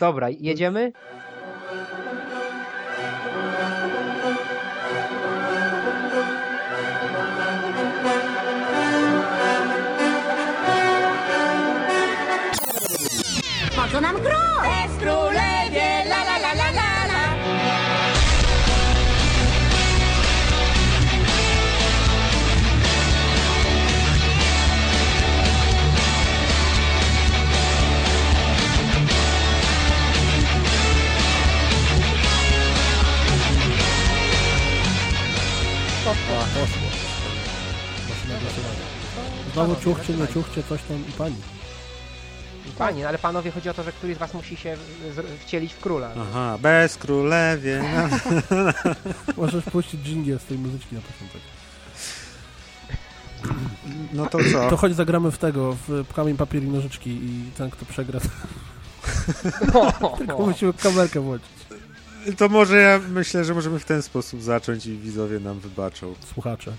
Dobra, jedziemy? Po co nam król? A, poszło. Maszyna głosowania. Znowu ciuchcie, nie ciuchcie, coś tam i pani. Pani, no ale panowie chodzi o to, że któryś z was musi się z- wcielić w króla. Aha, bez królewie. No. Możesz puścić dżingiel z tej muzyczki na początek. no to co? To chodź zagramy w tego, w kamień, papier i nożyczki i ten, kto przegra, tylko musimy kamerkę włączyć. To może ja myślę, że możemy w ten sposób zacząć i widzowie nam wybaczą. Słuchacze.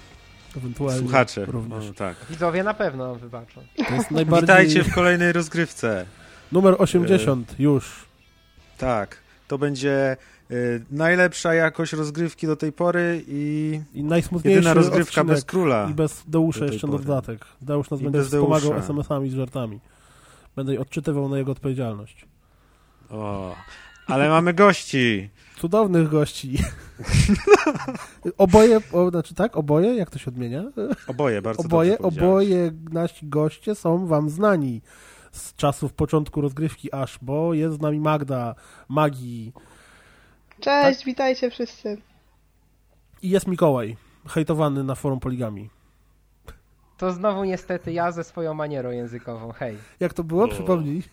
Ewentualnie Słuchacze. również. O, tak. Widzowie na pewno wybaczą. To jest najbardziej... Witajcie w kolejnej rozgrywce. Numer 80, już. Tak. To będzie y, najlepsza jakość rozgrywki do tej pory i I jedyna rozgrywka bez króla. I bez Deusza jeszcze na pory. dodatek. Deusz nas I będzie wspomagał. SMS-ami z żartami. Będę odczytywał na jego odpowiedzialność. O, ale mamy gości. Cudownych gości. oboje, o, znaczy tak, oboje, jak to się odmienia? Oboje, bardzo Oboje, oboje nasi goście są wam znani z czasów początku rozgrywki aż, bo jest z nami Magda, Magii Cześć, witajcie wszyscy. i jest Mikołaj, hejtowany na forum Poligami. To znowu niestety ja ze swoją manierą językową, hej. Jak to było? Przypomnij.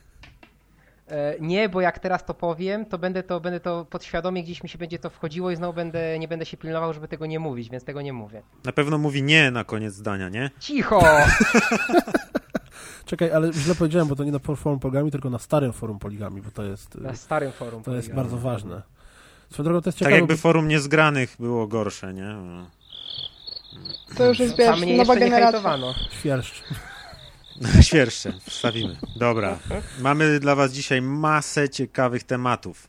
E, nie, bo jak teraz to powiem, to będę to, będę to podświadomie gdzieś mi się będzie to wchodziło i znowu będę, nie będę się pilnował, żeby tego nie mówić, więc tego nie mówię. Na pewno mówi nie na koniec zdania, nie? Cicho! Czekaj, ale źle powiedziałem, bo to nie na forum Poligami, tylko na starym forum Poligami, bo to jest, Na starym forum. to jest powiedziałem. bardzo ważne. Swoją drogą to jest Tak ciekawe, jakby bo- forum niezgranych było gorsze, nie? To już jest, wiesz, Tam mnie nowa generacja. świerszcz. Świerszcze, wstawimy. Dobra. Mamy dla was dzisiaj masę ciekawych tematów.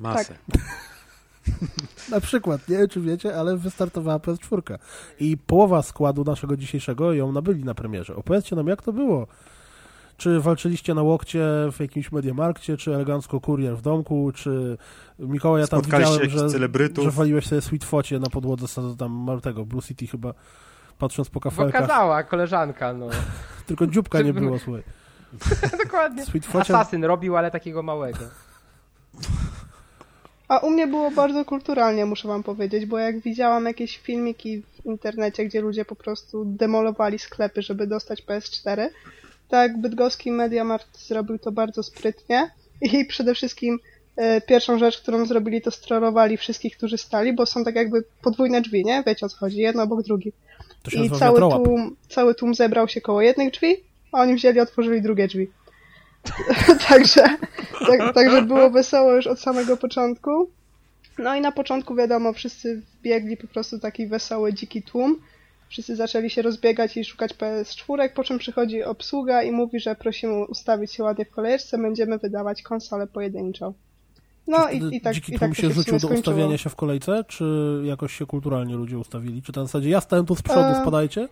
Masę. Na przykład, nie wiem czy wiecie, ale wystartowała PS4 i połowa składu naszego dzisiejszego ją nabyli na premierze. Opowiedzcie nam, jak to było. Czy walczyliście na łokcie w jakimś Mediamarkcie, czy elegancko kurier w domku, czy Mikołaj, ja tam widziałem, że, celebrytów? że waliłeś sobie Sweetfocie na podłodze z- tam martego, Blue City chyba, patrząc po Bo kafelkach. kazała koleżanka, no. Tylko dzióbka nie było, słuchaj. Dokładnie. Asasyn robił, ale takiego małego. A u mnie było bardzo kulturalnie, muszę wam powiedzieć, bo jak widziałam jakieś filmiki w internecie, gdzie ludzie po prostu demolowali sklepy, żeby dostać PS4, tak bydgoski Mediamarkt zrobił to bardzo sprytnie i przede wszystkim pierwszą rzecz, którą zrobili, to strolowali wszystkich, którzy stali, bo są tak jakby podwójne drzwi, nie? Wiecie o co chodzi, jedno obok drugi. I cały tłum, cały tłum zebrał się koło jednych drzwi, a oni wzięli, otworzyli drugie drzwi. także, tak, także było wesoło już od samego początku. No i na początku wiadomo, wszyscy biegli po prostu taki wesoły, dziki tłum. Wszyscy zaczęli się rozbiegać i szukać PS4, po czym przychodzi obsługa i mówi, że prosimy ustawić się ładnie w kolejeczce, będziemy wydawać konsolę pojedynczo. No i, i tak, dziki i tłum tak się rzucił do ustawiania się w kolejce, czy jakoś się kulturalnie ludzie ustawili? Czy na zasadzie ja stałem tu z przodu, E, spadajcie?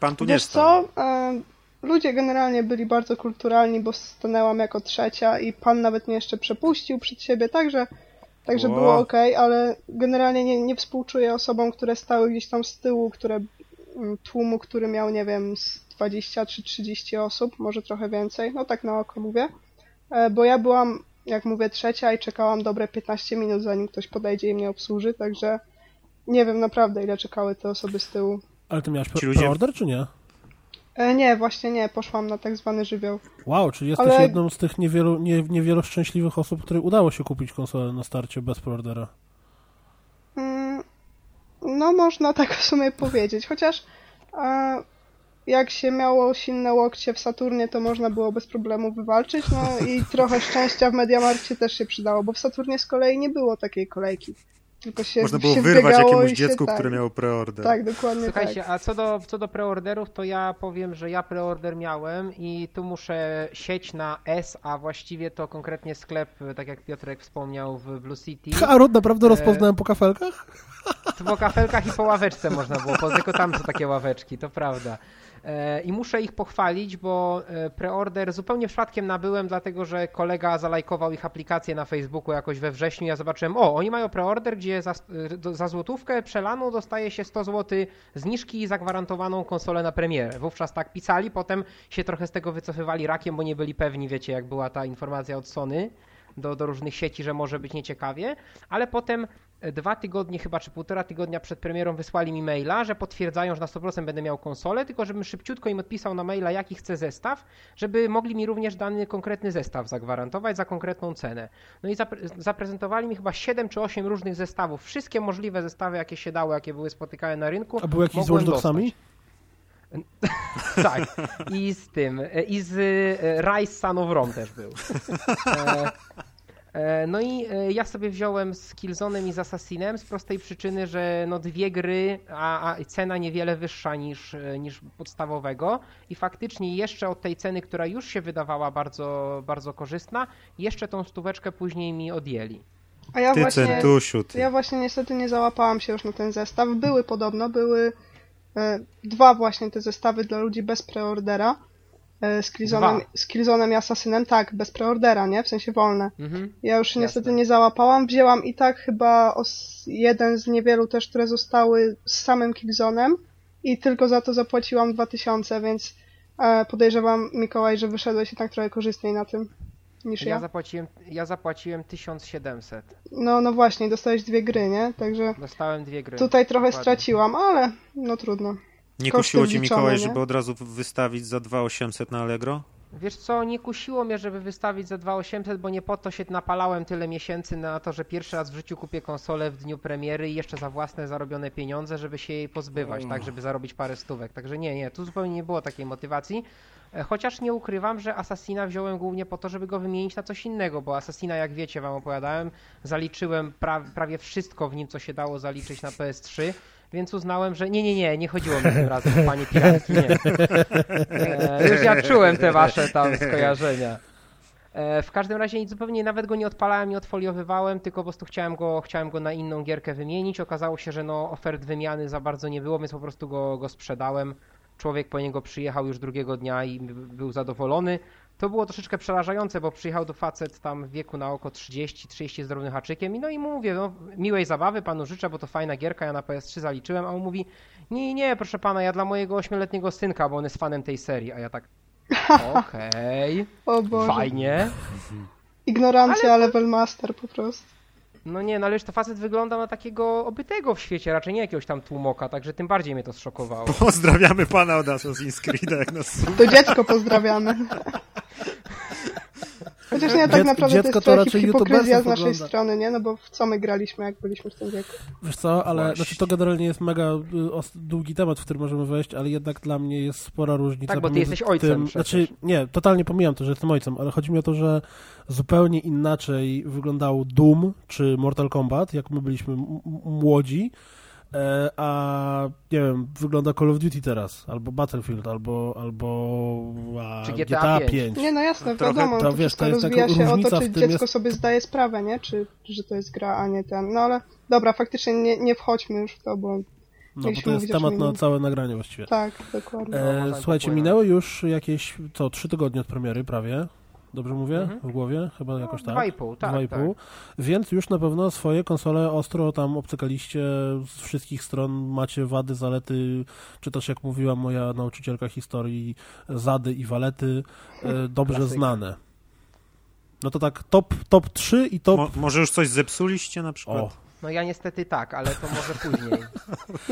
Pan tu nie Wiesz stał. co? E, ludzie generalnie byli bardzo kulturalni, bo stanęłam jako trzecia i pan nawet mnie jeszcze przepuścił przed siebie, także, także Ło. było ok, ale generalnie nie, nie współczuję osobom, które stały gdzieś tam z tyłu, które mm, tłumu, który miał, nie wiem, z 20 czy 30 osób, może trochę więcej, no tak na oko mówię, e, bo ja byłam, jak mówię, trzecia i czekałam dobre 15 minut, zanim ktoś podejdzie i mnie obsłuży, także nie wiem naprawdę, ile czekały te osoby z tyłu. Ale ty miałeś Ci pre- ludzie- preorder, czy nie? E, nie, właśnie nie, poszłam na tak zwany żywioł. Wow, czyli jesteś Ale- jedną z tych niewielu, nie, niewielu szczęśliwych osób, której udało się kupić konsolę na starcie bez preordera. Mm, No, można tak w sumie powiedzieć. Chociaż e, jak się miało silne łokcie w Saturnie, to można było bez problemu wywalczyć. No i trochę szczęścia w Mediamarkcie też się przydało, bo w Saturnie z kolei nie było takiej kolejki. Tylko się, Można było się wyrwać jakiemuś dziecku, tak, które miało preorder. Tak, dokładnie Słuchajcie, tak. a co do, co do preorderów, to ja powiem, że ja preorder miałem i tu muszę sieć na S, a właściwie to konkretnie sklep, tak jak Piotrek wspomniał w Blue City. A Rod naprawdę E, rozpoznałem po kafelkach? Po kafelkach i po ławeczce można było, po- tylko tam są takie ławeczki, to prawda. E, I muszę ich pochwalić, bo e, preorder zupełnie przypadkiem nabyłem, dlatego że kolega zalajkował ich aplikację na Facebooku jakoś we wrześniu. Ja zobaczyłem, o, oni mają preorder, gdzie za, e, za złotówkę przelaną dostaje się 100 zł zniżki i zagwarantowaną konsolę na premierę. Wówczas tak pisali, potem się trochę z tego wycofywali rakiem, bo nie byli pewni, wiecie, jak była ta informacja od Sony do, do różnych sieci, że może być nieciekawie, ale potem dwa tygodnie chyba, czy półtora tygodnia przed premierą wysłali mi maila, że potwierdzają, że na 100% będę miał konsolę, tylko żebym szybciutko im odpisał na maila, jaki chcę zestaw, żeby mogli mi również dany konkretny zestaw zagwarantować za konkretną cenę. No i zapre- zaprezentowali mi chyba 7 czy 8 różnych zestawów, wszystkie możliwe zestawy, jakie się dało, jakie były spotykane na rynku. A był jakiś z mogłem Watch Dogsami? tak, i z tym, e, i z e, Rise Son of Rome też był. E, No i e, ja sobie wziąłem z Killzone'em i z Assassinem z prostej przyczyny, że no dwie gry, a, a cena niewiele wyższa niż, e, niż podstawowego i faktycznie jeszcze od tej ceny, która już się wydawała bardzo, bardzo korzystna, jeszcze tą stóweczkę później mi odjęli. A ja Ty właśnie, centusiu, ty. ja właśnie niestety nie załapałam się już na ten zestaw. Były podobno, były e, dwa właśnie te zestawy dla ludzi bez preordera. E, z, Killzone'em, Dwa. z Killzone'em i Assassinem, tak, bez preordera, nie? W sensie wolne. Mhm. Ja już Jasne. niestety nie załapałam. Wzięłam i tak chyba os- jeden z niewielu też, które zostały z samym Killzone'em i tylko za to zapłaciłam 2000, więc e, podejrzewam, Mikołaj, że wyszedłeś jednak trochę korzystniej na tym niż Ja ja. zapłaciłem, ja zapłaciłem 1700. No, no właśnie, dostałeś dwie gry, nie? Także Dostałem dwie gry. tutaj trochę Dokładnie. straciłam, ale no trudno. Nie koszty kusiło cię wliczone, Mikołaj, nie? żeby od razu wystawić za 2800 na Allegro? Wiesz co, nie kusiło mnie, żeby wystawić za 2800, bo nie po to się napalałem tyle miesięcy na to, że pierwszy raz w życiu kupię konsolę w dniu premiery i jeszcze za własne zarobione pieniądze, żeby się jej pozbywać, tak, żeby zarobić parę stówek. Także nie, nie, tu zupełnie nie było takiej motywacji. E, Chociaż nie ukrywam, że Assassina wziąłem głównie po to, żeby go wymienić na coś innego, bo Assassina, jak wiecie, wam opowiadałem, zaliczyłem pra prawie wszystko w nim, co się dało zaliczyć na PS3, więc uznałem, że nie, nie, nie, nie chodziło mi tym razem o panie piratki, nie. E, już ja czułem te wasze tam skojarzenia. E, w każdym razie zupełnie nawet go nie odpalałem, nie odfoliowywałem, tylko po prostu chciałem go, chciałem go na inną gierkę wymienić. Okazało się, że no ofert wymiany za bardzo nie było, więc po prostu go, go sprzedałem. Człowiek po niego przyjechał już drugiego dnia i był zadowolony. To było troszeczkę przerażające, bo przyjechał do facet tam w wieku na oko 30-30 z drobnym haczykiem i no i mówię, no miłej zabawy panu życzę, bo to fajna gierka, ja na PS3 zaliczyłem, a on mówi nie, nie, proszę pana, ja dla mojego ośmioletniego synka, bo on jest fanem tej serii, a ja tak okej, O Boże. fajnie. Ignorancja level master po prostu. No nie, no ale już to facet wygląda na takiego obytego w świecie, raczej nie jakiegoś tam tłumoka, także tym bardziej mnie to zszokowało. Pozdrawiamy pana od Assassin's Creed, jak nas To dziecko pozdrawiamy. Chociaż nie, tak naprawdę to dziecko jest to raczej hipokryzja z naszej ogląda. strony, nie? No bo w co my graliśmy, jak byliśmy w tym wieku? Wiesz co, ale Właśnie. znaczy to generalnie jest mega y, długi temat, w który możemy wejść, ale jednak dla mnie jest spora różnica. Tak, bo ty jesteś ojcem Tym, znaczy, nie, totalnie pomijam to, że jestem ojcem, ale chodzi mi o to, że zupełnie inaczej wyglądał Doom czy Mortal Kombat, jak my byliśmy młodzi, a nie wiem, wygląda Call of Duty teraz, albo Battlefield, albo, albo a, Czy GTA GTA 5. 5. Nie, no jasne, Trochę- wiadomo, to wiesz, to jest rozwija taka się o to, czy dziecko jest- sobie zdaje sprawę, nie? Czy, że to jest gra, a nie ten. No ale dobra, faktycznie nie, nie wchodźmy już w to, bo No, bo to jest temat na całe nagranie właściwie. tak, dokładnie. No, E, można słuchajcie, popłynąć. minęły już jakieś, co, trzy tygodnie od premiery prawie. Dobrze mówię? Mhm. W głowie? Chyba jakoś tak. Dwa i pół, tak, Dwa i tak. Więc już na pewno swoje konsole ostro tam obcykaliście z wszystkich stron. Macie wady, zalety, czy też jak mówiła moja nauczycielka historii, zady i walety e, dobrze Klasyka. znane. No to tak top, top 3 i top... Mo, może już coś zepsuliście na przykład? O, No ja niestety tak, ale to może później.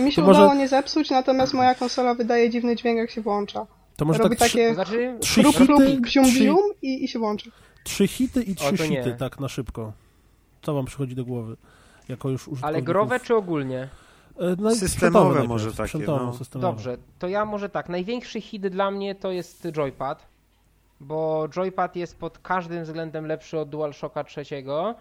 Mi się to może- udało nie zepsuć, natomiast moja konsola wydaje dziwny dźwięk, jak się włącza. To może Robi tak trzy, takie To znaczy, Trzy Rup, hity, rup, bzium, trzy- i, i się włącza. trzy hity i trzy hity, tak na szybko. Co wam przychodzi do głowy? Jako już ale growe czy ogólnie? E, no Systemowe najpierw, może takie, no. systemowe. Dobrze, to ja może tak. Największy hit dla mnie to jest joypad, bo joypad jest pod każdym względem lepszy od DualShocka trzeciego.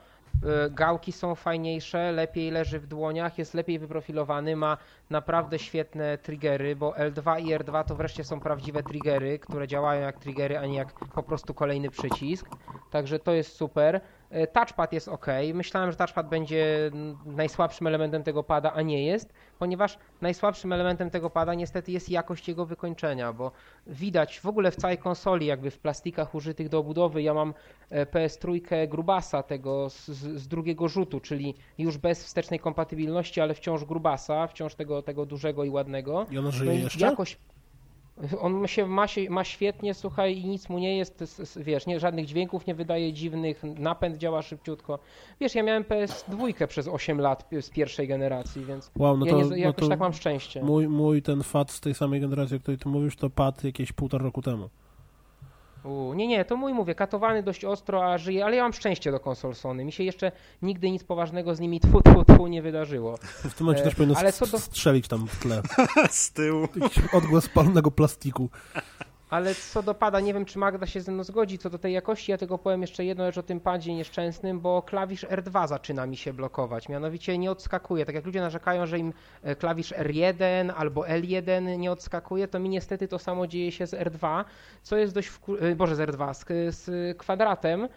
Gałki są fajniejsze, lepiej leży w dłoniach, jest lepiej wyprofilowany, ma naprawdę świetne triggery, bo L2 i R2 to wreszcie są prawdziwe triggery, które działają jak triggery, a nie jak po prostu kolejny przycisk. Także to jest super. E, Touchpad jest ok. Myślałem, że touchpad będzie najsłabszym elementem tego pada, a nie jest, ponieważ najsłabszym elementem tego pada niestety jest jakość jego wykończenia, bo widać w ogóle w całej konsoli, jakby w plastikach użytych do obudowy, ja mam e, PS3 Grubasa tego z, z drugiego rzutu, czyli już bez wstecznej kompatybilności, ale wciąż Grubasa, wciąż tego, tego dużego i ładnego. I ona No żyje i jeszcze? jakość. On się ma, się ma świetnie, słuchaj, i nic mu nie jest, wiesz, nie, żadnych dźwięków nie wydaje dziwnych, napęd działa szybciutko. Wiesz, ja miałem PS2 przez 8 lat z pierwszej generacji, więc Wow, no ja to, nie, no jakoś to tak mam szczęście. mój, mój ten fat z tej samej generacji, o której ty mówisz, to padł jakieś półtora roku temu. U, nie, nie, to mój mówię, katowany dość ostro, a żyje, ale ja mam szczęście do konsol Sony. Mi się jeszcze nigdy nic poważnego z nimi tfu, tfu, tfu nie wydarzyło. W tym momencie E, też powinno ale co do- strzelić tam w tle. Z tyłu. Jakiś odgłos palnego plastiku. Ale co do pada, nie wiem czy Magda się ze mną zgodzi co do tej jakości, ja tylko powiem jeszcze jedną rzecz o tym padzie nieszczęsnym, bo klawisz R2 zaczyna mi się blokować, mianowicie nie odskakuje. Tak jak ludzie narzekają, że im e, klawisz R1 albo L1 nie odskakuje, to mi niestety to samo dzieje się z R2, co jest dość, wku... e, boże z R2, z, z kwadratem,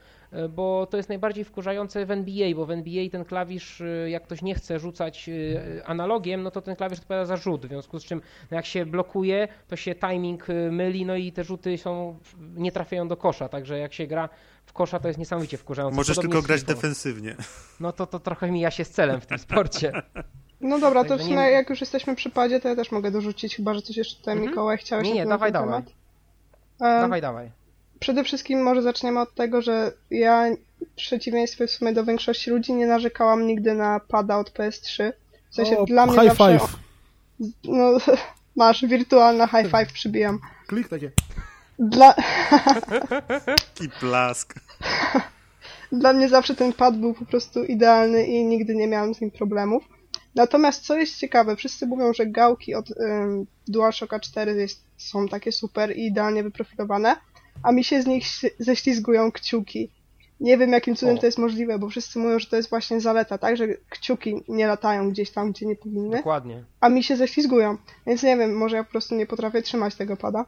bo to jest najbardziej wkurzające w NBA, bo w NBA ten klawisz, e, jak ktoś nie chce rzucać e, analogiem, no to ten klawisz odpowiada za rzut, w związku z czym no jak się blokuje, to się timing e, myli, no i te rzuty są, nie trafiają do kosza, także jak się gra w kosza, to jest niesamowicie wkurzające. Możesz Podobnie tylko grać defensywnie. No to, to trochę mija się z celem w tym sporcie. No dobra, to w sumie jak już jesteśmy przy padzie, to ja też mogę dorzucić, chyba że coś jeszcze tutaj Mhm. Mikołaj chciałeś Nie, nie, na ten dawaj, temat. dawaj. Dawaj, dawaj. Przede wszystkim może zaczniemy od tego, że ja w przeciwieństwie w sumie do większości ludzi nie narzekałam nigdy na pada od PS3. W sensie O, dla mnie high zawsze... five. No, masz, wirtualna high five przybijam. Klik takie. Dla, I plask. dla mnie zawsze ten pad był po prostu idealny i nigdy nie miałam z nim problemów. Natomiast co jest ciekawe, wszyscy mówią, że gałki od ym, DualShocka 4 jest, są takie super i idealnie wyprofilowane, a mi się z nich ześlizgują kciuki. Nie wiem jakim cudem O. to jest możliwe, bo wszyscy mówią, że to jest właśnie zaleta, tak? Że kciuki nie latają gdzieś tam, gdzie nie powinny, Dokładnie. a mi się ześlizgują. Więc nie wiem, może ja po prostu nie potrafię trzymać tego pada.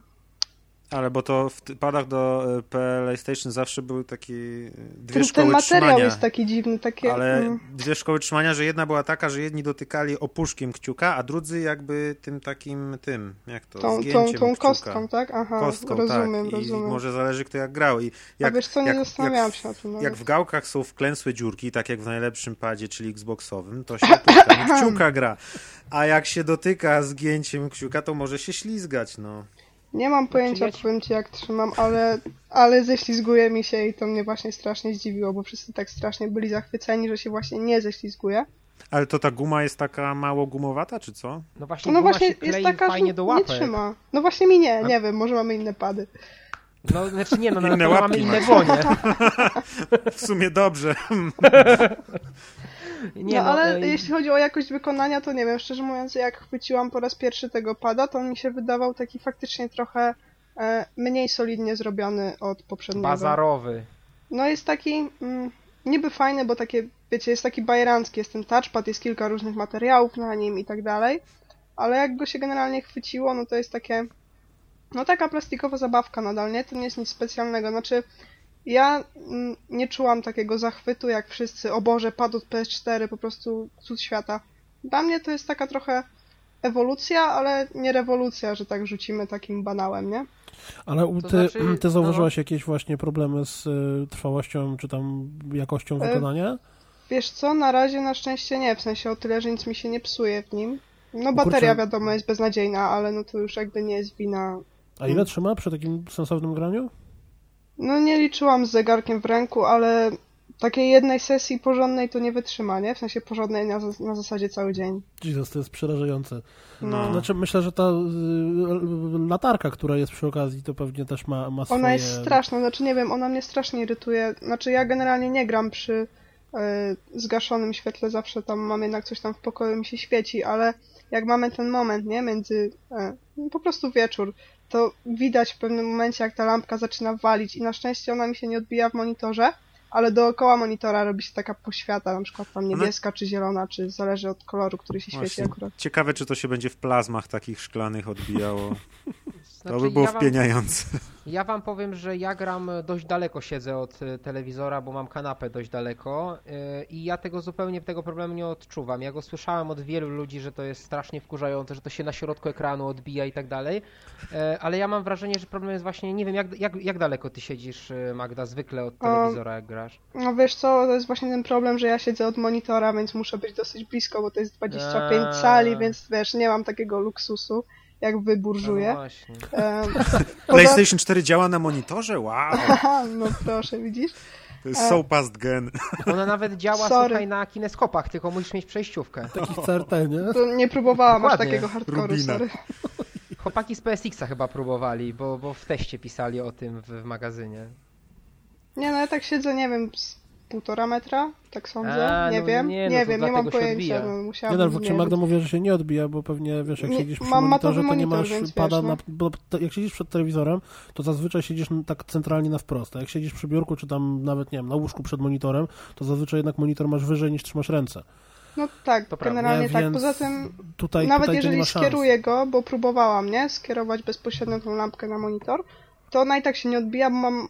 Ale bo to w padach do e, PlayStation zawsze były takie e, dwie Ten, szkoły ten materiał trzymania. jest taki dziwny, takie... Ale mm, dwie szkoły trzymania, że jedna była taka, że jedni dotykali opuszkiem kciuka, a drudzy jakby tym takim, tym, jak to, tą, tą, tą kostką, tak? Aha, Kostką, rozumiem, tak. I rozumiem. może zależy kto jak grał. I A jak, wiesz co, nie jak, zastanawiałam jak, się na tym jak nawet. w gałkach są wklęsłe dziurki, tak jak w najlepszym padzie, czyli Xboxowym, to się kciuka gra. A jak się dotyka zgięciem kciuka, to może się ślizgać, no. Nie mam pojęcia, ja ci- powiem ci jak trzymam, ale, ale ześlizguje mi się i to mnie właśnie strasznie zdziwiło, bo wszyscy tak strasznie byli zachwyceni, że się właśnie nie ześlizguje. Ale to ta guma jest taka mało gumowata, czy co? No właśnie, No guma właśnie jest taka, że fajnie do nie łapek. trzyma. No właśnie mi nie, nie wiem, może mamy inne pady. No znaczy nie, no na pewno mamy inne dłonie. W sumie dobrze. Nie, no, ale e, jeśli chodzi o jakość wykonania, to nie wiem, szczerze mówiąc, jak chwyciłam po raz pierwszy tego pada, to on mi się wydawał taki faktycznie trochę e, mniej solidnie zrobiony od poprzedniego. Bazarowy. No jest taki mm, niby fajny, bo takie, wiecie, jest taki bajerancki, jest ten touchpad, jest kilka różnych materiałów na nim i tak dalej, ale jak go się generalnie chwyciło, no to jest takie, no taka plastikowa zabawka nadal, nie? To nie jest nic specjalnego, znaczy ja mm, nie czułam takiego zachwytu jak wszyscy, o Boże, pad od PS4, po prostu cud świata. Dla mnie to jest taka trochę ewolucja, ale nie rewolucja, że tak rzucimy takim banałem, nie? Ale ty, znaczy, ty no. zauważyłaś jakieś właśnie problemy z y, trwałością, czy tam jakością E, wykonania? Wiesz co, na razie na szczęście nie, w sensie o tyle, że nic mi się nie psuje w nim. No bateria kurczę. wiadomo jest beznadziejna, ale no to już jakby nie jest wina. A ile trzyma przy takim sensownym graniu? No nie liczyłam z zegarkiem w ręku, ale takiej jednej sesji porządnej to nie wytrzyma, nie? W sensie porządnej na, na zasadzie cały dzień. Jesus, to jest przerażające. No. Znaczy, myślę, że ta y, latarka, która jest przy okazji, to pewnie też ma, ma swoje... Ona jest straszna, znaczy nie wiem, ona mnie strasznie irytuje. Znaczy ja generalnie nie gram przy e, zgaszonym świetle, zawsze tam mam jednak coś tam w pokoju mi się świeci, ale jak mamy ten moment, nie, między no, po prostu wieczór, to widać w pewnym momencie jak ta lampka zaczyna walić i na szczęście ona mi się nie odbija w monitorze, ale dookoła monitora robi się taka poświata, na przykład tam niebieska czy zielona, czy zależy od koloru, który się świeci Właśnie. akurat. Ciekawe, czy to się będzie w plazmach takich szklanych odbijało. To Znaczy, by było ja wam- wpieniające. Ja wam powiem, że ja gram dość daleko siedzę od e, telewizora, bo mam kanapę dość daleko e, i ja tego zupełnie tego problemu nie odczuwam. Ja go słyszałem od wielu ludzi, że to jest strasznie wkurzające, że to się na środku ekranu odbija i tak dalej, e, ale ja mam wrażenie, że problem jest właśnie, nie wiem, jak, jak, jak daleko ty siedzisz, Magda, zwykle od telewizora, jak grasz? No wiesz co, to jest właśnie ten problem, że ja siedzę od monitora, więc muszę być dosyć blisko, bo to jest 25 A. cali, więc wiesz, nie mam takiego luksusu, jak wy No burżuje. właśnie. PlayStation 4 działa na monitorze? Wow! Aha, no proszę, widzisz? To jest so past gen. Ona nawet działa, Sorry. słuchaj, na kineskopach, tylko musisz mieć przejściówkę. Takich CRT, nie? To nie próbowałam aż Dokładnie. takiego hardcore'u, Rubina. sorry. Chłopaki z PSX-a chyba próbowali, bo, bo w teście pisali o tym w, w magazynie. Nie no, ja tak siedzę, nie wiem, z półtora metra, tak sądzę, A, nie no wiem, nie, nie, no wiem, nie mam pojęcia, no Nie musiałabym, no, nie czy wiem. Magda mówiła, że się nie odbija, bo pewnie, wiesz, jak Nie, siedzisz przy mam monitorze, to nie masz więc pada wiesz, no. na... Bo to, jak siedzisz przed telewizorem, to zazwyczaj siedzisz tak centralnie na wprost, a jak siedzisz przy biurku, czy tam nawet, nie wiem, na łóżku przed monitorem, to zazwyczaj jednak monitor masz wyżej niż trzymasz ręce. No tak, To prawda. generalnie Nie, tak, poza tym Tutaj, nawet tutaj jeżeli skieruję go, bo próbowałam, nie, skierować bezpośrednio tą lampkę na monitor, to ona i tak się nie odbija, bo mam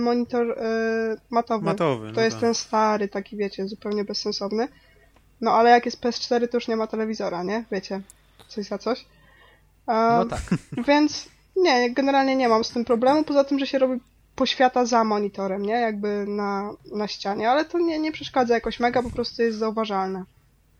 monitor e, matowy. Matowy, To no jest tak. ten stary, taki wiecie, zupełnie bezsensowny. No ale jak jest PS4, to już nie ma telewizora, nie? Wiecie, coś za coś. No tak. Więc nie, generalnie nie mam z tym problemu, poza tym, że się robi poświata za monitorem, nie? Jakby na, na ścianie, ale to nie, nie przeszkadza jakoś mega, po prostu jest zauważalne.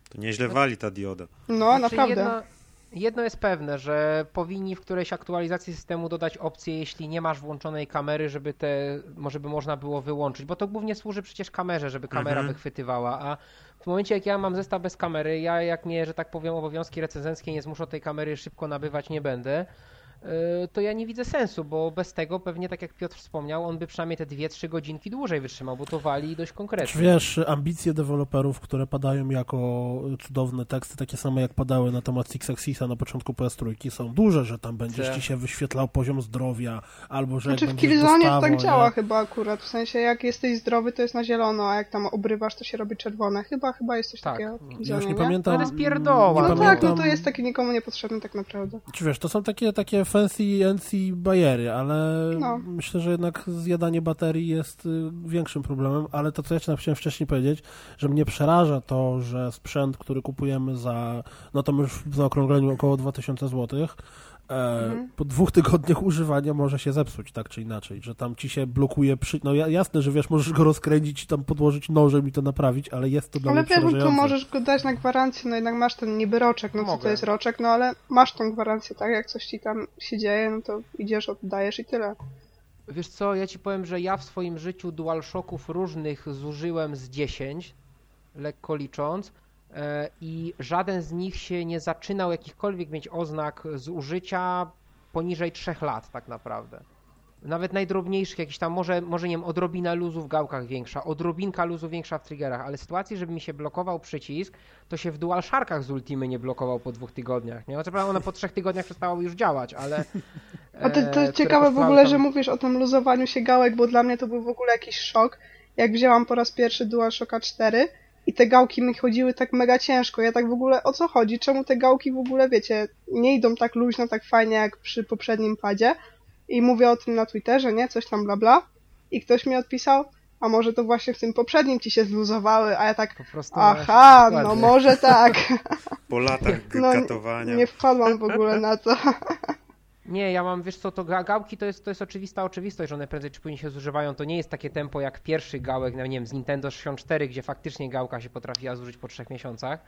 To nieźle wali ta dioda. No, Znaczy, naprawdę. Jedno, jedno jest pewne, że powinni w którejś aktualizacji systemu dodać opcję, jeśli nie masz włączonej kamery, żeby te, może by można było wyłączyć, bo to głównie służy przecież kamerze, żeby kamera Mhm. wychwytywała, a w momencie jak ja mam zestaw bez kamery, ja jak mnie, że tak powiem, obowiązki recenzenckie nie zmuszą tej kamery szybko nabywać nie będę, to ja nie widzę sensu, bo bez tego pewnie, tak jak Piotr wspomniał, on by przynajmniej te 2-3 godzinki dłużej wytrzymał, bo to wali dość Czy konkretnie. wiesz, ambicje deweloperów, które padają jako cudowne teksty, takie same jak padały na temat Six Axisa na początku PS3, są duże, że tam będziesz Tak. ci się wyświetlał poziom zdrowia, albo że Znaczy jak w będziesz Killzone tak nie? działa chyba akurat, w sensie jak jesteś zdrowy to jest na zielono, a jak tam obrywasz to się robi czerwone. Chyba, chyba jest coś Tak. takiego Ja już nie nie? pamiętam. No to jest pierdoła. nie No No tak, no pamiętam- to jest taki nikomu niepotrzebny tak naprawdę. Czy wiesz, to są takie, takie fancy NC bajery, ale No. myślę, że jednak zjadanie baterii jest y, większym problemem, ale to, co ja ci chciałem wcześniej powiedzieć, że mnie przeraża to, że sprzęt, który kupujemy za, no to już w zaokrągleniu około 2000 zł, Mhm. po dwóch tygodniach używania może się zepsuć, tak czy inaczej, że tam ci się blokuje przy... No ja- jasne, że wiesz, możesz go rozkręcić i tam podłożyć nożem i to naprawić, ale jest to dla Ale mnie wiesz, tu możesz go dać na gwarancję, no jednak masz ten niby roczek, no co Mogę. to jest roczek, no ale masz tą gwarancję, tak? Jak coś ci tam się dzieje, no to idziesz, oddajesz i tyle. Wiesz co, ja ci powiem, że ja w swoim życiu DualShocków różnych zużyłem z 10, lekko licząc, e, i żaden z nich się nie zaczynał jakichkolwiek mieć oznak zużycia poniżej 3 lat tak naprawdę. Nawet najdrobniejszych, jakiś tam, może, może nie wiem, odrobina luzu w gałkach większa, odrobinka luzu większa w triggerach, ale sytuacji, żeby mi się blokował przycisk, to się w DualSharkach z Ultimy nie blokował po dwóch tygodniach, nie? Co prawda one po trzech tygodniach przestały już działać, ale... A to, e, to które ciekawe w ogóle, tam- że mówisz o tym luzowaniu się gałek, bo dla mnie to był w ogóle jakiś szok, jak wzięłam po raz pierwszy DualShocka 4 i te gałki mi chodziły tak mega ciężko. Ja tak w ogóle, o co chodzi? Czemu te gałki w ogóle, wiecie, nie idą tak luźno, tak fajnie jak przy poprzednim padzie? I mówię o tym na Twitterze, nie? Coś tam bla bla. I ktoś mi odpisał, a może to właśnie w tym poprzednim ci się zluzowały, a ja tak, Po prostu aha, no dokładnie. może tak. Po latach No, katowania. nie wpadłam w ogóle na to. Nie, ja mam, wiesz co, to ga- gałki to jest, to jest oczywista oczywistość, że one prędzej czy później się zużywają. To nie jest takie tempo jak pierwszy gałek, no nie wiem, z Nintendo 64, gdzie faktycznie gałka się potrafiła zużyć po trzech miesiącach.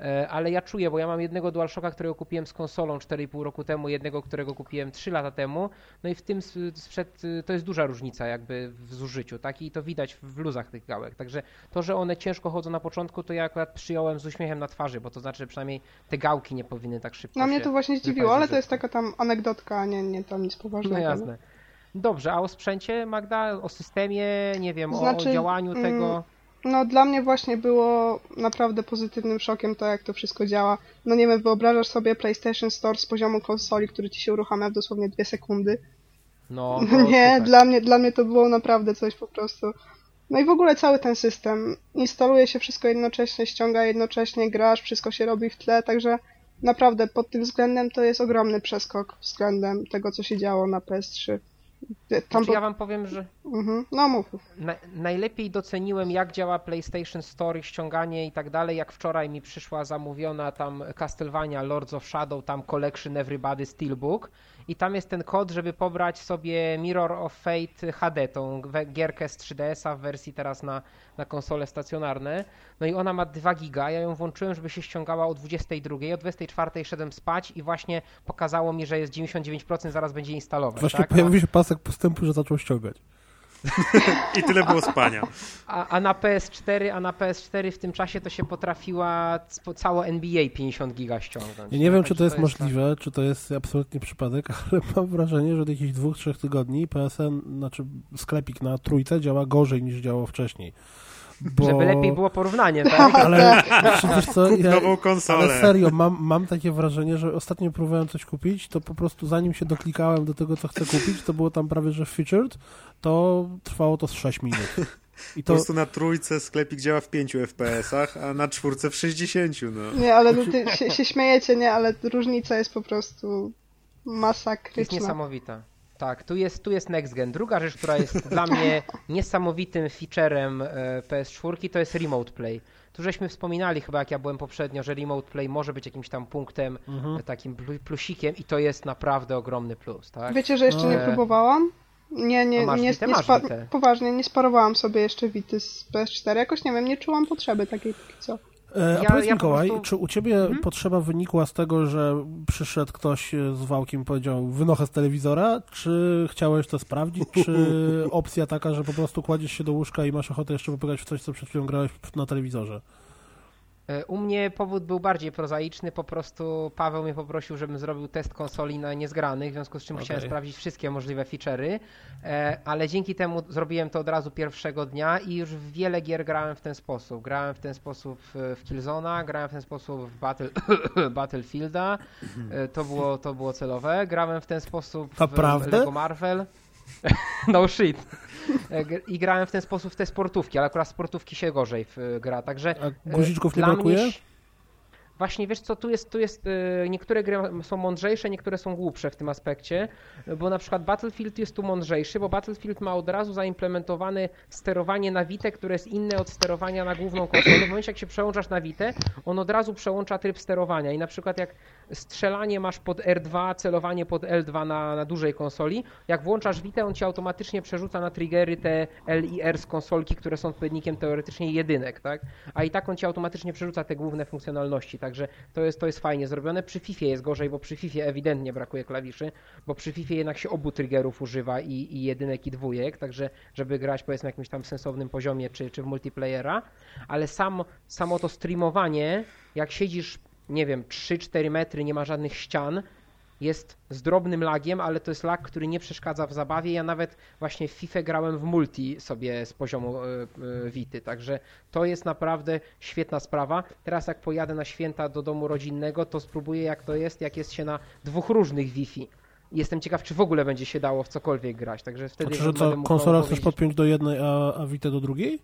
E, Ale ja czuję, bo ja mam jednego DualShocka, którego kupiłem z konsolą 4,5 roku temu, jednego, którego kupiłem 3 lata temu. No i w tym sprzed, to jest duża różnica jakby w zużyciu, tak? I to widać w luzach tych gałek. Także to, że one ciężko chodzą na początku, to ja akurat przyjąłem z uśmiechem na twarzy, bo to znaczy, że przynajmniej te gałki nie powinny tak szybko No mnie to właśnie zdziwiło, ale to jest taka tam anegdotka, a nie, nie tam nic No poważnego. jasne. Dobrze, a o sprzęcie, Magda? O systemie, nie wiem, o- Znaczy, o działaniu mm, tego? No dla mnie właśnie było naprawdę pozytywnym szokiem to, jak to wszystko działa. No nie wiem, wyobrażasz sobie PlayStation Store z poziomu konsoli, który ci się uruchamia w dosłownie dwie sekundy. No, No nie, super. dla mnie, dla mnie to było naprawdę coś po prostu. No i w ogóle cały ten system. Instaluje się wszystko jednocześnie, ściąga jednocześnie, grasz, wszystko się robi w tle, także naprawdę pod tym względem to jest ogromny przeskok względem tego, co się działo na PS3. Tam Znaczy, ja wam powiem, że mhm. No mów. na, najlepiej doceniłem, jak działa PlayStation Store, ściąganie i tak dalej, jak wczoraj mi przyszła zamówiona tam Castlevania Lords of Shadow, tam Collection Everybody Steelbook i tam jest ten kod, żeby pobrać sobie Mirror of Fate HD, tą gierkę z 3DS-a w wersji teraz na, na konsole stacjonarne. No i ona ma 2 giga, ja ją włączyłem, żeby się ściągała o 22, o 24 szedłem spać i właśnie pokazało mi, że jest 99%, zaraz będzie instalować. Właśnie tak? pojawił się pasek postępu, że zaczął ściągać. I tyle było spania. A, a na PS4, a na PS4 w tym czasie to się potrafiła c- całe NBA 50 giga ściągnąć. Ja nie wiem, Także czy to jest tak. możliwe, czy to jest absolutnie przypadek, ale mam wrażenie, że od jakichś dwóch, trzech tygodni PSN, znaczy sklepik na trójce działa gorzej niż działał wcześniej. Bo... Żeby lepiej było porównanie, tak? Ale wiesz co, Kup ja, nową konsolę. ale serio, mam, mam takie wrażenie, że ostatnio próbowałem coś kupić, to po prostu zanim się doklikałem do tego, co chcę kupić, to było tam prawie, że featured, to trwało to z 6 minut. I Po to, prostu na trójce sklepik działa w 5 FPS-ach, a na czwórce w 60, no. Nie, ale no, ty się, się śmiejecie, nie, ale różnica jest po prostu To jest masakryczna. niesamowita. Tak, tu jest, tu jest Next Gen. Druga rzecz, która jest dla mnie niesamowitym featurem e, PS4, to jest Remote Play. Tu żeśmy wspominali chyba, jak ja byłem poprzednio, że Remote Play może być jakimś tam punktem, Mhm. e, takim plu- plusikiem i to jest naprawdę ogromny plus, tak? Wiecie, że jeszcze No. nie próbowałam? Nie, nie, nie, nie poważnie, nie sparowałam sobie jeszcze Wity z PS4. Jakoś nie wiem, nie czułam potrzeby takiej póki co. E, A Ja- powiedz ja Mikołaj, prostu- czy u ciebie Mhm. potrzeba wynikła z tego, że przyszedł ktoś e, z wałkiem i powiedział wynochę z telewizora, czy chciałeś to sprawdzić, czy opcja taka, że po prostu kładziesz się do łóżka i masz ochotę jeszcze popykać w coś, co przed chwilą grałeś na telewizorze? E, U mnie powód był bardziej prozaiczny, po prostu Paweł mnie poprosił, żebym zrobił test konsoli na niezgranych, w związku z czym chciałem Okej. sprawdzić wszystkie możliwe feature'y, e, ale dzięki temu zrobiłem to od razu pierwszego dnia i już wiele gier grałem w ten sposób. Grałem w ten sposób w Killzone'a, grałem w ten sposób w Battle, Battlefielda, e, to było, to było celowe, grałem w ten sposób w Naprawdę? Lego Marvel. No shit. E, I grałem w ten sposób w te sportówki, ale akurat sportówki się gorzej w, gra, także A guziczków nie dla brakuje? Mnie, właśnie wiesz co, tu jest, tu jest e, niektóre gry są mądrzejsze, niektóre są głupsze w tym aspekcie, bo na przykład Battlefield jest tu mądrzejszy, bo Battlefield ma od razu zaimplementowane sterowanie na Vita, które jest inne od sterowania na główną konsolę. W momencie jak się przełączasz na Vita, on od razu przełącza tryb sterowania i na przykład jak strzelanie masz pod R2, celowanie pod L2 na, na dużej konsoli, jak włączasz Vita, on ci automatycznie przerzuca na triggery te L i R z konsolki, które są odpowiednikiem teoretycznie jedynek, tak? A i tak on ci automatycznie przerzuca te główne funkcjonalności, także to jest, to jest fajnie zrobione. Przy FIFA jest gorzej, bo przy FIFA ewidentnie brakuje klawiszy, bo przy FIFA jednak się obu triggerów używa i, i jedynek i dwójek, także żeby grać powiedzmy na jakimś tam sensownym poziomie czy, czy w multiplayera, ale sam, samo to streamowanie, jak siedzisz, nie wiem, 3-4 metry, nie ma żadnych ścian, jest z drobnym lagiem, ale to jest lag, który nie przeszkadza w zabawie. Ja nawet właśnie w FIFA grałem w multi sobie z poziomu y, y, Wity, także to jest naprawdę świetna sprawa. Teraz jak pojadę na święta do domu rodzinnego, to spróbuję jak to jest, jak jest się na dwóch różnych Wi-Fi. Jestem ciekaw, czy w ogóle będzie się dało w cokolwiek grać, także wtedy Znaczy, że co, konsola chcesz podpiąć do jednej, a, a Vita do drugiej?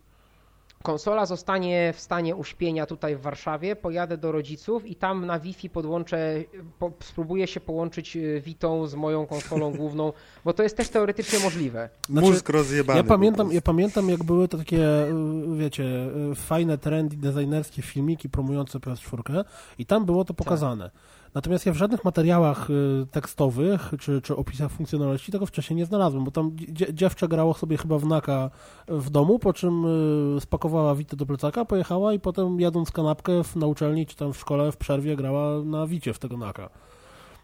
Konsola zostanie w stanie uśpienia tutaj w Warszawie, pojadę do rodziców i tam na Wi-Fi podłączę, po, spróbuję się połączyć y, Witą z moją konsolą główną, bo to jest też teoretycznie możliwe. Znaczy, Mózg rozjebany. Ja pamiętam, ja pamiętam, jak były to takie, y, wiecie, y, fajne, trendy, designerskie filmiki promujące PS4 i tam było to pokazane. Natomiast ja w żadnych materiałach y, tekstowych czy, czy opisach funkcjonalności tego wcześniej nie znalazłem, bo tam dzie- dziewczę grało sobie chyba w naka w domu, po czym y, spakowała Witę do plecaka, pojechała i potem jadąc kanapkę w, na uczelni czy tam w szkole w przerwie grała na Wicie w tego naka.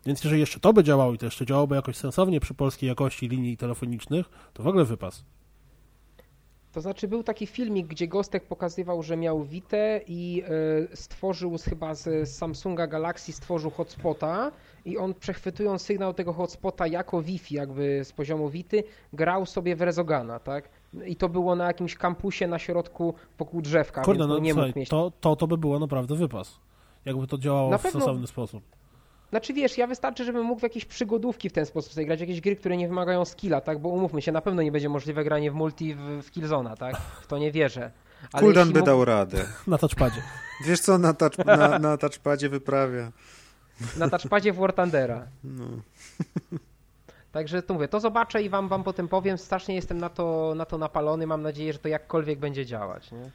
Więc jeżeli jeszcze to by działało i to jeszcze działałoby jakoś sensownie przy polskiej jakości linii telefonicznych, to w ogóle wypas. To znaczy był taki filmik, gdzie Gostek pokazywał, że miał Witę i y, stworzył chyba z Samsunga Galaxy stworzył hotspota i on przechwytując sygnał tego hotspota jako Wi-Fi jakby z poziomu Wity, grał sobie w Rezogana, tak? I to było na jakimś kampusie na środku wokół drzewka, Kurde, więc no nie słuchaj, mieć to, to, to by było naprawdę wypas. Jakby to działało Na w pewno- sensowny sposób. Znaczy wiesz, ja wystarczy, żebym mógł w jakieś przygodówki w ten sposób sobie grać, jakieś gry, które nie wymagają skilla, tak? Bo umówmy się, na pewno nie będzie możliwe granie w multi w, w Killzona, tak? W to nie wierzę. Ale Kuldan by mógł- dał radę. Na touchpadzie. Wiesz co na, touch, na, na touchpadzie wyprawia? Na touchpadzie w War Thundera. No. Także to mówię, to zobaczę i wam, wam potem powiem. Strasznie jestem na to, na to napalony. Mam nadzieję, że to jakkolwiek będzie działać. Nie?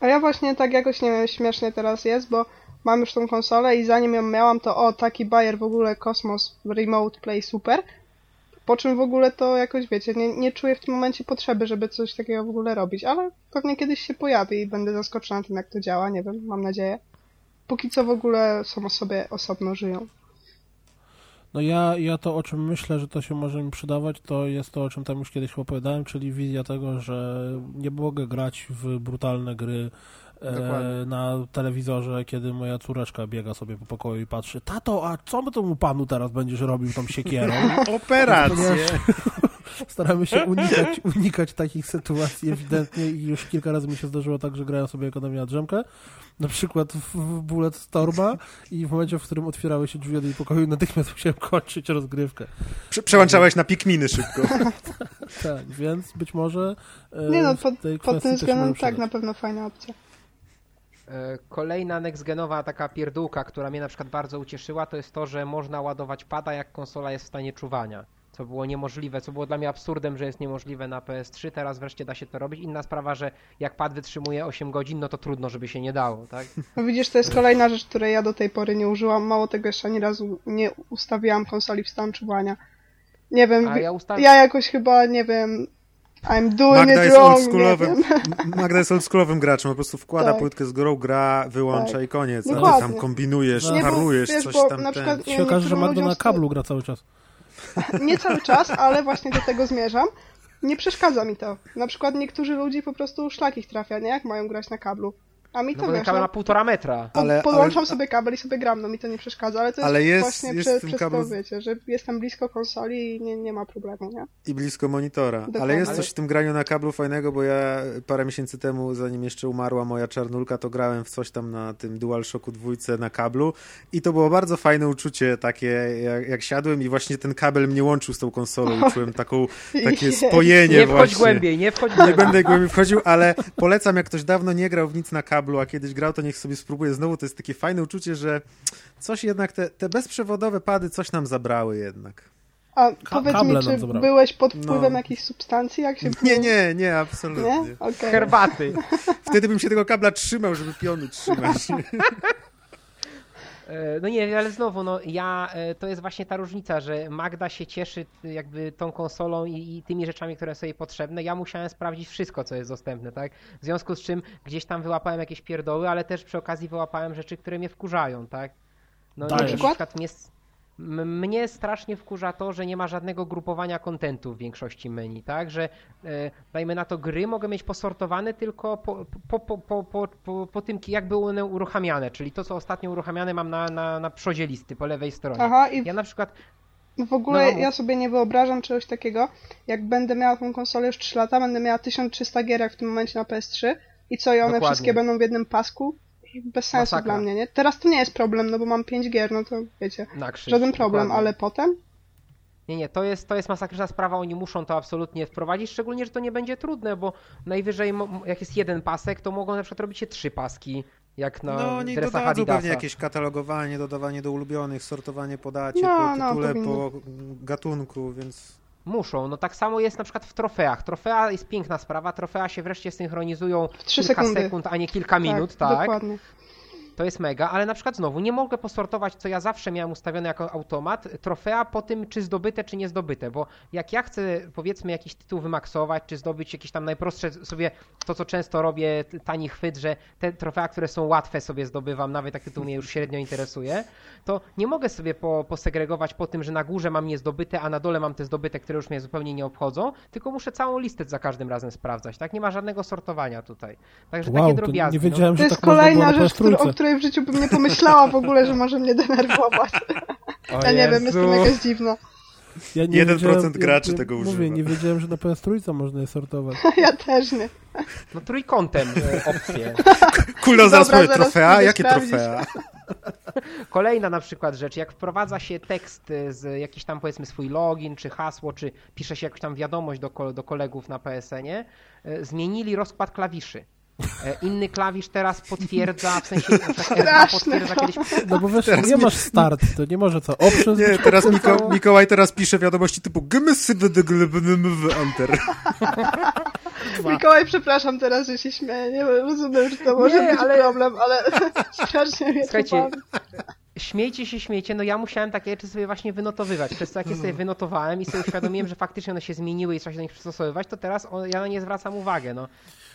A ja właśnie tak jakoś, nie wiem, śmiesznie teraz jest, bo mam już tą konsolę i zanim ją miałam, to o, taki bajer w ogóle Kosmos Remote Play super. Po czym w ogóle to jakoś, wiecie, nie, nie czuję w tym momencie potrzeby, żeby coś takiego w ogóle robić, ale pewnie kiedyś się pojawi i będę zaskoczona tym, jak to działa, nie wiem, mam nadzieję. Póki co w ogóle samo sobie osobno żyją. No ja, ja to, o czym myślę, że to się może mi przydawać, to jest to, o czym tam już kiedyś opowiadałem, czyli wizja tego, że nie mogę grać w brutalne gry Dokładnie. na telewizorze, kiedy moja córeczka biega sobie po pokoju i patrzy, tato, a co my temu panu teraz będziesz robił tą siekierą? Operację. Staramy się unikać, unikać takich sytuacji ewidentnie i już kilka razy mi się zdarzyło tak, że grają sobie ekonomię na drzemkę, na przykład w, Bullet Storma i w momencie, w którym otwierały się drzwi od jej pokoju, natychmiast musiałem kończyć rozgrywkę. Prze przełączałeś na pikminy szybko. Tak, więc być może e, Nie no, w pod, tej pod tym względem tak, na pewno fajna opcja. E, Kolejna nextgenowa taka pierdółka, która mnie na przykład bardzo ucieszyła, to jest to, że można ładować pada, jak konsola jest w stanie czuwania. Co było niemożliwe, co było dla mnie absurdem, że jest niemożliwe na PS3, teraz wreszcie da się to robić. Inna sprawa, że jak pad wytrzymuje 8 godzin, no to trudno, żeby się nie dało, tak? No widzisz, to jest kolejna rzecz, której ja do tej pory nie użyłam. Mało tego, jeszcze ani razu nie ustawiłam konsoli w stan czuwania. Nie wiem, ja ustawiam... ja jakoś chyba, nie wiem, I'm doing Magda it jest wrong, nie oldschoolowym, wiem. Magda jest oldschoolowym graczem, po prostu wkłada Tak. płytkę z grą, gra, wyłącza Tak. i koniec. A ty Dokładnie. tam kombinujesz, Nie, bo harujesz, wiesz, coś bo tam na ten. przykład- Nie, się okaże, że Magda na kablu gra cały czas. Nie cały czas, ale właśnie do tego zmierzam. Nie przeszkadza mi to. Na przykład niektórzy ludzi po prostu szlak ich trafia, nie? Jak mają grać na kablu. A mi No to ten wiesz, kabel no, ma półtora metra. Ale- podłączam ale- sobie kabel i sobie gram, no mi to nie przeszkadza, ale to jest, Ale jest- właśnie jest przez kablu- to, wiecie, że jestem blisko konsoli i nie, nie ma problemu, nie? I blisko monitora. Dokładnie. Ale jest coś w tym graniu na kablu fajnego, bo ja parę miesięcy temu, zanim jeszcze umarła moja czarnulka, to grałem w coś tam na tym DualShocku dwójce na kablu i to było bardzo fajne uczucie takie, jak, jak siadłem i właśnie ten kabel mnie łączył z tą konsolą i czułem taką, takie spojenie Nie wchodź właśnie. głębiej, nie wchodź Nie głębiej. będę głębiej wchodził, ale polecam, jak ktoś dawno nie grał w nic na kablu, a kiedyś grał, to niech sobie spróbuje znowu. To jest takie fajne uczucie, że coś jednak, te, te bezprzewodowe pady coś nam zabrały jednak. A powiedz kable mi, czy zabrały. byłeś pod wpływem No. jakichś substancji, jak się Nie, nie, nie, absolutnie. Nie? Okej. Herbaty. Wtedy bym się tego kabla trzymał, żeby piony trzymać. E, No nie, ale znowu, no ja, e, to jest właśnie ta różnica, że Magda się cieszy jakby tą konsolą i, i tymi rzeczami, które są jej potrzebne. Ja musiałem sprawdzić wszystko, co jest dostępne, tak? W związku z czym gdzieś tam wyłapałem jakieś pierdoły, ale też przy okazji wyłapałem rzeczy, które mnie wkurzają, tak? No Dajesz. na przykład mnie, mnie strasznie wkurza to, że nie ma żadnego grupowania kontentu w większości menu, tak? Że e, dajmy na to gry mogę mieć posortowane tylko po, po, po, po, po, po, po tym, jak były one uruchamiane, czyli to, co ostatnio uruchamiane mam na, na, na przodzie listy po lewej stronie. Aha, i Ja na przykład, w ogóle No. ja sobie nie wyobrażam czegoś takiego, jak będę miała tą konsolę już 3 lata, będę miała 1300 gier jak w tym momencie na PS3 i co, i one Dokładnie. wszystkie będą w jednym pasku? Bez sensu Masakra. dla mnie, nie? Teraz to nie jest problem, no bo mam 5 gier, no to wiecie, na krzyż. żaden problem, dokładnie. ale potem? Nie, nie, to jest, to jest masakryczna sprawa, oni muszą to absolutnie wprowadzić, szczególnie, że to nie będzie trudne, bo najwyżej, jak jest jeden pasek, to mogą na przykład robić się trzy paski, jak na No, oni dresach dodadzą Adidasa. pewnie jakieś katalogowanie, dodawanie do ulubionych, sortowanie po dacie, No, po no, tytule, powinno. po gatunku, więc... Muszą. No tak samo jest na przykład w trofeach. Trofea jest piękna sprawa. Trofea się wreszcie synchronizują trzy kilka sekundy. sekund, a nie kilka minut, tak? Dokładnie. To jest mega, ale na przykład znowu nie mogę posortować, co ja zawsze miałem ustawione jako automat, trofea po tym, czy zdobyte, czy nie zdobyte, bo jak ja chcę, powiedzmy, jakiś tytuł wymaksować, czy zdobyć jakieś tam najprostsze sobie, to co często robię, tani chwyt, że te trofea, które są łatwe sobie zdobywam, nawet jak tytuł mnie już średnio interesuje, to nie mogę sobie po, posegregować po tym, że na górze mam niezdobyte, a na dole mam te zdobyte, które już mnie zupełnie nie obchodzą, tylko muszę całą listę za każdym razem sprawdzać, tak? Nie ma żadnego sortowania tutaj. Także takie Wow, to drobiazgi. nie no. wiedziałem, To że jest tak kolejna na rzecz, o PS3. Której w życiu bym nie pomyślała w ogóle, że może mnie denerwować. O Ja nie wiem, Jezu. jestem jakaś dziwna. Ja nie 1% wiedziałem- graczy ja, tego mówię, używa. nie wiedziałem, że na PS3 można je sortować. Ja też nie. No trójkątem e, opcje. Kulno zaraz powie, trofea? Jakie trofea? Kolejna na przykład rzecz, jak wprowadza się tekst y, z jakiś tam powiedzmy swój login, czy hasło, czy pisze się jakąś tam wiadomość do, do kolegów na PSN-ie, y, zmienili rozkład klawiszy. E, Inny klawisz teraz potwierdza, w sensie na przykład R2 Straszne potwierdza to. kiedyś No bo wiesz, Teraz nie mi- masz start, to nie może co, options Nie, teraz? Miko, Mikołaj teraz pisze wiadomości typu gmsydglbnmw enter. Mikołaj, przepraszam teraz, że się śmieję. Nie rozumiem, że to może Nie, być ale- problem, ale strasznie mnie to Słuchajcie, śmiejcie się, śmiejcie, no ja musiałem takie rzeczy sobie właśnie wynotowywać, przez co jak je sobie wynotowałem i sobie uświadomiłem, że faktycznie one się zmieniły i trzeba się do nich przystosowywać, to teraz o, ja na nie zwracam uwagę, no.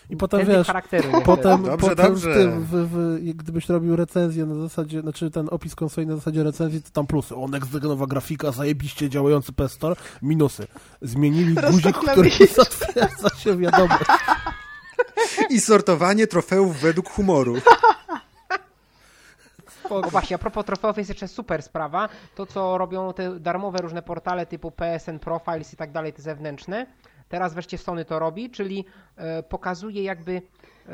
I potem wiesz, charakteru potem, Dobrze, potem dobrze. W tym, w, w, gdybyś robił recenzję na zasadzie, znaczy ten opis konsoli na zasadzie recenzji, to tam plusy. O, next nowa grafika, zajebiście działający PS Store. Minusy. Zmienili guzik, który zatwierdza się wiadomość. I sortowanie trofeów według humoru. O właśnie, a propos trofeów jest jeszcze super sprawa. To, co robią te darmowe różne portale typu PSN Profiles i tak dalej, te zewnętrzne. Teraz wreszcie Sony to robi, czyli e, pokazuje jakby e,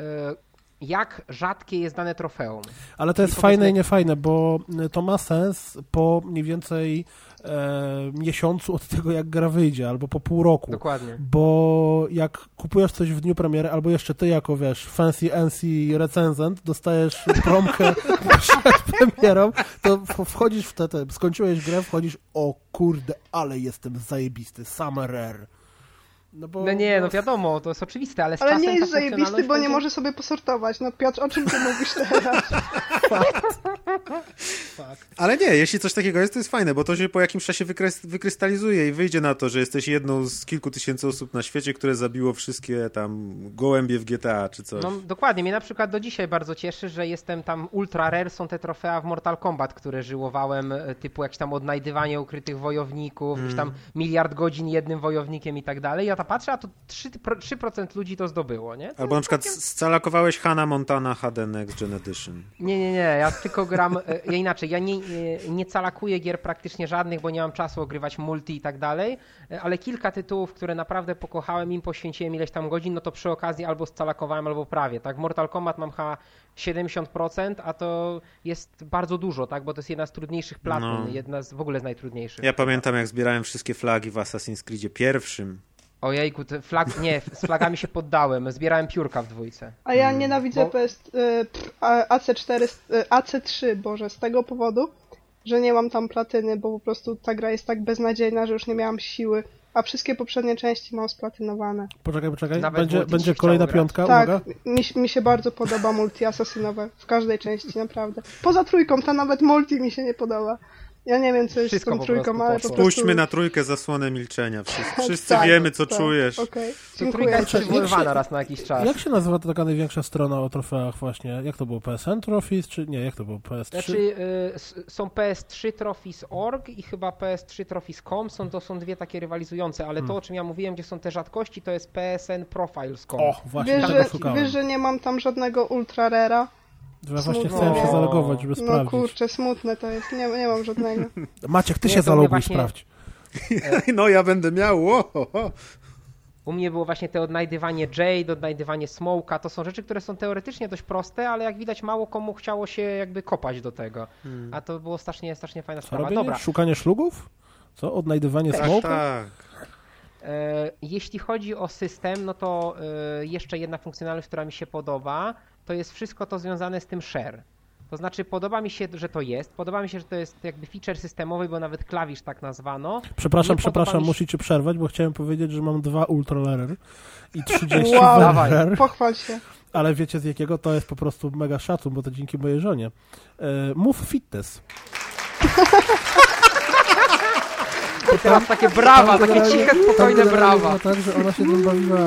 jak rzadkie jest dane trofeum. Ale to jest I fajne i niefajne, bo to ma sens po mniej więcej e, miesiącu od tego, jak gra wyjdzie, albo po pół roku. Dokładnie. Bo jak kupujesz coś w dniu premiery, albo jeszcze ty jako, wiesz, fancy NC recenzent, dostajesz promkę przed premierą, to wchodzisz w te, te, skończyłeś grę, wchodzisz, o kurde, ale jestem zajebisty, summer rare. No, bo, No nie, no wiadomo, to jest oczywiste, ale z Ale nie ta jest zajebisty, bo nie może sobie posortować. No Piotr, o czym ty mówisz teraz? Ale nie, jeśli coś takiego jest, to jest fajne, bo to się po jakimś czasie wykrys- wykrystalizuje i wyjdzie na to, że jesteś jedną z kilku tysięcy osób na świecie, które zabiło wszystkie tam gołębie w GTA czy coś. No dokładnie, mnie na przykład do dzisiaj bardzo cieszy, że jestem tam ultra rare, są te trofea w Mortal Kombat, które żyłowałem, e, typu jakieś tam odnajdywanie ukrytych wojowników, jakieś tam miliard godzin jednym wojownikiem i tak dalej. Ja to patrzę, a to 3%, 3% ludzi to zdobyło, nie? To Albo na przykład całkiem- scalakowałeś Hannah Montana HD Next Gen Edition. Nie, nie, nie, ja tylko gram, e, ja inaczej, ja nie, nie, calakuję gier praktycznie żadnych, bo nie mam czasu ogrywać multi i tak dalej, e, ale kilka tytułów, które naprawdę pokochałem, im poświęciłem ileś tam godzin, no to przy okazji albo scalakowałem, albo prawie, tak? Mortal Kombat mam chyba 70%, a to jest bardzo dużo, tak? Bo to jest jedna z trudniejszych platyn, No. jedna z w ogóle z najtrudniejszych. Ja pamiętam, jak zbierałem wszystkie flagi w Assassin's Creedzie pierwszym. Ojejku, te flag, nie, z flagami się poddałem, zbierałem piórka w dwójce. A ja nienawidzę Bo- PS, y, pff, a- AC4, z- y, AC3, Boże, z tego powodu, że nie mam tam platyny, bo po prostu ta gra jest tak beznadziejna, że już nie miałam siły. A wszystkie poprzednie części mam splatynowane. Poczekaj, poczekaj, Nawet będzie, będzie kolejna piątka, tak, uwaga. mi, mi się bardzo podoba multi asasynowe. W każdej części, naprawdę. Poza trójką, ta nawet multi mi się nie podoba. Ja nie wiem, co jest Wszystko z tą trójką, ale po prostu... Puśćmy na trójkę zasłonę milczenia. Wszyscy, wszyscy Tak, wiemy, co tak, czujesz. To dziękuję. trójka jest Jak się- przywoływana raz na jakiś czas. Jak się nazywa ta taka największa strona o trofeach właśnie? Jak to było? PSN Trophies, czy nie? Jak to było? PS3? Znaczy, y, są PS3 Trophies.org i chyba PS3 Trophies.com, są, to są dwie takie rywalizujące, ale to, o czym ja mówiłem, gdzie są te rzadkości, to jest PSN Profiles.com. O, właśnie Wiesz, tego że, wiesz, że nie mam tam żadnego ultra rara? Ja właśnie smutno. chciałem się No. zalogować, żeby No sprawdzić. kurczę, smutne to jest. Nie, nie mam żadnego. Maciek, ty Nie, się zaloguj, właśnie- sprawdź. No ja będę miał. U mnie było właśnie te odnajdywanie Jade, odnajdywanie Smoke'a, to są rzeczy, które są teoretycznie dość proste, ale jak widać mało komu chciało się jakby kopać do tego. A to było strasznie, strasznie fajna Co sprawa. robienie? Dobra, Szukanie szlugów? Co? Odnajdywanie Tak, smoka? tak. E, Jeśli chodzi o system, no to e, jeszcze jedna funkcjonalność, która mi się podoba, to jest wszystko to związane z tym share. To znaczy podoba mi się, że to jest, podoba mi się, że to jest jakby feature systemowy, bo nawet klawisz tak nazwano. Przepraszam, przepraszam, się- musicie przerwać, bo chciałem powiedzieć, że mam dwa Ultra Rare i 30 Wow. Dawaj. Rare, Pochwal się. ale wiecie z jakiego? To jest po prostu mega szacun, bo to dzięki mojej żonie. Move Fitness. I teraz takie brawa, takie ciche, spokojne brawa. tak, że ona się tym bawiła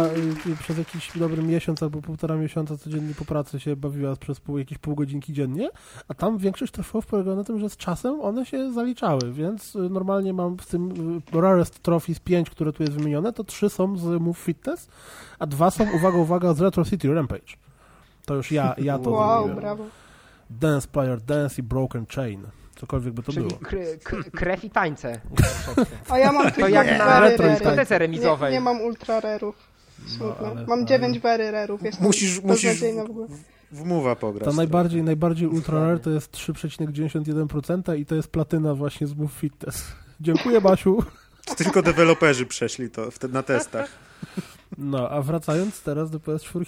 przez jakiś dobry miesiąc albo półtora miesiąca codziennie po pracy się bawiła przez pół, jakieś pół godzinki dziennie, a tam większość trofeów polegała na tym, że z czasem one się zaliczały, więc y, normalnie mam w tym y, Rarest Trophies 5, które tu jest wymienione, to trzy są z Move Fitness, a dwa są, uwaga, uwaga, z Retro City Rampage. To już ja, ja to Wow, zrobiłem. brawo. Dance Player Dance i Broken Chain. Cokolwiek by to Czyli było. krew i tańce. A ja mam tylko jak na dyskotece remizowej. Nie, nie mam ultra rarów. Smutne. No, ale- mam ale- 9 wery rarów. Jestem Musisz- musisz- w Mowa pograsz. Ta trochę. najbardziej, najbardziej ultra rare to jest 3,91% i to jest platyna właśnie z Move Fitness. Dziękuję, Basiu. Tylko deweloperzy przeszli to na testach. No, a wracając teraz do PS4.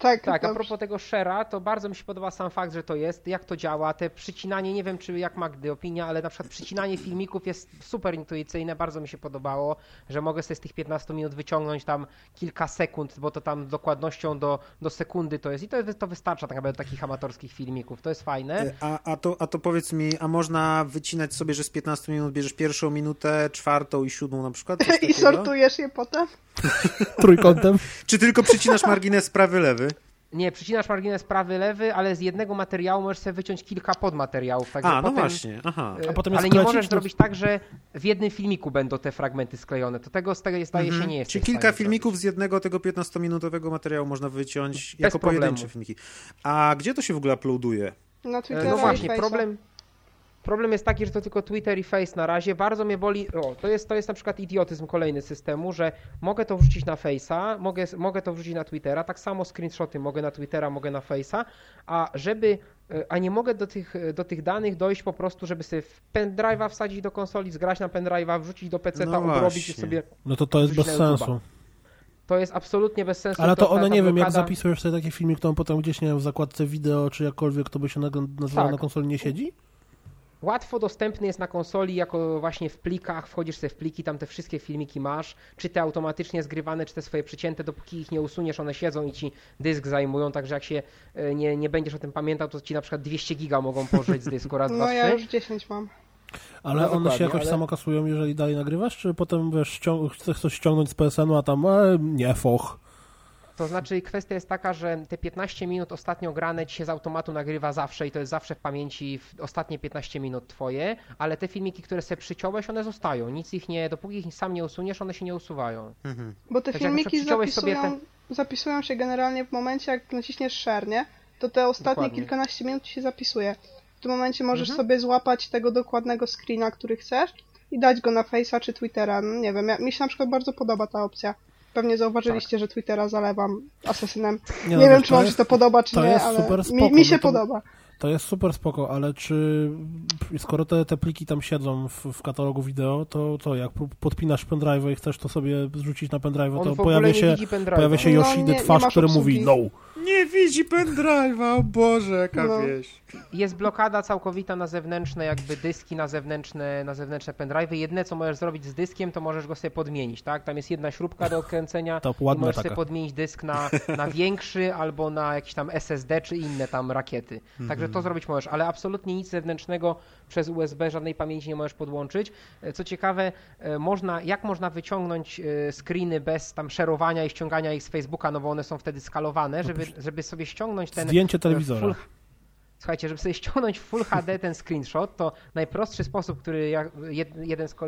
Tak, Tak, a dobrze. propos tego share'a, to bardzo mi się podoba sam fakt, że to jest, jak to działa, te przycinanie, nie wiem czy jak Magdy opinia, ale na przykład przycinanie filmików jest super intuicyjne, bardzo mi się podobało, że mogę sobie z tych 15 minut wyciągnąć tam kilka sekund, bo to tam dokładnością do, do sekundy to jest i to, to wystarcza tak naprawdę do takich amatorskich filmików, to jest fajne. A, a, to, a to powiedz mi, a można wycinać sobie, że z 15 minut bierzesz pierwszą minutę, czwartą i siódmą na przykład? I sortujesz je potem? Trójkątem. Czy tylko przycinasz margines prawy, lewy? Nie, przycinasz margines prawy, lewy, ale z jednego materiału możesz sobie wyciąć kilka podmateriałów, także A, no potem... właśnie, aha. e, A potem ale nie możesz to- zrobić tak, że w jednym filmiku będą te fragmenty sklejone. To tego z tego zdaje się nie jest. Czyli kilka filmików z jednego tego 15-minutowego materiału można wyciąć jako problemu. pojedyncze filmiki. A gdzie to się w ogóle uploaduje? Na Twittera No i właśnie, problem, problem jest taki, że to tylko Twitter i Face na razie. Bardzo mnie boli. O, to jest, to jest na przykład idiotyzm kolejny systemu, że mogę to wrzucić na Face'a, mogę, mogę to wrzucić na Twittera, tak samo screenshoty mogę na Twittera, mogę na Face'a, a żeby. e, A nie mogę do tych, do tych danych dojść po prostu, żeby sobie w pendrive'a wsadzić do konsoli, zgrać na pendrive'a, wrzucić do PC, No obrobić i właśnie. sobie. No to to jest bez sensu. To jest absolutnie bez sensu. Ale to ta nie wiem, jak blokada- zapisujesz sobie taki filmik, to on potem gdzieś, nie wiem, w zakładce wideo, czy jakkolwiek to by się nazywało Tak. na konsoli, nie siedzi? Łatwo dostępny jest na konsoli jako właśnie w plikach, wchodzisz sobie w pliki, tam te wszystkie filmiki masz, czy te automatycznie zgrywane, czy te swoje przycięte, dopóki ich nie usuniesz, one siedzą i ci dysk zajmują, także jak się e, nie, nie będziesz o tym pamiętał, to ci na przykład 200 giga mogą pożyć z dysku, raz, dwa, No ja już 10 mam. Ale No one się jakoś ale- samo kasują, jeżeli dalej nagrywasz, czy potem, wiesz, ścią- chcesz coś ściągnąć z PSN-u, a tam, e, nie, foch. To znaczy kwestia jest taka, że te 15 minut ostatnio grane ci się z automatu nagrywa zawsze i to jest zawsze w pamięci w ostatnie 15 minut twoje, ale te filmiki, które sobie przyciąłeś, one zostają, nic ich nie, dopóki ich sam nie usuniesz, one się nie usuwają. Bo te Tak filmiki przyciąłeś sobie zapisują, zapisują się generalnie w momencie, jak naciśniesz share, nie? To te ostatnie Dokładnie. kilkanaście minut ci się zapisuje. W tym momencie możesz Mhm. sobie złapać tego dokładnego screena, który chcesz i dać go na Face'a czy Twittera. No, nie wiem, ja, mi się na przykład bardzo podoba ta opcja. Pewnie zauważyliście, że Twittera zalewam asesynem. Nie, no wiem, czy wam się to podoba, czy to nie, ale mi, mi się no to- podoba. To jest super spoko, ale czy skoro te, te pliki tam siedzą w, w katalogu wideo, to co, jak podpinasz pendrive i chcesz to sobie zrzucić na pendrive, On to pojawia się, pendrive'a. pojawia się No, nie- nie twarz, który obsługi. mówi no. Nie widzi pendrive'a, o Boże, jaka No. wieś. Jest blokada całkowita na zewnętrzne jakby dyski, na zewnętrzne, na zewnętrzne pendrive'y. Jedne co możesz zrobić z dyskiem, to możesz go sobie podmienić, tak? Tam jest jedna śrubka do odkręcenia To i ładna możesz taka. sobie podmienić dysk na, na większy albo na jakiś tam SSD czy inne tam rakiety. Także to zrobić możesz, ale absolutnie nic zewnętrznego przez USB, żadnej pamięci nie możesz podłączyć. E, Co ciekawe, e, można, jak można wyciągnąć e, screeny bez tam szerowania i ściągania ich z Facebooka, no bo one są wtedy skalowane, żeby, żeby sobie ściągnąć ten Zdjęcie telewizora. Full, Słuchajcie, żeby sobie ściągnąć w Full HD ten screenshot, to najprostszy sposób, który ja, jed,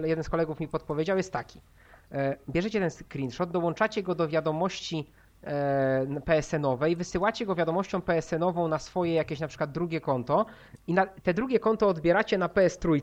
jeden, z kolegów mi podpowiedział, jest taki. Bierzecie ten screenshot, dołączacie go do wiadomości PSN-owej, wysyłacie go wiadomością PSN-ową na swoje jakieś na przykład drugie konto i na te drugie konto odbieracie na PS3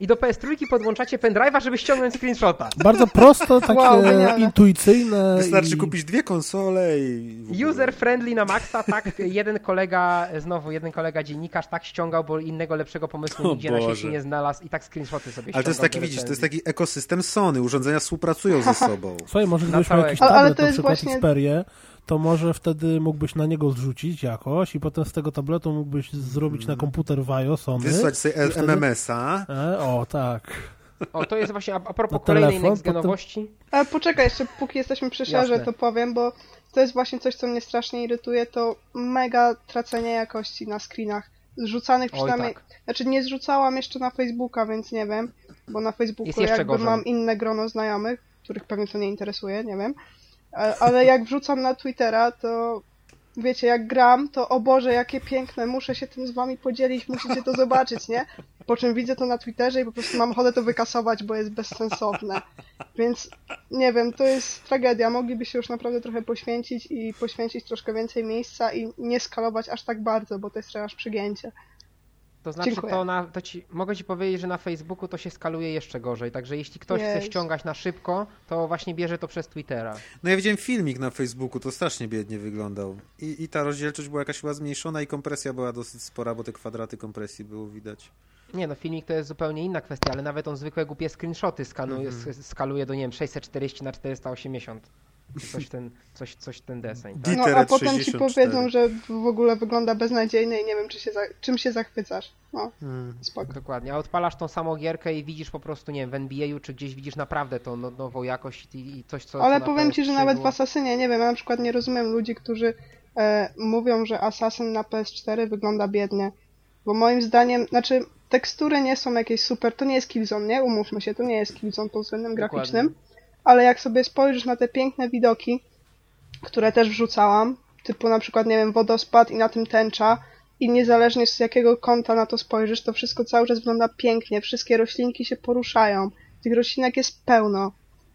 i do PS3 podłączacie pendrive'a, żeby ściągnąć screenshota. Bardzo prosto, takie Wow, intuicyjne. Wystarczy i... kupić dwie konsole i... User friendly na maksa, tak. Jeden kolega, znowu jeden kolega dziennikarz tak ściągał, bo innego lepszego pomysłu O nigdzie na sieci nie znalazł i tak screenshoty sobie Ale to jest taki, widzisz, to jest taki ekosystem Sony, urządzenia współpracują ze sobą. Słuchaj, może Na gdybyś miał Ale- ale tablet, to na jest przykład właśnie- Xperię, to może wtedy mógłbyś na niego zrzucić jakoś i potem z tego tabletu mógłbyś zrobić na komputer Vajo, Sony. Wysłać sobie wtedy- MMS-a. E, o, tak. O, to jest właśnie a, a propos Na kolejnej telefon, nextgenowości. Ale poczekaj jeszcze, póki jesteśmy przy Jasne. to powiem, bo to jest właśnie coś, co mnie strasznie irytuje, to mega tracenie jakości na screenach. Zrzucanych Oj, przynajmniej, tak. znaczy nie zrzucałam jeszcze na Facebooka, więc nie wiem, bo na Facebooku Jest jeszcze jakby gorzej. mam inne grono znajomych, których pewnie to nie interesuje, nie wiem. Ale jak wrzucam na Twittera, to wiecie, jak gram, to o Boże, jakie piękne, muszę się tym z wami podzielić, musicie to zobaczyć, nie? Po czym widzę to na Twitterze i po prostu mam ochotę to wykasować, bo jest bezsensowne. Więc nie wiem, to jest tragedia. Mogliby się już naprawdę trochę poświęcić i poświęcić troszkę więcej miejsca i nie skalować aż tak bardzo, bo to jest aż przygięcie. To znaczy, Dziękuję. to, na, to ci, mogę ci powiedzieć, że na Facebooku to się skaluje jeszcze gorzej. Także jeśli ktoś chce ściągać na szybko, to właśnie bierze to przez Twittera. No ja widziałem filmik na Facebooku, to strasznie biednie wyglądał. I, I ta rozdzielczość była jakaś chyba zmniejszona i kompresja była dosyć spora, bo te kwadraty kompresji było widać. Nie no, filmik to jest zupełnie inna kwestia, ale nawet on zwykłe głupie screenshoty skanuje, Mhm. s- skaluje do, nie wiem, 640 na 480. Coś ten, coś, coś ten deseń. Tak? No a potem ci 64. powiedzą, że w ogóle wygląda beznadziejnie i nie wiem, czy się za... czym się zachwycasz. No, Hmm. spoko. Dokładnie, a odpalasz tą samą gierkę i widzisz po prostu, nie wiem, w NBA-u czy gdzieś widzisz naprawdę tą no, nową jakość i, i coś, co Ale co powiem ci, że PS3 nawet w było. Assassinie, nie wiem, ja na przykład nie rozumiem ludzi, którzy e, mówią, że Assassin na PS4 wygląda biednie. Bo moim zdaniem, znaczy tekstury nie są jakieś super, to nie jest Killzone, nie? Umówmy się, to nie jest Killzone pod względem Dokładnie. graficznym. Ale jak sobie spojrzysz na te piękne widoki, które też wrzucałam, typu na przykład, nie wiem, wodospad i na tym tęcza, i niezależnie z jakiego kąta na to spojrzysz, to wszystko cały czas wygląda pięknie, wszystkie roślinki się poruszają, tych roślinek jest pełno.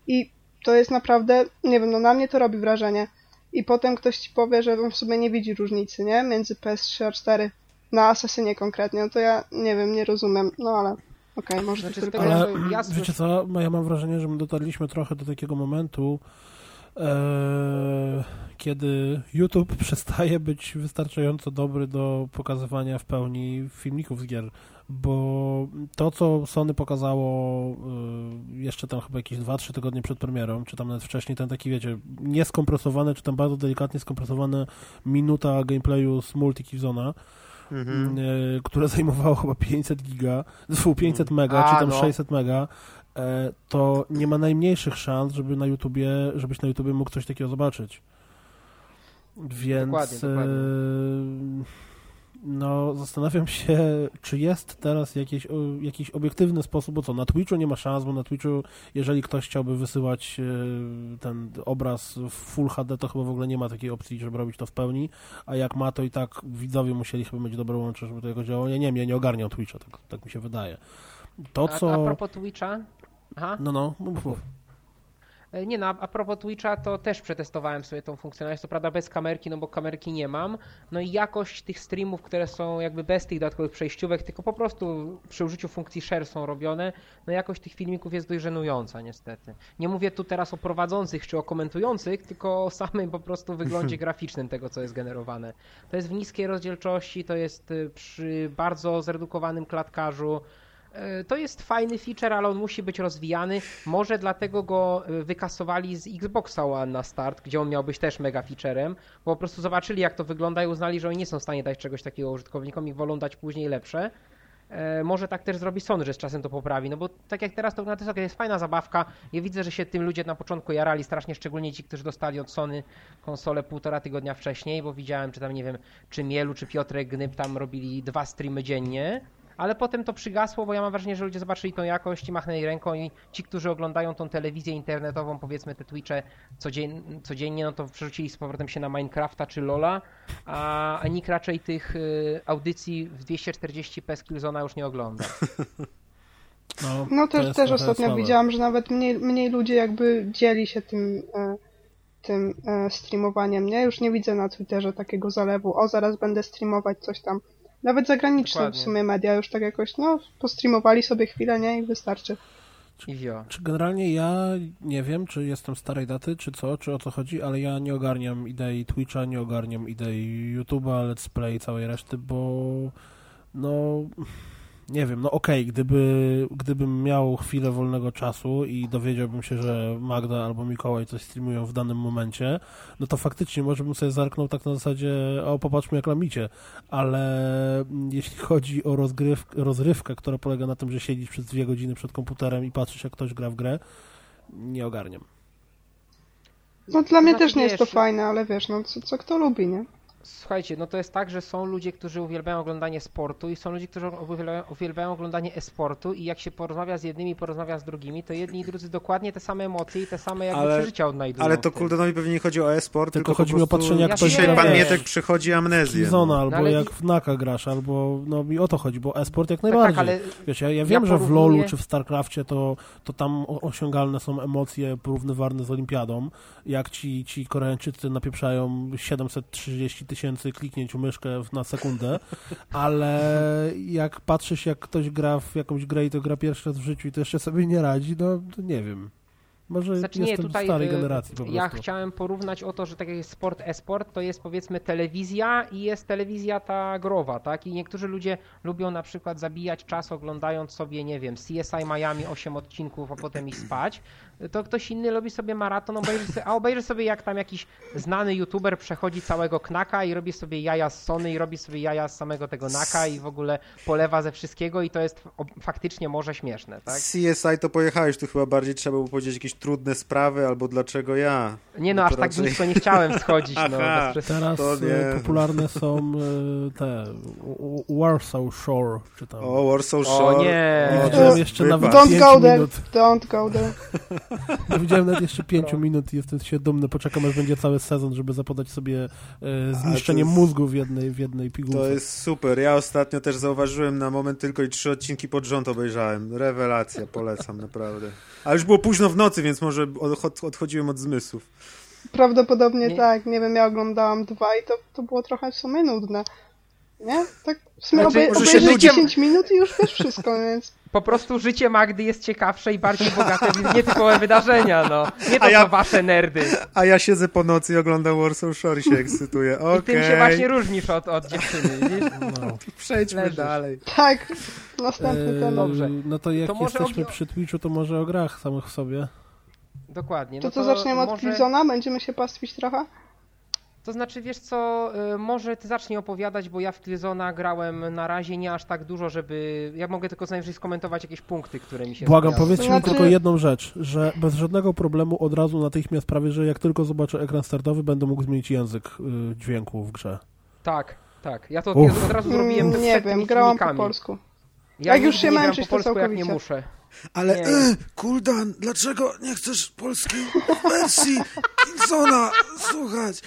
I to jest naprawdę, nie wiem, no na mnie to robi wrażenie. I potem ktoś ci powie, że on w sobie nie widzi różnicy, nie? Między PS3 a 4 na Assassinie konkretnie, no to ja nie wiem, nie rozumiem, no ale okej, może Znaczy, tylko ja. Ale ja wiecie co, ja mam wrażenie, że my dotarliśmy trochę do takiego momentu, e, kiedy YouTube przestaje być wystarczająco dobry do pokazywania w pełni filmików z gier, bo to, co Sony pokazało e, jeszcze tam chyba jakieś 2-3 tygodnie przed premierą, czy tam nawet wcześniej, ten taki, wiecie, nieskompresowany, czy tam bardzo delikatnie skompresowane minuta gameplayu z Multikillzona, Mhm. e, które zajmowało chyba 500 giga, fu, 500 mega, A, czy tam no. 600 mega, e, to nie ma najmniejszych szans, żeby na YouTubie, żebyś na YouTubie mógł coś takiego zobaczyć. Więc Dokładnie, dokładnie. No zastanawiam się, czy jest teraz jakiś, jakiś obiektywny sposób, bo co, na Twitchu nie ma szans, bo na Twitchu, jeżeli ktoś chciałby wysyłać e, ten obraz w Full HD, to chyba w ogóle nie ma takiej opcji, żeby robić to w pełni, a jak ma, to i tak widzowie musieli chyba mieć dobre łącze, żeby to jakoś działało. Ja nie wiem, ja nie ogarniam Twitcha, tak, tak mi się wydaje. To, A, co... a propos Twitcha, aha, No, no, mów, mów. E, Nie no, a propos Twitcha, to też przetestowałem sobie tą funkcjonalność, co prawda bez kamerki, no bo kamerki nie mam. No i jakość tych streamów, które są jakby bez tych dodatkowych przejściówek, tylko po prostu przy użyciu funkcji share są robione, no jakość tych filmików jest dość żenująca niestety. Nie mówię tu teraz o prowadzących czy o komentujących, tylko o samym po prostu wyglądzie graficznym tego, co jest generowane. To jest w niskiej rozdzielczości, to jest y, przy bardzo zredukowanym klatkarzu, To jest fajny feature, ale on musi być rozwijany. Może dlatego go e, wykasowali z Xboxa One na start, gdzie on miał być też mega featurem, bo po prostu zobaczyli jak to wygląda i uznali, że oni nie są w stanie dać czegoś takiego użytkownikom i wolą dać później lepsze. E, Może tak też zrobi Sony, że z czasem to poprawi, no bo tak jak teraz to wygląda, to jest fajna zabawka. Ja widzę, że się tym ludzie na początku jarali strasznie, szczególnie ci, którzy dostali od Sony konsolę półtora tygodnia wcześniej, bo widziałem, czy tam nie wiem, czy Mielu, czy Piotrek Gnyb tam robili dwa streamy dziennie. Ale potem to przygasło, bo ja mam wrażenie, że ludzie zobaczyli tą jakość i machnęli ręką i ci, którzy oglądają tą telewizję internetową, powiedzmy te Twitche codzien, codziennie, no to przerzucili z powrotem się na Minecrafta czy Lola, a, a nikt raczej tych y, audycji w 240p z Killzona już nie ogląda. No, No to też, też ostatnio słabe. widziałam, że nawet mniej, mniej ludzie jakby dzieli się tym, e, tym e, streamowaniem, nie? Już nie widzę na Twitterze takiego zalewu, o zaraz będę streamować coś tam. Nawet zagraniczne Dokładnie. w sumie media już tak jakoś, no, postreamowali sobie chwilę, nie? I wystarczy. Wio. Czy generalnie ja nie wiem, czy jestem starej daty, czy co, czy o co chodzi, ale ja nie ogarniam idei Twitcha, nie ogarniam idei YouTube'a, Let's Play i całej reszty, bo no nie wiem, no okej, gdyby, gdybym miał chwilę wolnego czasu i dowiedziałbym się, że Magda albo Mikołaj coś streamują w danym momencie, no to faktycznie może bym sobie zerknął tak na zasadzie, o popatrzmy jak lamicie, ale jeśli chodzi o rozgryw, rozrywkę, która polega na tym, że siedzisz przez dwie godziny przed komputerem i patrzysz jak ktoś gra w grę, nie ogarniam. No dla mnie znaczy, też nie jest to wiesz, fajne, ale wiesz, no co, co kto lubi, nie? Słuchajcie, no to jest tak, że są ludzie, którzy uwielbiają oglądanie sportu i są ludzie, którzy uwielbiają, uwielbiają oglądanie e-sportu i jak się porozmawia z jednymi i porozmawia z drugimi, to jedni i drudzy dokładnie te same emocje i te same jakby Ale- przeżycia odnajdują. Ale w to tym. Kuldenowi pewnie nie chodzi o e-sport, Tylko tylko, chodzi po mi o patrzenie, jak Ja ktoś się Dzisiaj pan Mietek przychodzi amnezję. No. albo No ale jak w Naka grasz, albo no mi o to chodzi, bo e-sport jak Tak, najbardziej. tak, ale Wiesz, ja, ja wiem, że w porównuję- LoLu czy w StarCrafcie to, to tam osiągalne są emocje porównywalne z Olimpiadą. Jak ci, ci Koreańczycy napieprzają 730 tysięcy kliknięć w myszkę na sekundę, ale jak patrzysz, jak ktoś gra w jakąś grę i to gra pierwszy raz w życiu i to jeszcze sobie nie radzi, no to nie wiem. Może Znaczy nie, tutaj starej y, generacji po prostu. ja chciałem porównać o to, że tak jak jest sport e-sport, to jest powiedzmy telewizja i jest telewizja ta growa, tak? I niektórzy ludzie lubią na przykład zabijać czas oglądając sobie, nie wiem, CSI Miami 8 odcinków, a potem iść spać. To ktoś inny robi sobie maraton, obejrzy sobie, a obejrzy sobie jak tam jakiś znany youtuber przechodzi całego knaka i robi sobie jaja z Sony i robi sobie jaja z samego tego naka i w ogóle polewa ze wszystkiego i to jest o- faktycznie może śmieszne, tak? CSI to pojechałeś, tu chyba bardziej trzeba było powiedzieć jakieś trudne sprawy, albo dlaczego ja. Nie no, No aż to tak raczej- nisko nie chciałem schodzić, no. Bez Teraz e, popularne są e, te Warsaw Shore, czy tam. O, Warsaw O Shore. nie. Nie O, jeszcze nawet Don't go there, don't go there. Nie widziałem nawet jeszcze pięciu minut i jestem się dumny. Poczekam, aż będzie cały sezon, żeby zapodać sobie e, zniszczenie jest- mózgu w jednej, w jednej pigułce. To jest super. Ja ostatnio też zauważyłem na moment tylko i trzy odcinki pod rząd obejrzałem. Rewelacja, polecam naprawdę. A już było późno w nocy, więc może od, odchodziłem od zmysłów. Prawdopodobnie Nie. tak. Nie wiem, ja oglądałam dwa i to, to było trochę w sumie nudne. Nie? Tak w sumie Znaczy, obej- może się obejrzysz ludzie- 10 minut i już wiesz wszystko, więc... Po prostu życie Magdy jest ciekawsze i bardziej bogate w nietypowe wydarzenia, no. Nie to A ja- co wasze nerdy. A ja siedzę po nocy i oglądam Warsaw Shore i się ekscytuję. Okej, I tym się właśnie różnisz od, od dziewczyny, widzisz? No. przejdźmy leżysz. dalej. Tak, następny temat. Dobrze. No to jak To może jesteśmy o- przy Twitchu, to może o grach samych w sobie. Dokładnie. To No co, zaczniemy od może- Killzona? Będziemy się pastwić trochę? To znaczy, wiesz co, y, może ty zacznij opowiadać, bo ja w Killzona grałem na razie nie aż tak dużo, żeby... Ja mogę tylko najwyżej skomentować jakieś punkty, które mi się Błagam, skojarzyły. powiedzcie mi Znaczy- tylko jedną rzecz, że bez żadnego problemu od razu natychmiast prawie, że jak tylko zobaczę ekran startowy, będę mógł zmienić język y, dźwięku w grze. Tak, tak. Ja to od, Uff. od razu zrobiłem Mm, nie wiem, grałam po polsku. Ja Jak już się męczysz, po to polsku, jak nie całkowicie. muszę. Ale Nie. e, Kuldan, dlaczego nie chcesz polskiej wersji Killzona słuchać?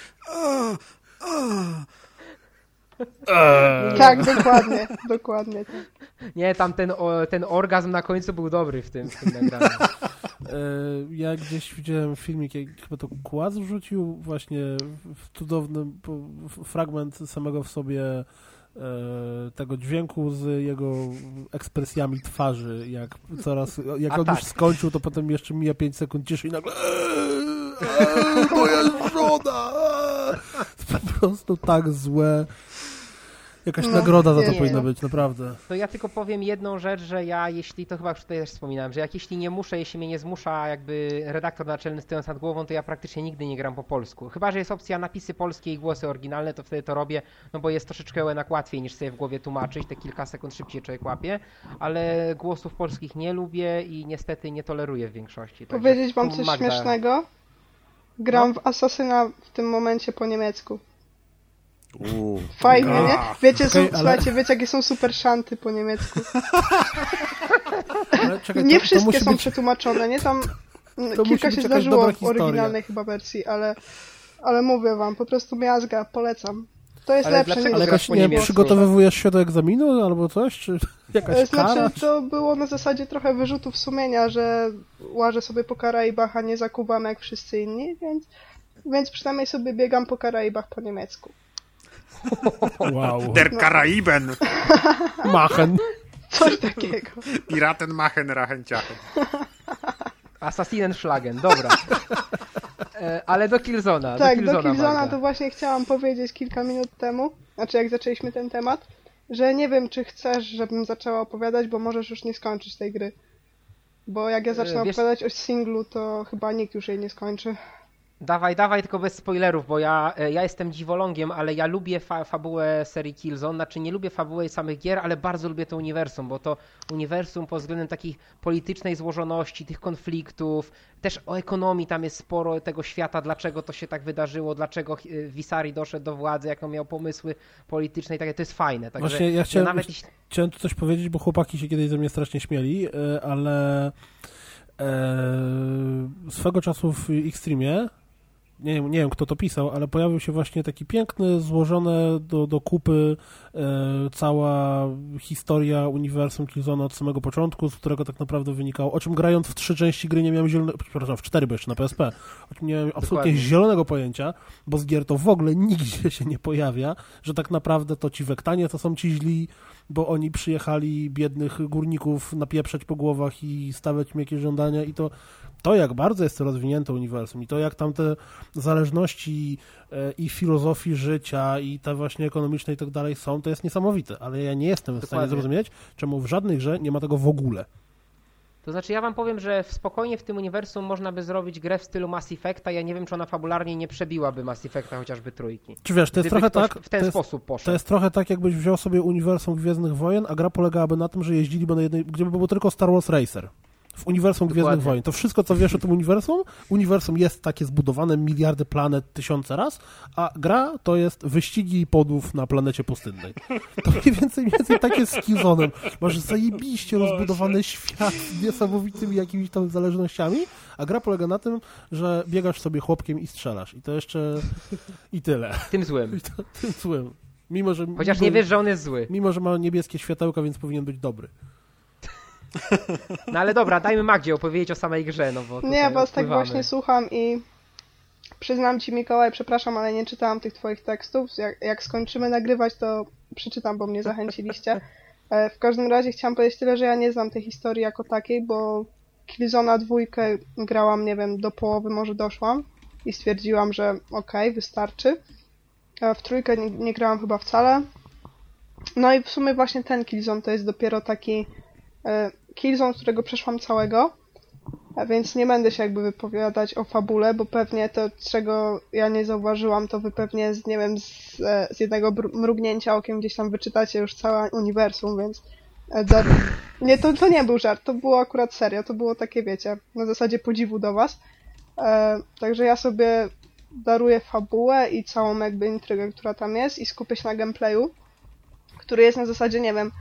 A. Tak, dokładnie, dokładnie. Tak. Nie, tam ten, o, ten orgazm na końcu był dobry w tym, w tym nagraniu. E, Ja gdzieś widziałem filmik, jak chyba to Kłas wrzucił właśnie w cudowny fragment samego w sobie e, tego dźwięku z jego ekspresjami twarzy, jak coraz, jak A on tak. już skończył, to potem jeszcze mija 5 sekund ciszy i nagle eee, eee, moja żona eee. Po prostu tak złe jakaś No, nagroda za to nie. powinna być, naprawdę To ja tylko powiem jedną rzecz, że ja jeśli, to chyba już tutaj też wspominałem, że jak jeśli nie muszę, jeśli mnie nie zmusza jakby redaktor naczelny stojąc nad głową, to ja praktycznie nigdy nie gram po polsku. Chyba, że jest opcja napisy polskie i głosy oryginalne, to wtedy to robię, no bo jest troszeczkę jednak łatwiej niż sobie w głowie tłumaczyć, te kilka sekund szybciej człowiek łapie, ale głosów polskich nie lubię i niestety nie toleruję w większości. także Powiedzieć wam coś Magda- śmiesznego? Gram No. w Asasyna w tym momencie po niemiecku. Fajnie, nie? Wiecie, są, Okej, ale- słuchajcie, wiecie jakie są super szanty po niemiecku? Ale czekaj, Nie to, to wszystkie musi są być przetłumaczone, nie? Tam To kilka się zdarzyło w oryginalnej chyba wersji, ale, ale mówię wam, po prostu miazga, polecam. To jest Ale lepsze niż... Ale jakoś, nie przygotowywujesz się do egzaminu albo coś? Czy jakaś E, kara? Znaczy, to było na zasadzie trochę wyrzutów sumienia, że łażę sobie po Karaibach, a nie zakuwam jak wszyscy inni, więc, więc przynajmniej sobie biegam po Karaibach po niemiecku. Wow. Der Karaiben, Machen. Coś takiego. Piraten machen Rachenciachen. Assassinen-Schlagen, dobra. E, Ale do Killzona. Tak, do Killzona, do Killzona to właśnie chciałam powiedzieć kilka minut temu, znaczy jak zaczęliśmy ten temat, że nie wiem, czy chcesz, żebym zaczęła opowiadać, bo możesz już nie skończyć tej gry. Bo jak ja zacznę E, wiesz- opowiadać o singlu, to chyba nikt już jej nie skończy. Dawaj, dawaj, tylko bez spoilerów, bo ja, e, ja jestem dziwolągiem, ale ja lubię fa fabułę serii Killzone, znaczy nie lubię fabuły samych gier, ale bardzo lubię to uniwersum, bo to uniwersum pod względem takiej politycznej złożoności, tych konfliktów, też o ekonomii tam jest sporo tego świata, dlaczego to się tak wydarzyło, dlaczego e, Visari doszedł do władzy, jaką miał pomysły polityczne i takie, to jest fajne. Także Właśnie ja chciałem- nawet jeśli... Chciałem tu coś powiedzieć, bo chłopaki się kiedyś ze mnie strasznie śmieli, e, ale e, swego czasu w Xtremie nie, wiem- nie wiem kto to pisał, ale pojawił się właśnie taki piękny, złożone do, do kupy e, cała historia uniwersum Killzona od samego początku, z którego tak naprawdę wynikało, o czym grając w trzy części gry nie miałem zielonego, przepraszam, w cztery, bo jeszcze na PSP, o czym nie miałem absolutnie Dokładnie. zielonego pojęcia, bo z gier to w ogóle nigdzie się nie pojawia, że tak naprawdę to ci wektanie to są ci źli, bo oni przyjechali biednych górników napieprzać po głowach i stawiać im jakieś żądania i to, to jak bardzo jest to rozwinięte uniwersum i to jak tam te zależności e, i filozofii życia i te właśnie ekonomiczne i tak dalej są, to jest niesamowite, ale ja nie jestem w stanie Dokładnie. zrozumieć, czemu w żadnej grze nie ma tego w ogóle. To znaczy ja wam powiem, że spokojnie w tym uniwersum można by zrobić grę w stylu Mass Effecta. Ja nie wiem, czy ona fabularnie nie przebiłaby Mass Effecta chociażby trójki. Czy wiesz, to jest Gdyby trochę tak, w ten to jest, sposób poszedł. to jest trochę tak, jakbyś wziął sobie uniwersum Gwiezdnych Wojen, a gra polegałaby na tym, że jeździliby na jednej, gdyby było tylko Star Wars Racer. W uniwersum Gwiezdnych Dokładnie. Wojen. To wszystko, co wiesz o tym uniwersum, uniwersum jest takie zbudowane miliardy planet tysiące raz, a gra to jest wyścigi podłów na planecie pustynnej. To mniej więcej, mniej więcej tak jest z Killzone'em. Masz zajebiście rozbudowany świat z niesamowitymi jakimiś tam zależnościami, a gra polega na tym, że biegasz sobie chłopkiem i strzelasz. I to jeszcze... i tyle. Tym złym. I to tym złym. Mimo, że... Chociaż nie wiesz, że on jest zły. Mimo, że ma niebieskie światełka, więc powinien być dobry. No ale dobra, dajmy Magdzie opowiedzieć o samej grze, no bo Nie, was tak właśnie słucham i przyznam ci Mikołaj, przepraszam, ale nie czytałam tych twoich tekstów. Jak, jak skończymy nagrywać, to przeczytam, bo mnie zachęciliście. E, W każdym razie chciałam powiedzieć tyle, że ja nie znam tej historii jako takiej, bo Killzona dwójkę grałam, nie wiem, do połowy może doszłam i stwierdziłam, że okej, wystarczy. E, W trójkę nie, nie grałam chyba wcale. No i w sumie właśnie ten Killzone to jest dopiero taki e, Killzone, którego przeszłam całego. A więc nie będę się jakby wypowiadać o fabule, bo pewnie to, czego ja nie zauważyłam, to wy pewnie z, nie wiem, z, e, z jednego mrugnięcia okiem gdzieś tam wyczytacie już całe uniwersum, więc e, nie, to, to nie był żart, to było akurat serio, to było takie, wiecie, na zasadzie podziwu do was. E, także ja sobie daruję fabułę i całą jakby intrygę, która tam jest i skupię się na gameplayu, który jest na zasadzie, nie wiem,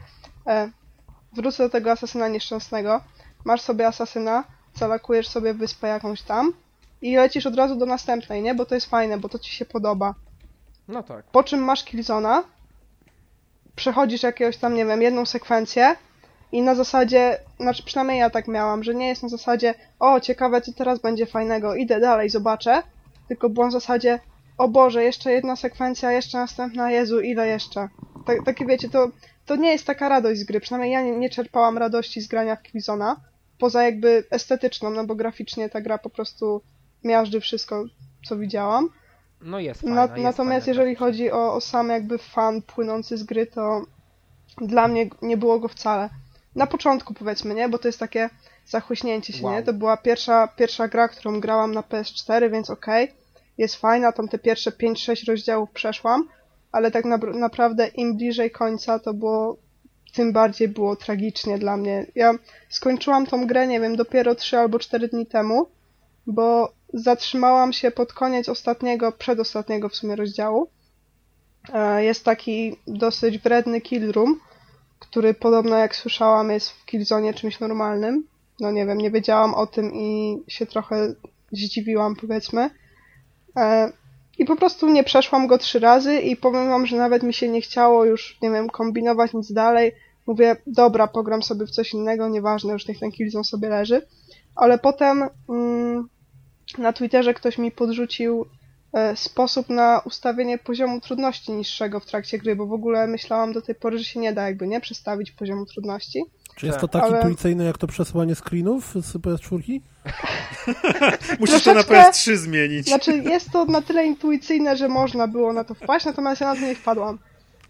e, wrócę do tego asasyna nieszczęsnego, masz sobie asasyna, zalakujesz sobie wyspę jakąś tam i lecisz od razu do następnej, nie? Bo to jest fajne, bo to ci się podoba. No tak. Po czym masz Killzona, przechodzisz jakiegoś tam, nie wiem, jedną sekwencję i na zasadzie, znaczy przynajmniej ja tak miałam, że nie jest na zasadzie o, ciekawe co teraz będzie fajnego, idę dalej, zobaczę, tylko było na zasadzie o Boże, jeszcze jedna sekwencja, jeszcze następna, Jezu, ile jeszcze? Tak, takie wiecie, to, to nie jest taka radość z gry, przynajmniej ja nie, nie czerpałam radości z grania w Killzona, poza jakby estetyczną, no bo graficznie ta gra po prostu miażdży wszystko, co widziałam. No jest Na, fajna, jest natomiast fajna jeżeli chodzi o, o sam jakby fan płynący z gry, to dla mnie nie było go wcale. Na początku powiedzmy, nie? Bo to jest takie zachłyśnięcie się, Wow. nie? To była pierwsza, pierwsza gra, którą grałam na PS4, więc okej, jest fajna, tam te pierwsze 5-6 rozdziałów przeszłam, ale tak na, naprawdę im bliżej końca to było, tym bardziej było tragicznie dla mnie. Ja skończyłam tą grę, nie wiem, dopiero 3 albo 4 dni temu, bo zatrzymałam się pod koniec ostatniego, przedostatniego w sumie rozdziału. E, Jest taki dosyć wredny kill room, który podobno jak słyszałam jest w Killzone czymś normalnym. No nie wiem, nie wiedziałam o tym i się trochę zdziwiłam powiedzmy. I po prostu nie przeszłam go trzy razy i powiem wam, że nawet mi się nie chciało już, nie wiem, kombinować nic dalej. Mówię, dobra, pogram sobie w coś innego, nieważne, już niech ten Killzone sobie leży. Ale potem mm, na Twitterze ktoś mi podrzucił e, sposób na ustawienie poziomu trudności niższego w trakcie gry, bo w ogóle myślałam do tej pory, że się nie da jakby, nie? Przestawić poziomu trudności. Czy jest Tak. to tak Ale- intuicyjne jak to przesyłanie screenów z PS4? Musisz to na Troszeczkę- PS3 zmienić. Znaczy, jest to na tyle intuicyjne, że można było na to wpaść, natomiast ja na to nie wpadłam.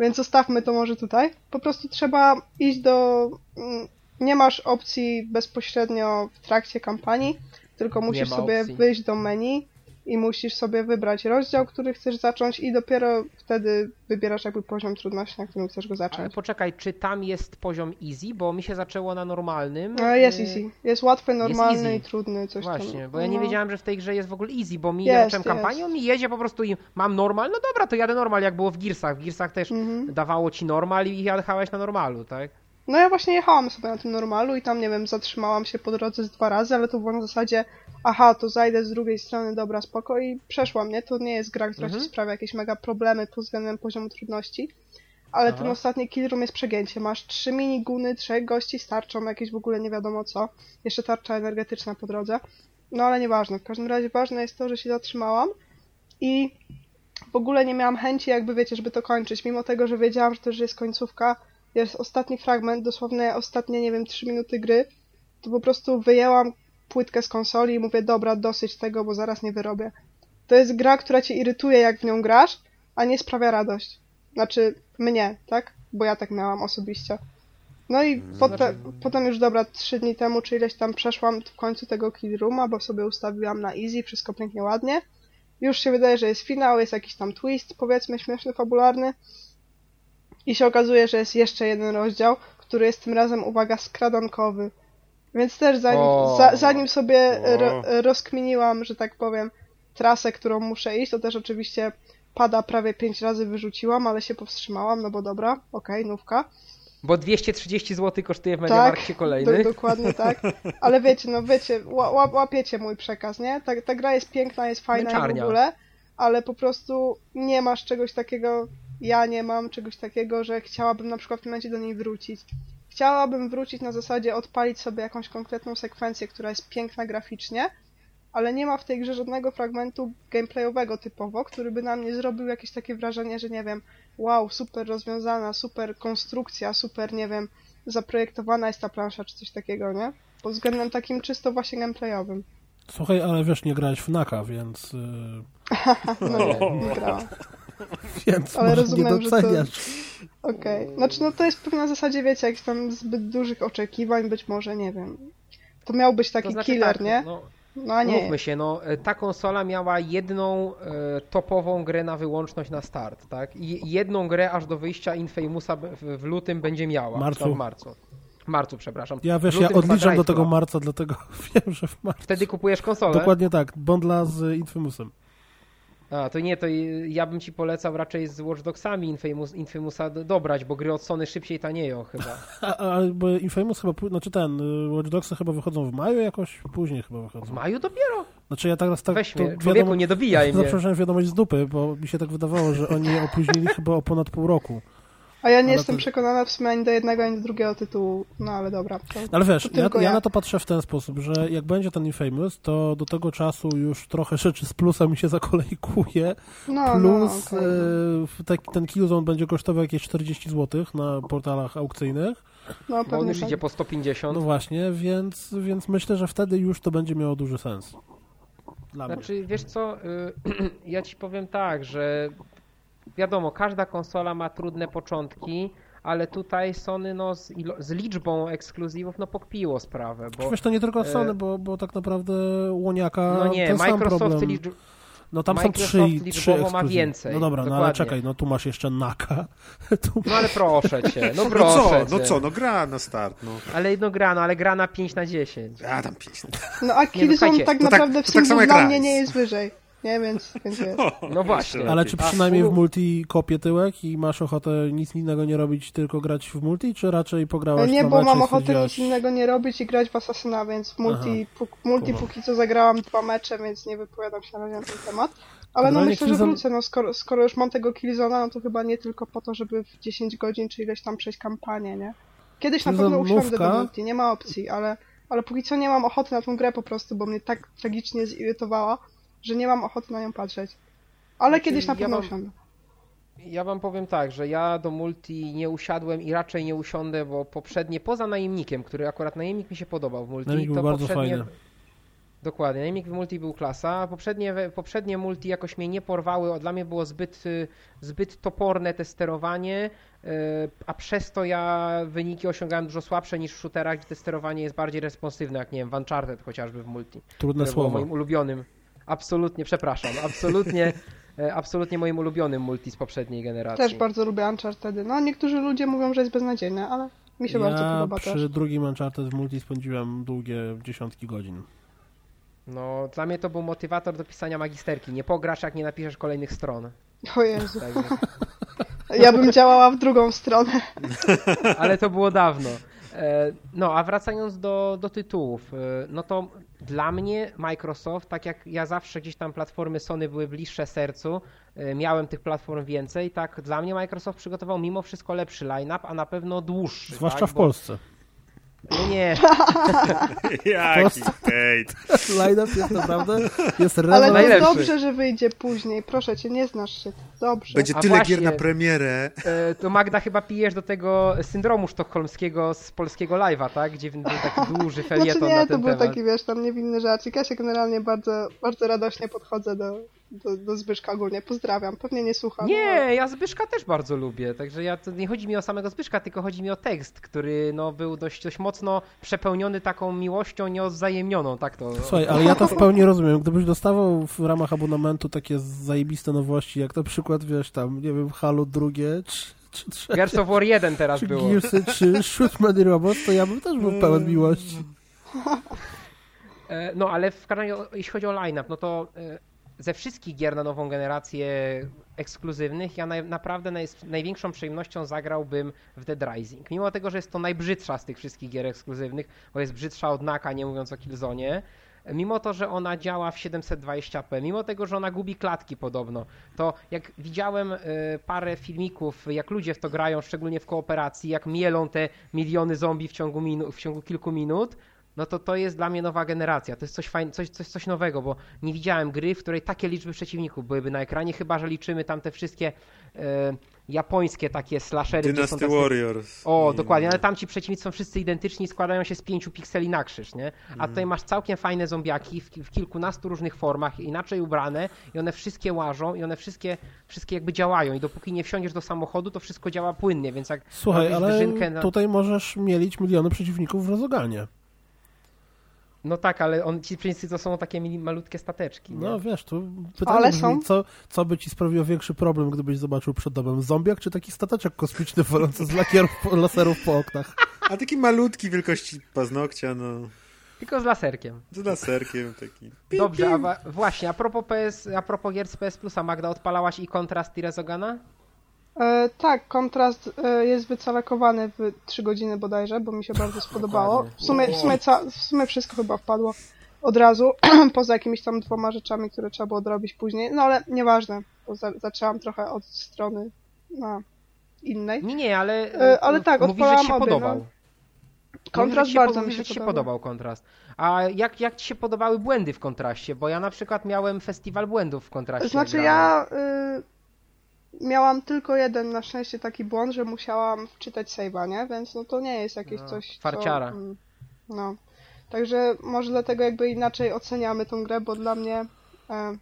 Więc zostawmy to może tutaj. Po prostu trzeba iść do... mm, Nie masz opcji bezpośrednio w trakcie kampanii, tylko musisz sobie opcji. wyjść do menu i musisz sobie wybrać rozdział, który chcesz zacząć i dopiero wtedy wybierasz jakby poziom trudności, na którym chcesz go Ale zacząć. poczekaj, czy tam jest poziom easy? Bo mi się zaczęło na normalnym. Jest easy. Jest łatwy, normalny easy. i trudny, coś tam. Właśnie, bo ja nie No. wiedziałem, że w tej grze jest w ogóle easy, bo mi Jest, zacząłem jest. kampanię, on mi jedzie po prostu i mam normal, no dobra, to jadę normal, jak było w Gearsach. W Gearsach też Mhm. dawało ci normal i jechałeś na normalu, tak? No ja właśnie jechałam sobie na tym normalu i tam, nie wiem, zatrzymałam się po drodze z dwa razy, ale to było na zasadzie, aha, to zajdę z drugiej strony, dobra, spoko i przeszłam, nie? To nie jest gra, która Mhm. ci sprawia jakieś mega problemy pod względem poziomu trudności. Ale Aha. ten ostatni kill room jest przegięcie. Masz trzy miniguny, trzech gości starczą, jakieś w ogóle nie wiadomo co. Jeszcze tarcza energetyczna po drodze. No ale nieważne. W każdym razie ważne jest to, że się zatrzymałam i w ogóle nie miałam chęci, jakby wiecie, żeby to kończyć. Mimo tego, że wiedziałam, że to już jest końcówka, jest ostatni fragment, dosłownie ostatnie, nie wiem, 3 minuty gry, to po prostu wyjęłam płytkę z konsoli i mówię, dobra, dosyć tego, bo zaraz nie wyrobię. To jest gra, która cię irytuje, jak w nią grasz, a nie sprawia radość. Znaczy, mnie, tak? Bo ja tak miałam osobiście. No i potem, potem już, dobra, trzy dni temu, czy ileś tam przeszłam w końcu tego kill rooma, bo sobie ustawiłam na easy, wszystko pięknie, ładnie. Już się wydaje, że jest finał, jest jakiś tam twist, powiedzmy, śmieszny, fabularny. I się okazuje, że jest jeszcze jeden rozdział, który jest tym razem, uwaga, skradankowy. Więc też zanim, O. za, zanim sobie ro, rozkminiłam, że tak powiem, trasę, którą muszę iść, to też oczywiście pada prawie pięć razy wyrzuciłam, ale się powstrzymałam, no bo dobra, okej, nówka. Bo 230 zł kosztuje w Tak, Mediamarkcie kolejny. Do, dokładnie tak. Ale wiecie, no wiecie, ła, ła, łapiecie mój przekaz, nie? Ta, ta gra jest piękna, jest fajna w ogóle, ale po prostu nie masz czegoś takiego, ja nie mam czegoś takiego, że chciałabym na przykład w tym momencie do niej wrócić. Chciałabym wrócić na zasadzie odpalić sobie jakąś konkretną sekwencję, która jest piękna graficznie, ale nie ma w tej grze żadnego fragmentu gameplayowego typowo, który by na mnie zrobił jakieś takie wrażenie, że nie wiem, wow, super rozwiązana, super konstrukcja, super, nie wiem, zaprojektowana jest ta plansza, czy coś takiego, nie? Pod względem takim czysto właśnie gameplayowym. Słuchaj, ale wiesz, nie grałeś w Naka, więc, yy, No nie, nie grałam. więc Ale może rozumiem, nie że to- doceniasz. Okej. Znaczy, no to jest pewnie na zasadzie, wiecie, jakichś tam zbyt dużych oczekiwań, być może, nie wiem. To miał być taki To znaczy killer, tak, nie? No, No a nie. Mówmy się, no, e, ta konsola miała jedną e, topową grę na wyłączność na start, tak? I jedną grę aż do wyjścia Infamousa w, w lutym będzie miała. Marcu. No, w marcu. Marcu, przepraszam. Ja wiesz, ja odliczam do tego marca, dlatego wiem, że w marcu. Wtedy kupujesz konsolę? Dokładnie tak, bondla z Infamousem. A, to nie, to ja bym ci polecał raczej z Watch Dogsami Infamous, Infamousa do- dobrać, bo gry od Sony szybciej tanieją chyba. A, a bo Infamous chyba, znaczy ten, y, Watch Dogsy chyba wychodzą w maju jakoś, później chyba W wychodzą. maju dopiero? Znaczy ja teraz tak, Weź to mnie, człowieku, nie dobijaj mnie. Miałem wiadomość z dupy, bo mi się tak wydawało, że oni opóźnili chyba o ponad pół roku. A ja nie Ale jestem to- przekonana w sumie ani do jednego, ani do drugiego tytułu. No ale dobra. To... Ale wiesz, To ja, ja ja. na to patrzę w ten sposób, że jak będzie ten Infamous, to do tego czasu już trochę rzeczy z plusa mi się zakolejkuje, No, plus no, okej. e, taki, ten Killzone będzie kosztował jakieś 40 zł na portalach aukcyjnych. no Bo on pewnie już tak. idzie po 150. No właśnie, więc, więc myślę, że wtedy już to będzie miało duży sens. Dla mnie. Znaczy, wiesz co, y, ja ci powiem tak, że wiadomo, każda konsola ma trudne początki, ale tutaj Sony no, z, z liczbą ekskluzywów no pokpiło sprawę, bo Wiesz, to nie tylko e, Sony, bo, bo tak naprawdę Łoniaka no nie, ten sam Microsoft problem. liczb... No tam Microsoft są trzy, trzy liczbowo ma więcej, No dobra, no ale dokładnie. czekaj, no tu masz jeszcze Naka. tu No ale proszę cię, no No proszę co, cię. no co, no gra na start, no. Ale no gra, no ale gra na 5 na 10. A tam pięć. No a Killzone słuchajcie, tak to tak- naprawdę to w tak samo singlu jak dla mnie nie jest wyżej. Nie, więc, więc. No właśnie. Ale czy przynajmniej w multi kopie tyłek i masz ochotę nic innego nie robić, tylko grać w multi, czy raczej pograłaś Nie, bo mam ochotę stwierdziłaś- nic innego nie robić i grać w Assassina, więc w multi, puk, multi póki co zagrałam dwa mecze, więc nie wypowiadam się na razie na ten temat. Ale no Generalnie myślę, że Killzone- wrócę, no skoro, skoro już mam tego Killzona, no to chyba nie tylko po to, żeby w 10 godzin czy ileś tam przejść kampanię, nie? Kiedyś na pewno usiądę do multi, nie ma opcji, ale, ale póki co nie mam ochoty na tą grę po prostu, bo mnie tak tragicznie zirytowała, że nie mam ochoty na nią patrzeć. Ale Znaczy, kiedyś na ja pewno mam- usiądę. Ja wam powiem tak, że ja do multi nie usiadłem i raczej nie usiądę, bo poprzednie, poza najemnikiem, który akurat najemnik mi się podobał w multi, Najemnik to był bardzo poprzednie... fajny. Dokładnie, najemnik w multi był klasa, a poprzednie, poprzednie multi jakoś mnie nie porwały, dla mnie było zbyt, y, zbyt toporne te sterowanie, y, a przez to ja wyniki osiągałem dużo słabsze niż w shooterach, gdzie te sterowanie jest bardziej responsywne, jak nie wiem, w Uncharted chociażby w multi Trudne słowo. moim ulubionym. Absolutnie, przepraszam, absolutnie, e, absolutnie moim ulubionym multi z poprzedniej generacji. Też bardzo lubię Uncharted. No niektórzy ludzie mówią, że jest beznadziejne, ale mi się bardzo Ja podoba przy też. drugim Uncharted w multi spędziłem długie dziesiątki godzin. No, dla mnie to był motywator do pisania magisterki. Nie pograsz, jak nie napiszesz kolejnych stron. O Jezu. Także, Ja bym działała w drugą stronę. ale to było dawno. E, No, a wracając do, do tytułów, e, no to dla mnie Microsoft, tak jak ja zawsze gdzieś tam platformy Sony były bliższe sercu, e, miałem tych platform więcej, tak dla mnie Microsoft przygotował mimo wszystko lepszy line-up, a na pewno dłuższy. Zwłaszcza tak? w Bo- Polsce. No nie, Jaki hejt. Line-up jest naprawdę jest Ale to Najlepszy. dobrze, że wyjdzie później. Proszę cię, nie znasz się. Dobrze. Będzie A tyle właśnie. gier na premierę. e, to Magda chyba pijesz do tego syndromu sztokholmskiego z polskiego live'a, tak? Gdzie był taki duży Znaczy felieton nie, na to ten był temat. taki, wiesz, tam niewinny żarcik. Ja się generalnie bardzo, bardzo radośnie podchodzę do, do, do Zbyszka ogólnie. Pozdrawiam. Pewnie nie słucha. no, Nie, ja Zbyszka też bardzo lubię, także ja, to nie chodzi mi o samego Zbyszka, tylko chodzi mi o tekst, który no, był dość, dość mocno przepełniony taką miłością nieodzajemnioną, tak to... Słuchaj, ale ja to w pełni rozumiem. Gdybyś dostawał w ramach abonamentu takie zajebiste nowości, jak na przykład, wiesz, tam, nie wiem, Halo drugie, czy, czy trzecie, Gears of War 1 teraz czy było. Gearsy, czy Shootman i Robot, to ja bym też był pełen miłości. E, No, ale w każdym razie, o- jeśli chodzi o line-up, no to e, ze wszystkich gier na nową generację ekskluzywnych, ja naj, naprawdę naj, największą przyjemnością zagrałbym w Dead Rising. Mimo tego, że jest to najbrzydsza z tych wszystkich gier ekskluzywnych, bo jest brzydsza od Naka, nie mówiąc o Killzone, mimo to, że ona działa w 720p, mimo tego, że ona gubi klatki podobno, to jak widziałem e, parę filmików, jak ludzie w to grają, szczególnie w kooperacji, jak mielą te miliony zombie w ciągu, minu- w ciągu kilku minut, no to to jest dla mnie nowa generacja. To jest coś, fajn, coś, coś, coś nowego, bo nie widziałem gry, w której takie liczby przeciwników byłyby na ekranie, chyba że liczymy tam te wszystkie e, japońskie takie slashery. są Dynasty tacy- Warriors. o, I- dokładnie, ale tam ci przeciwnicy są wszyscy identyczni i składają się z pięciu pikseli na krzyż, nie? A tutaj masz całkiem fajne zombiaki w, w kilkunastu różnych formach, inaczej ubrane i one wszystkie łażą i one wszystkie, wszystkie jakby działają i dopóki nie wsiądziesz do samochodu, to wszystko działa płynnie, więc jak Słuchaj, ale na... tutaj możesz mielić miliony przeciwników w Rozoganie. No tak, ale on, ci przeciwnicy to są takie mini, malutkie stateczki, nie? No wiesz, to pytanie Ale są. Co, co by ci sprawiło większy problem, gdybyś zobaczył przed domem zombiak, czy taki stateczek kosmiczny walący z lakierów, laserów po oknach? A taki malutki wielkości paznokcia, no. Tylko z laserkiem. Z laserkiem taki. Dobrze, a wa- właśnie, a propos, PS, a propos gier z PS Plusa, Magda, odpalałaś i kontrast i Rezogana? E, tak, kontrast e, jest wycalekowany w 3 godziny bodajże, bo mi się bardzo spodobało. W sumie, w, sumie w sumie wszystko chyba wpadło od razu, poza jakimiś tam dwoma rzeczami, które trzeba było odrobić później. No ale nieważne, bo za, zaczęłam trochę od strony no, innej. Nie, nie, ale, E, ale tak, mówisz, że odpalałam ci się obie, podobał. no. Mówisz, Kontrast że się bardzo mi mówisz, się że podobał. podobał kontrast. A jak, jak ci się podobały błędy w kontraście? Bo ja na przykład miałem festiwal błędów w kontraście. Znaczy ja y, miałam tylko jeden na szczęście taki błąd, że musiałam wczytać save'a, nie? Więc no to nie jest jakieś No, coś. farciara. Co, mm, no. Także może dlatego jakby inaczej oceniamy tą grę, bo dla mnie e,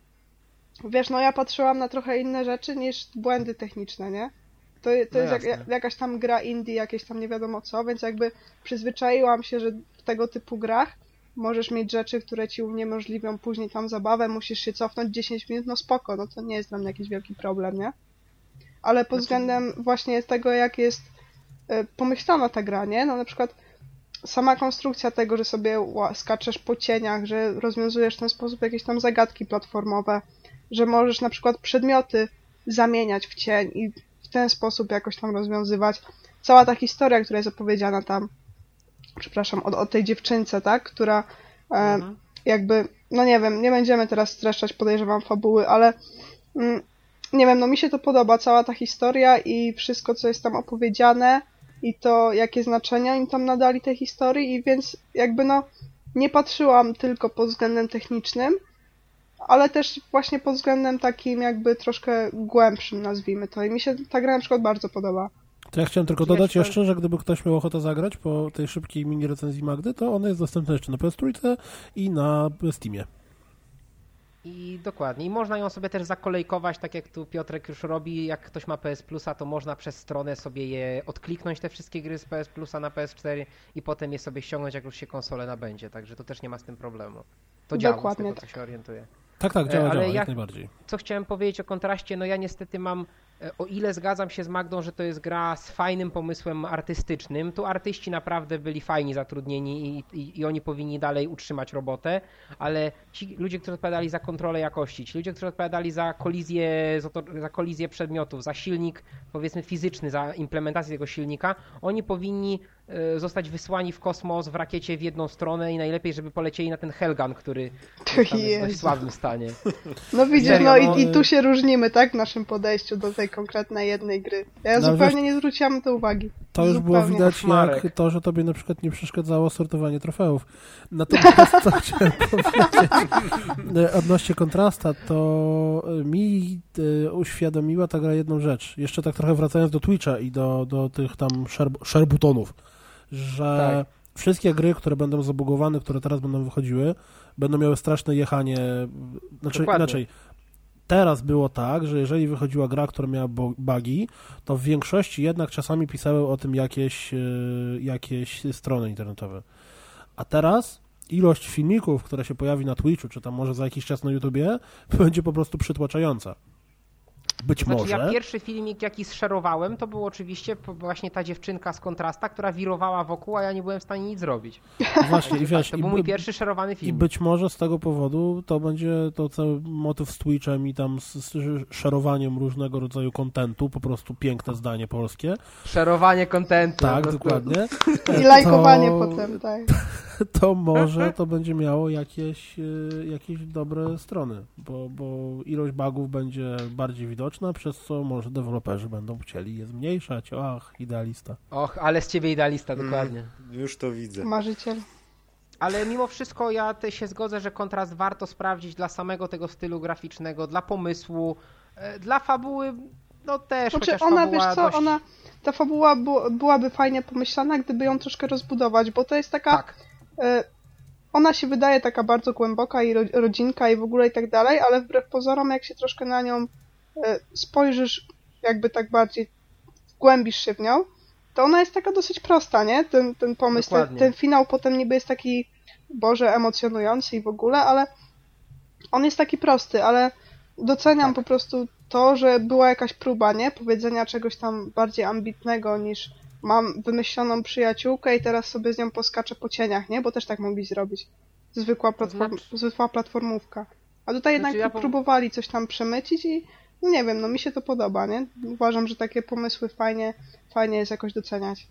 wiesz, no ja patrzyłam na trochę inne rzeczy niż błędy techniczne, nie? To, to No jest jak, jakaś tam gra indie, jakieś tam nie wiadomo co, więc jakby przyzwyczaiłam się, że w tego typu grach możesz mieć rzeczy, które ci uniemożliwią później tam zabawę, musisz się cofnąć 10 minut, no spoko, no to nie jest dla mnie jakiś wielki problem, nie? Ale pod Znaczy- względem właśnie tego, jak jest e, pomyślana ta gra, nie? No na przykład sama konstrukcja tego, że sobie skaczesz po cieniach, że rozwiązujesz w ten sposób jakieś tam zagadki platformowe, że możesz na przykład przedmioty zamieniać w cień i w ten sposób jakoś tam rozwiązywać. Cała ta historia, która jest opowiedziana tam, przepraszam, o, o tej dziewczynce, tak, która e, Mhm. jakby, no nie wiem, nie będziemy teraz streszczać, podejrzewam, fabuły, ale mm, nie wiem, no mi się to podoba, cała ta historia i wszystko, co jest tam opowiedziane i to, jakie znaczenia im tam nadali tej historii i więc jakby no nie patrzyłam tylko pod względem technicznym, ale też właśnie pod względem takim jakby troszkę głębszym, nazwijmy to. I mi się ta gra na przykład bardzo podoba. To ja chciałem tylko dodać jeszcze, że gdyby ktoś miał ochotę zagrać po tej szybkiej mini recenzji Magdy, to ona jest dostępna jeszcze na PS3 i na Steamie. I dokładnie. I można ją sobie też zakolejkować, tak jak tu Piotrek już robi. Jak ktoś ma PS Plusa, to można przez stronę sobie je odkliknąć, te wszystkie gry z PS Plusa na PS4 i potem je sobie ściągnąć, jak już się konsole nabędzie. Także to też nie ma z tym problemu. To działa, z Dokładnie tego co tak. się orientuję. Tak, tak, E, działa, ale działa, jak jak- najbardziej. Co chciałem powiedzieć o kontraście, no ja niestety mam e, o ile zgadzam się z Magdą, że to jest gra z fajnym pomysłem artystycznym, to artyści naprawdę byli fajni zatrudnieni i, i, i oni powinni dalej utrzymać robotę, ale ci ludzie, którzy odpowiadali za kontrolę jakości, ci ludzie, którzy odpowiadali za kolizję, za, kolizję przedmiotów, za silnik powiedzmy fizyczny, za implementację tego silnika, oni powinni e, zostać wysłani w kosmos w rakiecie w jedną stronę i najlepiej, żeby polecieli na ten Helgan, który jest tam w dość słabym stanie. No widzisz, Serio, no i, i tu się różnimy, tak, w naszym podejściu do tej konkretnej jednej gry. Ja No, zupełnie wiesz- nie zwróciłam na to uwagi. To już było Zupełnie. widać, Koszmarek. jak to, że tobie na przykład nie przeszkadzało sortowanie trofeów. Natomiast co chciałem powiedzieć e, odnośnie kontrasta, to e, mi e, uświadomiła ta gra jedną rzecz. Jeszcze tak trochę wracając do Twitcha i do, do tych tam share- sharebutonów, że Tak. wszystkie gry, które będą zabugowane, które teraz będą wychodziły, będą miały straszne jechanie. Znaczy Dokładnie. inaczej. Teraz było tak, że jeżeli wychodziła gra, która miała bugi, to w większości jednak czasami pisały o tym jakieś, e, jakieś strony internetowe. A teraz ilość filmików, która się pojawi na Twitchu, czy tam może za jakiś czas na YouTubie, będzie po prostu przytłaczająca. Być Znaczy może. ja pierwszy filmik jaki zszerowałem, to był oczywiście właśnie ta dziewczynka z kontrasta, która wirowała wokół, a ja nie byłem w stanie nic zrobić. Właśnie, i wiesz, To i, był mój pierwszy szerowany i film. być może z tego powodu to będzie to cały motyw z Twitchem i tam z, z szerowaniem różnego rodzaju kontentu, po prostu piękne zdanie polskie. Szerowanie kontentu. Tak, dokładnie. I lajkowanie To- potem, tak. to może to będzie miało jakieś, e, jakieś dobre strony, bo, bo ilość bugów będzie bardziej widoczna, przez co może deweloperzy będą chcieli je zmniejszać. Ach, idealista. Och, ale z ciebie idealista, Mm. dokładnie. Już to widzę. Marzyciel. Ale mimo wszystko ja te się zgodzę, że kontrast warto sprawdzić dla samego tego stylu graficznego, dla pomysłu, e, dla fabuły, no też, Znaczy ona, wiesz co, dość... ona, ta fabuła bu- byłaby fajnie pomyślana, gdyby ją troszkę rozbudować, bo to jest taka, Tak, ona się wydaje taka bardzo głęboka i ro, rodzinka i w ogóle i tak dalej, ale wbrew pozorom, jak się troszkę na nią e, spojrzysz, jakby tak bardziej wgłębisz się w nią, to ona jest taka dosyć prosta, nie? Ten, ten pomysł, ten, ten finał potem niby jest taki, boże, emocjonujący i w ogóle, ale on jest taki prosty, ale doceniam Tak. po prostu to, że była jakaś próba, nie? Powiedzenia czegoś tam bardziej ambitnego niż mam wymyśloną przyjaciółkę i teraz sobie z nią poskaczę po cieniach, nie? Bo też tak mogli zrobić. Zwykła, platform, znaczy- zwykła platformówka. A tutaj jednak Znaczy ja próbowali coś tam przemycić i no nie wiem, no mi się to podoba, nie? Uważam, że takie pomysły fajnie, fajnie jest jakoś doceniać.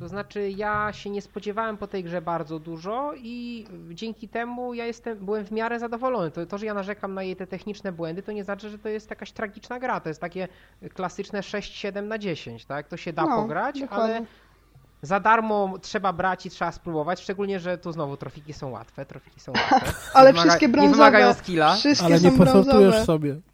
To znaczy ja się nie spodziewałem po tej grze bardzo dużo i dzięki temu ja jestem, byłem w miarę zadowolony. To, to, że ja narzekam na jej te techniczne błędy, to nie znaczy, że to jest jakaś tragiczna gra. To jest takie klasyczne 6-7 na 10, tak? To się da No, pograć, dokładnie. ale za darmo trzeba brać i trzeba spróbować, szczególnie, że tu znowu trofiki są łatwe, trofiki są łatwe. Ale wymaga- wszystkie brązowe. Nie wymagają skilla. Wszystkie Ale nie posortujesz sobie.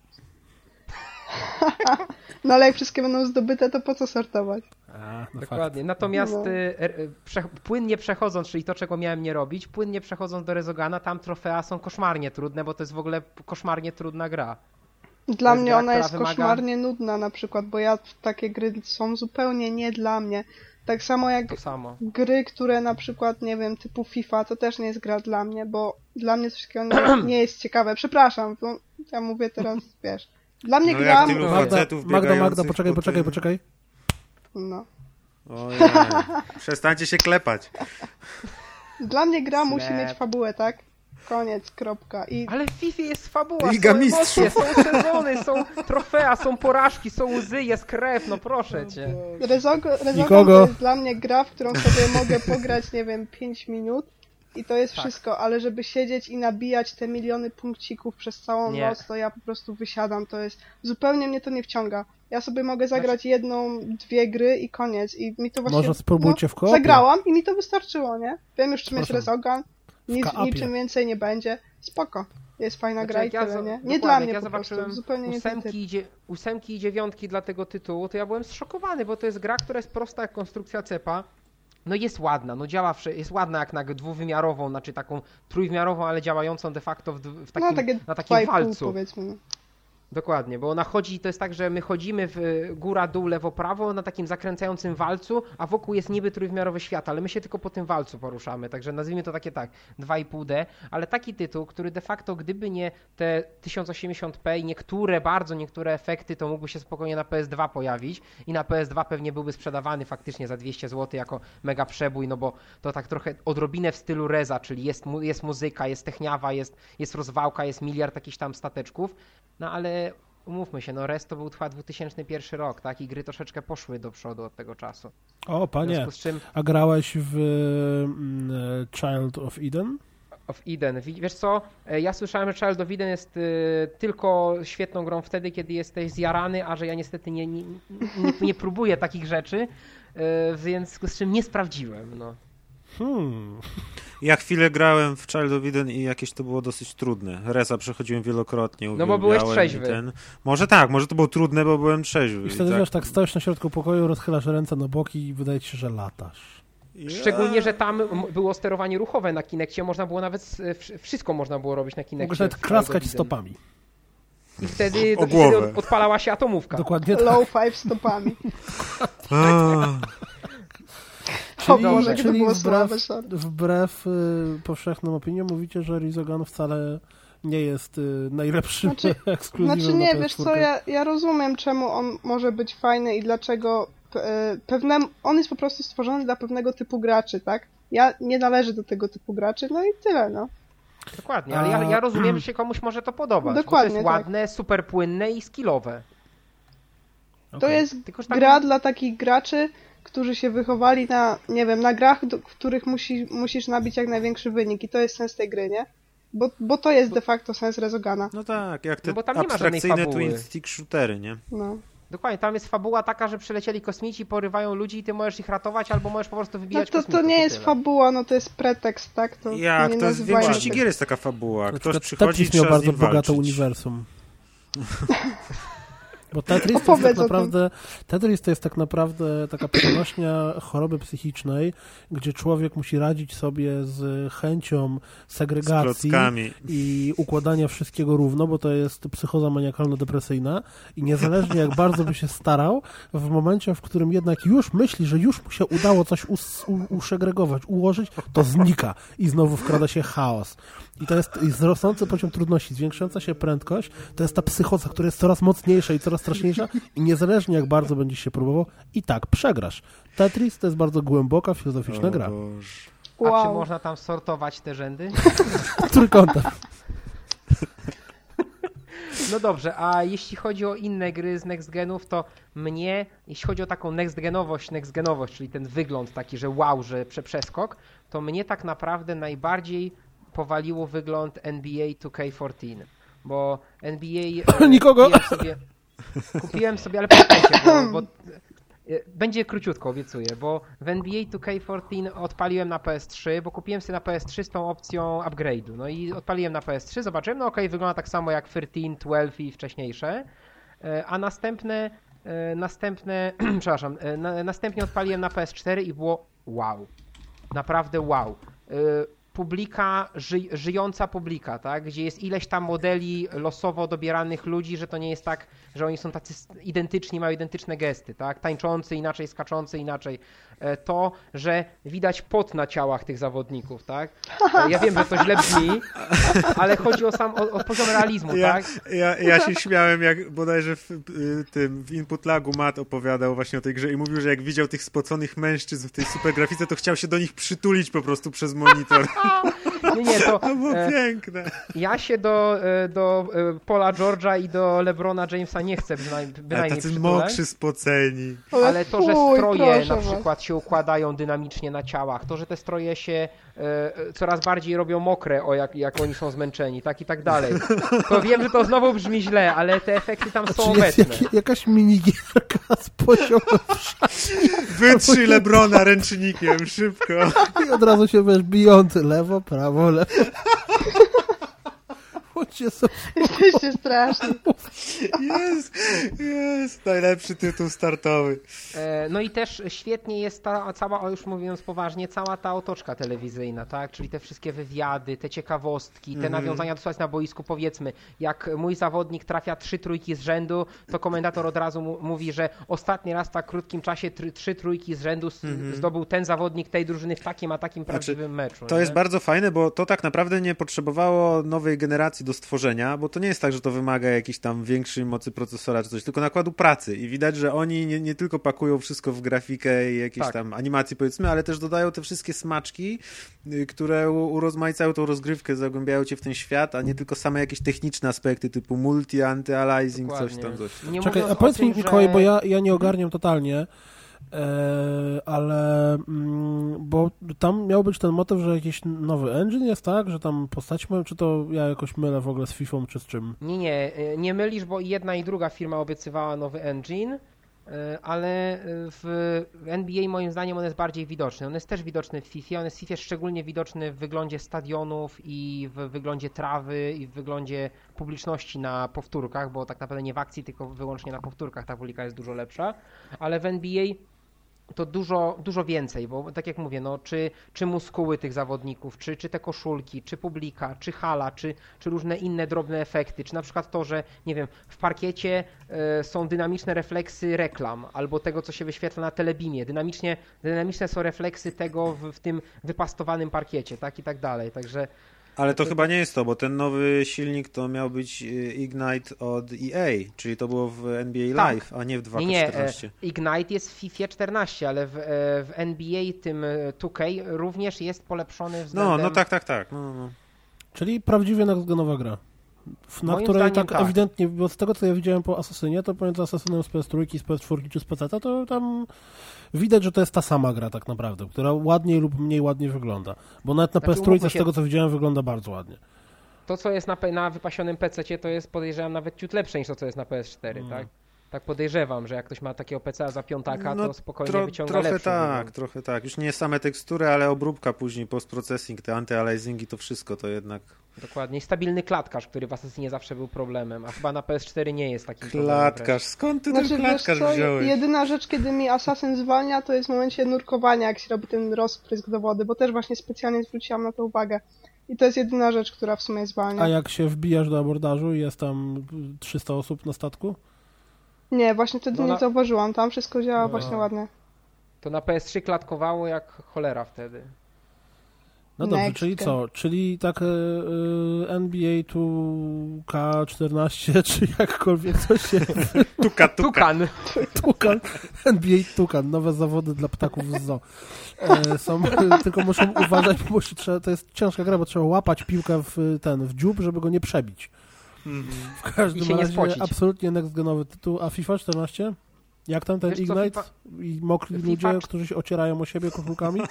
No ale jak wszystkie będą zdobyte, to po co sortować? A, no fakt. Dokładnie. Natomiast No. y, y, prze, płynnie przechodząc, czyli to, czego miałem nie robić, płynnie przechodząc do Rezogana, tam trofea są koszmarnie trudne, bo to jest w ogóle koszmarnie trudna gra. Dla mnie gra, ona jest wymaga- koszmarnie nudna na przykład, bo ja takie gry są zupełnie nie dla mnie. Tak samo jak samo. gry, które na przykład, nie wiem, typu FIFA, to też nie jest gra dla mnie, bo dla mnie coś takiego nie, nie jest ciekawe. Przepraszam, bo ja mówię teraz, wiesz. Dla mnie No gra... jak tylu Magda, Magda, Magda, poczekaj, po poczekaj, poczekaj. No. Ojej. Przestańcie się klepać. Dla mnie gra musi mieć fabułę, tak? Koniec, kropka. I Ale w FIFA jest fabuła, Liga są Mistrzów. emocje, są sezony, są trofea, są porażki, są łzy, jest krew, no proszę cię. Rezogo, to jest dla mnie gra, w którą sobie mogę pograć, nie wiem, 5 minut i to jest Tak. wszystko, ale żeby siedzieć i nabijać te miliony punkcików przez całą Nie. noc, to ja po prostu wysiadam, to jest, zupełnie mnie to nie wciąga. Ja sobie mogę Znaczy- zagrać jedną, dwie gry i koniec i mi to właśnie... Może spróbujcie no, w koopie. Zagrałam i mi to wystarczyło, nie? Wiem już czym jest Proszę. Rezogan, nic, kaapie. niczym więcej nie będzie, spoko. Jest fajna Znaczy, gra i ja tyle, nie? Nie dla mnie ja po prostu, zupełnie nie ósemki i, dzie- ósemki i dziewiątki dla tego tytułu, to ja byłem zszokowany, bo to jest gra, która jest prosta jak konstrukcja cepa. No jest ładna, no działa, wsze- jest ładna jak na dwuwymiarową, znaczy taką trójwymiarową, ale działającą de facto w, w takim, no takie na takim 2,5 walcu. powiedzmy. Dokładnie, bo ona chodzi, to jest tak, że my chodzimy w góra, dół, lewo, prawo na takim zakręcającym walcu, a wokół jest niby trójwymiarowy świat, ale my się tylko po tym walcu poruszamy, także nazwijmy to takie tak, 2,5D, ale taki tytuł, który de facto gdyby nie te 1080p i niektóre, bardzo niektóre efekty, to mógłby się spokojnie na PS2 pojawić i na PS2 pewnie byłby sprzedawany faktycznie za 200 zł jako mega przebój, no bo to tak trochę odrobinę w stylu Reza, czyli jest, mu- jest muzyka, jest techniawa, jest, jest rozwałka, jest miliard jakichś tam stateczków, no ale umówmy się, no Rez to był trwa 2001 rok, tak? I gry troszeczkę poszły do przodu od tego czasu. O, panie, czym a grałeś w mm, e, Child of Eden? of Eden, wi- wiesz co, e, ja słyszałem, że Child of Eden jest y, tylko świetną grą wtedy, kiedy jesteś zjarany, a że ja niestety nie, nie, nie, nie próbuję takich rzeczy, y, w związku z czym nie sprawdziłem, no. Hmm. Ja chwilę grałem w Child of Eden i jakieś to było dosyć trudne. Resa przechodziłem wielokrotnie. No bo byłeś i trzeźwy. Ten... Może tak, może to było trudne, bo byłem trzeźwy. I wtedy tak... wiesz, tak stoisz na środku pokoju, rozchylasz ręce na boki i wydaje ci się, że latasz. Szczególnie, że tam było sterowanie ruchowe na Kinekcie, można było nawet, wszystko można było robić na Kinekcie. Mogłeś nawet klaskać stopami. I wtedy, O wtedy odpalała się atomówka. Dokładnie tak. Low five stopami. O Czyli, Boże, czyli było wbrew, wbrew y, powszechnym opiniom mówicie, że Rizogan wcale nie jest y, najlepszym Znaczy- ekskluzywem Znaczy na nie, PS4. wiesz co, ja, ja rozumiem czemu on może być fajny i dlaczego pe- e, pewne, on jest po prostu stworzony dla pewnego typu graczy, tak? Ja nie należę do tego typu graczy, no i tyle, no. Dokładnie, ale ja, ja rozumiem, że się komuś może to podobać. Dokładnie, bo to jest tak. ładne, super płynne i skillowe. To Okej. jest Tylko, tak- gra dla takich graczy, którzy się wychowali na, nie wiem, na grach, do, w których musi, musisz nabić jak największy wynik i to jest sens tej gry, nie? Bo, bo to jest de facto sens Rezogana. no tak, jak te No bo tam nie abstrakcyjne twin stick shootery, nie? No. Dokładnie, tam jest fabuła taka, że przylecieli kosmici, porywają ludzi i ty możesz ich ratować, albo możesz po prostu No wybijać to, to kosmitów nie jest fabuła, no to jest pretekst, tak? To Jak? nie To jest w większości gier jest taka fabuła. Ktoś przychodzi i trzeba z bardzo walczyć. uniwersum. Bo Tetris to jest tak naprawdę Tetris to jest tak naprawdę taka przenośnia choroby psychicznej, gdzie człowiek musi radzić sobie z chęcią Z segregacji klockami. i układania wszystkiego równo, bo to jest psychoza maniakalno-depresyjna i niezależnie jak bardzo by się starał, w momencie, w którym jednak już myśli, że już mu się udało coś us, u, uszegregować, ułożyć, to znika i znowu wkrada się chaos. I to jest jest rosnący poziom trudności, zwiększająca się prędkość, to jest ta psychoza, która jest coraz mocniejsza i coraz straszniejsza i niezależnie jak bardzo będziesz się próbował, i tak przegrasz. Tetris to jest bardzo głęboka, filozoficzna O gra. Boże. A czy Wow. można tam sortować te rzędy? Trójkątem. No dobrze, a jeśli chodzi o inne gry z next genów, to mnie, jeśli chodzi o taką next genowość, next genowość, czyli ten wygląd taki, że wow, że prze- przeskok, to mnie tak naprawdę najbardziej powaliło wygląd NBA 2K14, bo NBA... e, Nikogo. Kupiłem sobie, kupiłem sobie ale poczekajcie, bo, bo e, będzie króciutko, obiecuję, bo w NBA 2K14 odpaliłem na PS3, bo kupiłem sobie na PS3 z tą opcją upgrade'u. No i odpaliłem na PS3, zobaczyłem, no okej, wygląda tak samo jak 13, 12 i wcześniejsze, E, a następne, następne, przepraszam, na, następnie odpaliłem na PS4 i było wow. Naprawdę wow. Publika, ży, żyjąca publika, tak? Gdzie jest ileś tam modeli losowo dobieranych ludzi, że to nie jest tak, że oni są tacy identyczni, mają identyczne gesty, tak? Tańczący inaczej, skaczący inaczej. E, To, że widać pot na ciałach tych zawodników, tak? E, Ja wiem, że to źle brzmi, ale chodzi o sam, o, o poziom realizmu, Ja, tak? ja, ja się śmiałem, jak bodajże w y, tym w Input Lagu Matt opowiadał właśnie o tej grze i mówił, że jak widział tych spoconych mężczyzn w tej super grafice, to chciał się do nich przytulić po prostu przez monitor. Nie, nie, to To było e, piękne. ja się do, e, do e, Paula George'a i do LeBrona Jamesa nie chcę bynajmniej, Ale tacy przytulać. mokrzy, spoceni. Ale to, że stroje na was. przykład się układają dynamicznie na ciałach, to, że te stroje się coraz bardziej robią mokre, o jak, jak oni są zmęczeni, tak i tak dalej. To wiem, że to znowu brzmi źle, ale te efekty tam są Czy jest obecne. jak, jakaś minigierka z poziomem Wytrzyj Lebrona ręcznikiem, szybko. i od razu się wiesz, bijący lewo, prawo, lewo. Bądźcie sobie Jesteście straszni. Jest, jest, najlepszy tytuł startowy. E, No i też świetnie jest ta cała, o już mówiąc poważnie, cała ta otoczka telewizyjna, tak? Czyli te wszystkie wywiady, te ciekawostki, te nawiązania do na boisku, powiedzmy, jak mój zawodnik trafia trzy trójki z rzędu, to komentator od razu mówi, że ostatni raz w tak krótkim czasie tr- trzy trójki z rzędu s- zdobył ten zawodnik tej drużyny w takim a takim prawdziwym meczu. To nie? jest bardzo fajne, bo to tak naprawdę nie potrzebowało nowej generacji do stworzenia, bo to nie jest tak, że to wymaga jakiejś tam większej mocy procesora czy coś, tylko nakładu pracy i widać, że oni nie, nie tylko pakują wszystko w grafikę i jakieś Tak. tam animacje powiedzmy, ale też dodają te wszystkie smaczki, y, które urozmaicają tą rozgrywkę, zagłębiają cię w ten świat, a nie tylko same jakieś techniczne aspekty typu multi, anti-aliasing, coś tam, coś tam. Nie Czekaj, a powiedz mi, Mikołaj, że- bo ja, ja nie ogarniam totalnie, ale mm, bo tam miał być ten motyw, że jakiś nowy engine jest, tak? Że tam mają, czy to ja jakoś mylę w ogóle z FIFA czy z czym? Nie, nie, y, nie mylisz, bo jedna i druga firma obiecywała nowy engine, y, ale w NBA moim zdaniem on jest bardziej widoczny. On jest też widoczny w FIFA, on jest w FIFA szczególnie widoczny w wyglądzie stadionów i w wyglądzie trawy i w wyglądzie publiczności na powtórkach, bo tak naprawdę nie w akcji, tylko wyłącznie na powtórkach ta publika jest dużo lepsza, ale w NBA to dużo, dużo więcej, bo tak jak mówię, no, czy, czy muskuły tych zawodników, czy, czy te koszulki, czy publika, czy hala, czy, czy różne inne drobne efekty, czy na przykład to, że nie wiem, w parkiecie e, są dynamiczne refleksy reklam, albo tego, co się wyświetla na telebimie, dynamicznie, dynamiczne są refleksy tego w, w tym wypastowanym parkiecie, tak i tak dalej, także Ale to chyba nie jest to, bo ten nowy silnik to miał być y, Ignite od EA, czyli to było w NBA Tak. Live, a nie w Nie, nie, e, 2K14. Ignite jest w FIFA 14, ale w, e, w NBA tym e, 2K również jest polepszony względem... No, no tak, tak, tak. No, no. Czyli prawdziwie next-genowa gra. Na Moim której tak, tak. ewidentnie, bo z tego co ja widziałem po Asasynie, to pomiędzy Asasynem z PS3, z PS4 czy z PC, to tam widać, że to jest ta sama gra tak naprawdę, która ładniej lub mniej ładnie wygląda. Bo nawet na Znaczy, PS3 umówmy z się- tego co widziałem wygląda bardzo ładnie. To, co jest na, na wypasionym PC, to jest podejrzewam nawet ciut lepsze niż to, co jest na PS4, Mm. tak? Tak podejrzewam, że jak ktoś ma takiego PC za piątaka, No, to spokojnie tro- wyciąga trochę lepszy tak, wygląd. trochę tak. Już nie same tekstury, ale obróbka później, post-processing, te anti-aliasingi, to wszystko to jednak... Dokładnie. Stabilny klatkarz, który w Assassinie zawsze był problemem, a chyba na PS4 nie jest takim problemem. Klatkarz, skąd ty Znaczy, ten wiesz klatkarz co, wziąłeś? jedyna rzecz, kiedy mi Assassin zwalnia, to jest w momencie nurkowania, jak się robi ten rozprysk do wody, bo też właśnie specjalnie zwróciłam na to uwagę. I to jest jedyna rzecz, która w sumie zwalnia. A jak się wbijasz do abordażu i jest tam 300 osób na statku? Nie, właśnie wtedy No nie na- zauważyłam, tam wszystko działa No. właśnie ładnie. To na PS3 klatkowało jak cholera wtedy. No dobrze, Next. czyli co? Czyli tak e, NBA 2K14, czy jakkolwiek to się... Tuka, tuka. Tukan! Tukan, NBA Tukan, nowe zawody dla ptaków z zoo. E, są, tylko muszą uważać, bo się trzeba, to jest ciężka gra, bo trzeba łapać piłkę w ten, w dziób, żeby go nie przebić. W I każdym razie absolutnie next-genowy tytuł. A FIFA 14? Jak tam ten Wiesz co, Ignite? FIFA- I mokri FIFA ludzie, którzy się ocierają o siebie koszulkami?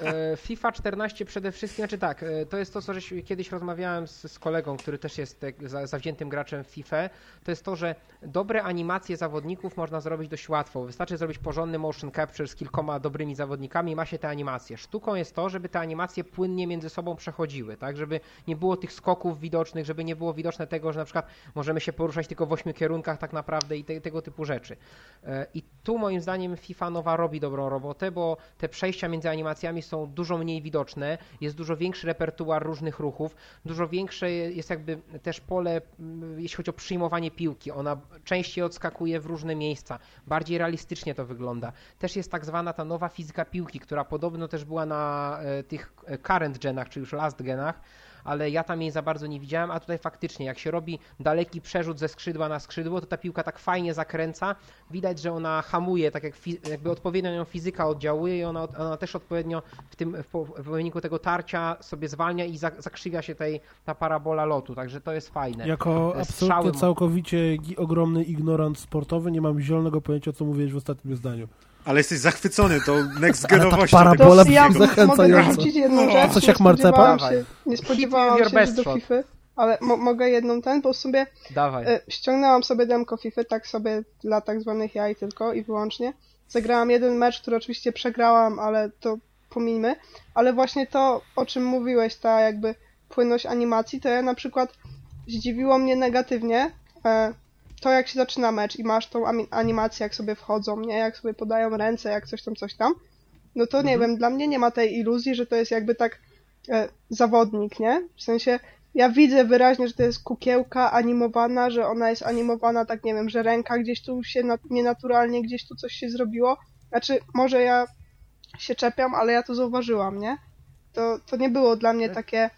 E, FIFA 14 przede wszystkim, znaczy tak, e, to jest to, co żeś, kiedyś rozmawiałem z, z kolegą, który też jest tak, za, zawziętym graczem w FIFA, to jest to, że dobre animacje zawodników można zrobić dość łatwo. Wystarczy zrobić porządny motion capture z kilkoma dobrymi zawodnikami i ma się te animacje. Sztuką jest to, żeby te animacje płynnie między sobą przechodziły, tak, żeby nie było tych skoków widocznych, żeby nie było widoczne tego, że na przykład możemy się poruszać tylko w ośmiu kierunkach tak naprawdę i te, tego typu rzeczy. E, I tu moim zdaniem FIFA nowa robi dobrą robotę, bo te przejścia między animacjami są dużo mniej widoczne, jest dużo większy repertuar różnych ruchów, dużo większe jest jakby też pole, jeśli chodzi o przyjmowanie piłki. Ona częściej odskakuje w różne miejsca, bardziej realistycznie to wygląda. Też jest tak zwana ta nowa fizyka piłki, która podobno też była na e, tych e, current genach, czy już last genach, ale ja tam jej za bardzo nie widziałem, a tutaj faktycznie, jak się robi daleki przerzut ze skrzydła na skrzydło, to ta piłka tak fajnie zakręca, widać, że ona hamuje, tak jak jakby odpowiednio ją fizyka oddziałuje i ona, ona też odpowiednio w tym w, wyniku tego tarcia sobie zwalnia i za- zakrzywia się tej, ta parabola lotu, także to jest fajne. Jako absolutnie całkowicie ogromny ignorant sportowy, nie mam zielonego pojęcia, co mówiłeś w ostatnim zdaniu. Ale jesteś zachwycony tą next Ale ta genowością. parabola- To ja mogę zachęcająca. dorzucić jedną No. rzecz. Coś nie jak Dawaj. się, nie spodziewałam się, że do. FIFA, ale mo mogę jedną ten, bo sobie Dawaj. e, ściągnęłam sobie demko FIFA, tak sobie dla tak zwanych jaj tylko i wyłącznie. Zagrałam jeden mecz, który oczywiście przegrałam, ale to pomijmy. Ale właśnie to, o czym mówiłeś, ta jakby płynność animacji, to ja na przykład zdziwiło mnie negatywnie e, to, jak się zaczyna mecz i masz tą animację, jak sobie wchodzą, nie? Jak sobie podają ręce, jak coś tam, coś tam. No to nie wiem, dla mnie nie ma tej iluzji, że to jest jakby tak e, zawodnik, nie? W sensie ja widzę wyraźnie, że to jest kukiełka animowana, że ona jest animowana, tak nie wiem, że ręka gdzieś tu się na- nienaturalnie, gdzieś tu coś się zrobiło. Znaczy, może ja się czepiam, ale ja to zauważyłam, nie? To, to nie było dla mnie takie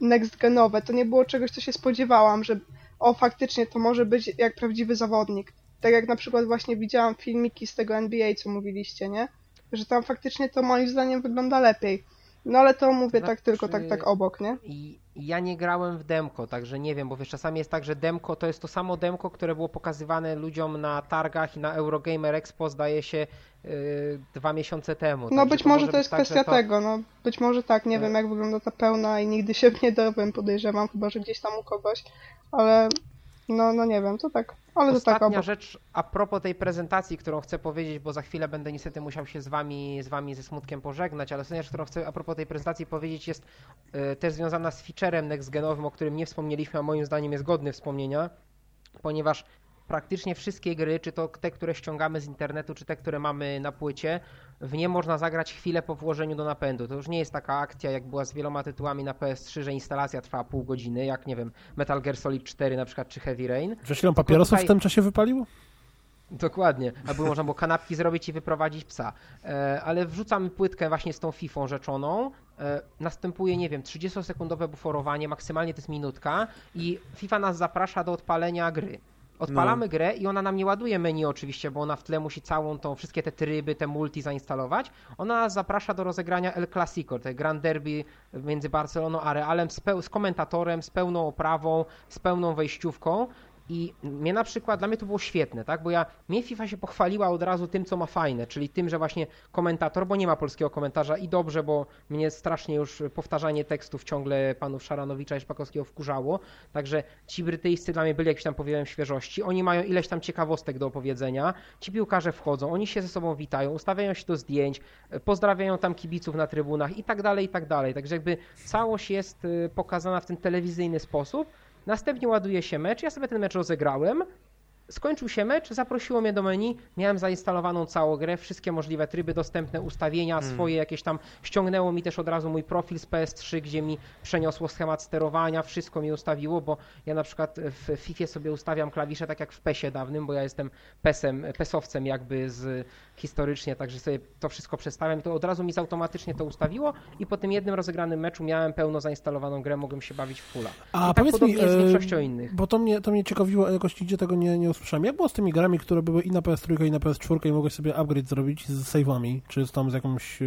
next genowe, to nie było czegoś, co się spodziewałam, że o, faktycznie to może być jak prawdziwy zawodnik. Tak jak na przykład właśnie widziałam filmiki z tego NBA, co mówiliście, nie? Że tam faktycznie to moim zdaniem wygląda lepiej. No ale to mówię tak tylko tak, tak obok, nie? I ja nie grałem w demko, także nie wiem, bo wiesz, czasami jest tak, że demko to jest to samo demko, które było pokazywane ludziom na targach i na Eurogamer Expo, zdaje się, yy, dwa miesiące temu. No być może to jest tak, kwestia to- tego, no być może tak, nie E. wiem jak wygląda ta pełna i nigdy się nie dowiem, podejrzewam, chyba że gdzieś tam u kogoś, ale no, no nie wiem, to tak, ale to tak Ostatnia rzecz a propos tej prezentacji, którą chcę powiedzieć, bo za chwilę będę niestety musiał się z wami, z wami ze smutkiem pożegnać, ale ostatnia rzecz, którą chcę a propos tej prezentacji powiedzieć jest e, też związana z featurem nextgenowym, o którym nie wspomnieliśmy, a moim zdaniem jest godny wspomnienia, ponieważ praktycznie wszystkie gry, czy to te, które ściągamy z internetu, czy te, które mamy na płycie, w nie można zagrać chwilę po włożeniu do napędu. To już nie jest taka akcja, jak była z wieloma tytułami na PS3, że instalacja trwała pół godziny, jak nie wiem, Metal Gear Solid 4 na przykład, czy Heavy Rain. Żeś ile papierosów tutaj- w tym czasie wypalił? Dokładnie, albo można było kanapki zrobić i wyprowadzić psa. E, ale wrzucamy płytkę właśnie z tą fifą rzeczoną. E, następuje, nie wiem, 30-sekundowe buforowanie, maksymalnie to jest minutka i FIFA nas zaprasza do odpalenia gry. Odpalamy grę i ona nam nie ładuje menu oczywiście, bo ona w tle musi całą tą, wszystkie te tryby, te multi zainstalować. Ona zaprasza do rozegrania El Clasico, te Grand Derby między Barceloną a Realem z, z komentatorem, z pełną oprawą, z pełną wejściówką. I mnie na przykład, dla mnie to było świetne, tak? Bo ja, mnie FIFA się pochwaliła od razu tym, co ma fajne, czyli tym, że właśnie komentator, bo nie ma polskiego komentarza i dobrze, bo mnie strasznie już powtarzanie tekstów ciągle panów Szaranowicza i Szpakowskiego wkurzało. Także ci brytyjscy dla mnie byli jakimś tam powiewem świeżości. Oni mają ileś tam ciekawostek do opowiedzenia. Ci piłkarze wchodzą, oni się ze sobą witają, ustawiają się do zdjęć, pozdrawiają tam kibiców na trybunach i tak dalej, i tak dalej. Także jakby całość jest e, pokazana w ten telewizyjny sposób. Następnie ładuje się mecz. Ja sobie ten mecz rozegrałem. Skończył się mecz, zaprosiło mnie do menu, miałem zainstalowaną całą grę, wszystkie możliwe tryby dostępne, ustawienia swoje jakieś tam, ściągnęło mi też od razu mój profil z PS3, gdzie mi przeniosło schemat sterowania, wszystko mi ustawiło, bo ja na przykład w FIFA sobie ustawiam klawisze tak jak w PESie dawnym, bo ja jestem PESem, PESowcem jakby z historycznie, także sobie to wszystko przestawiam, to od razu mi automatycznie to ustawiło i po tym jednym rozegranym meczu miałem pełno zainstalowaną grę, mogłem się bawić w fulla. A I tak powiedz mi, podobnie jest z e, większością innych. bo to mnie, to mnie ciekawiło, a jakoś nigdzie tego nie, nie usłyszałem. Jak było z tymi grami, które były i na PS3 i na PS4 i mogłeś sobie upgrade zrobić z save'ami, czy z tam z jakąś... e,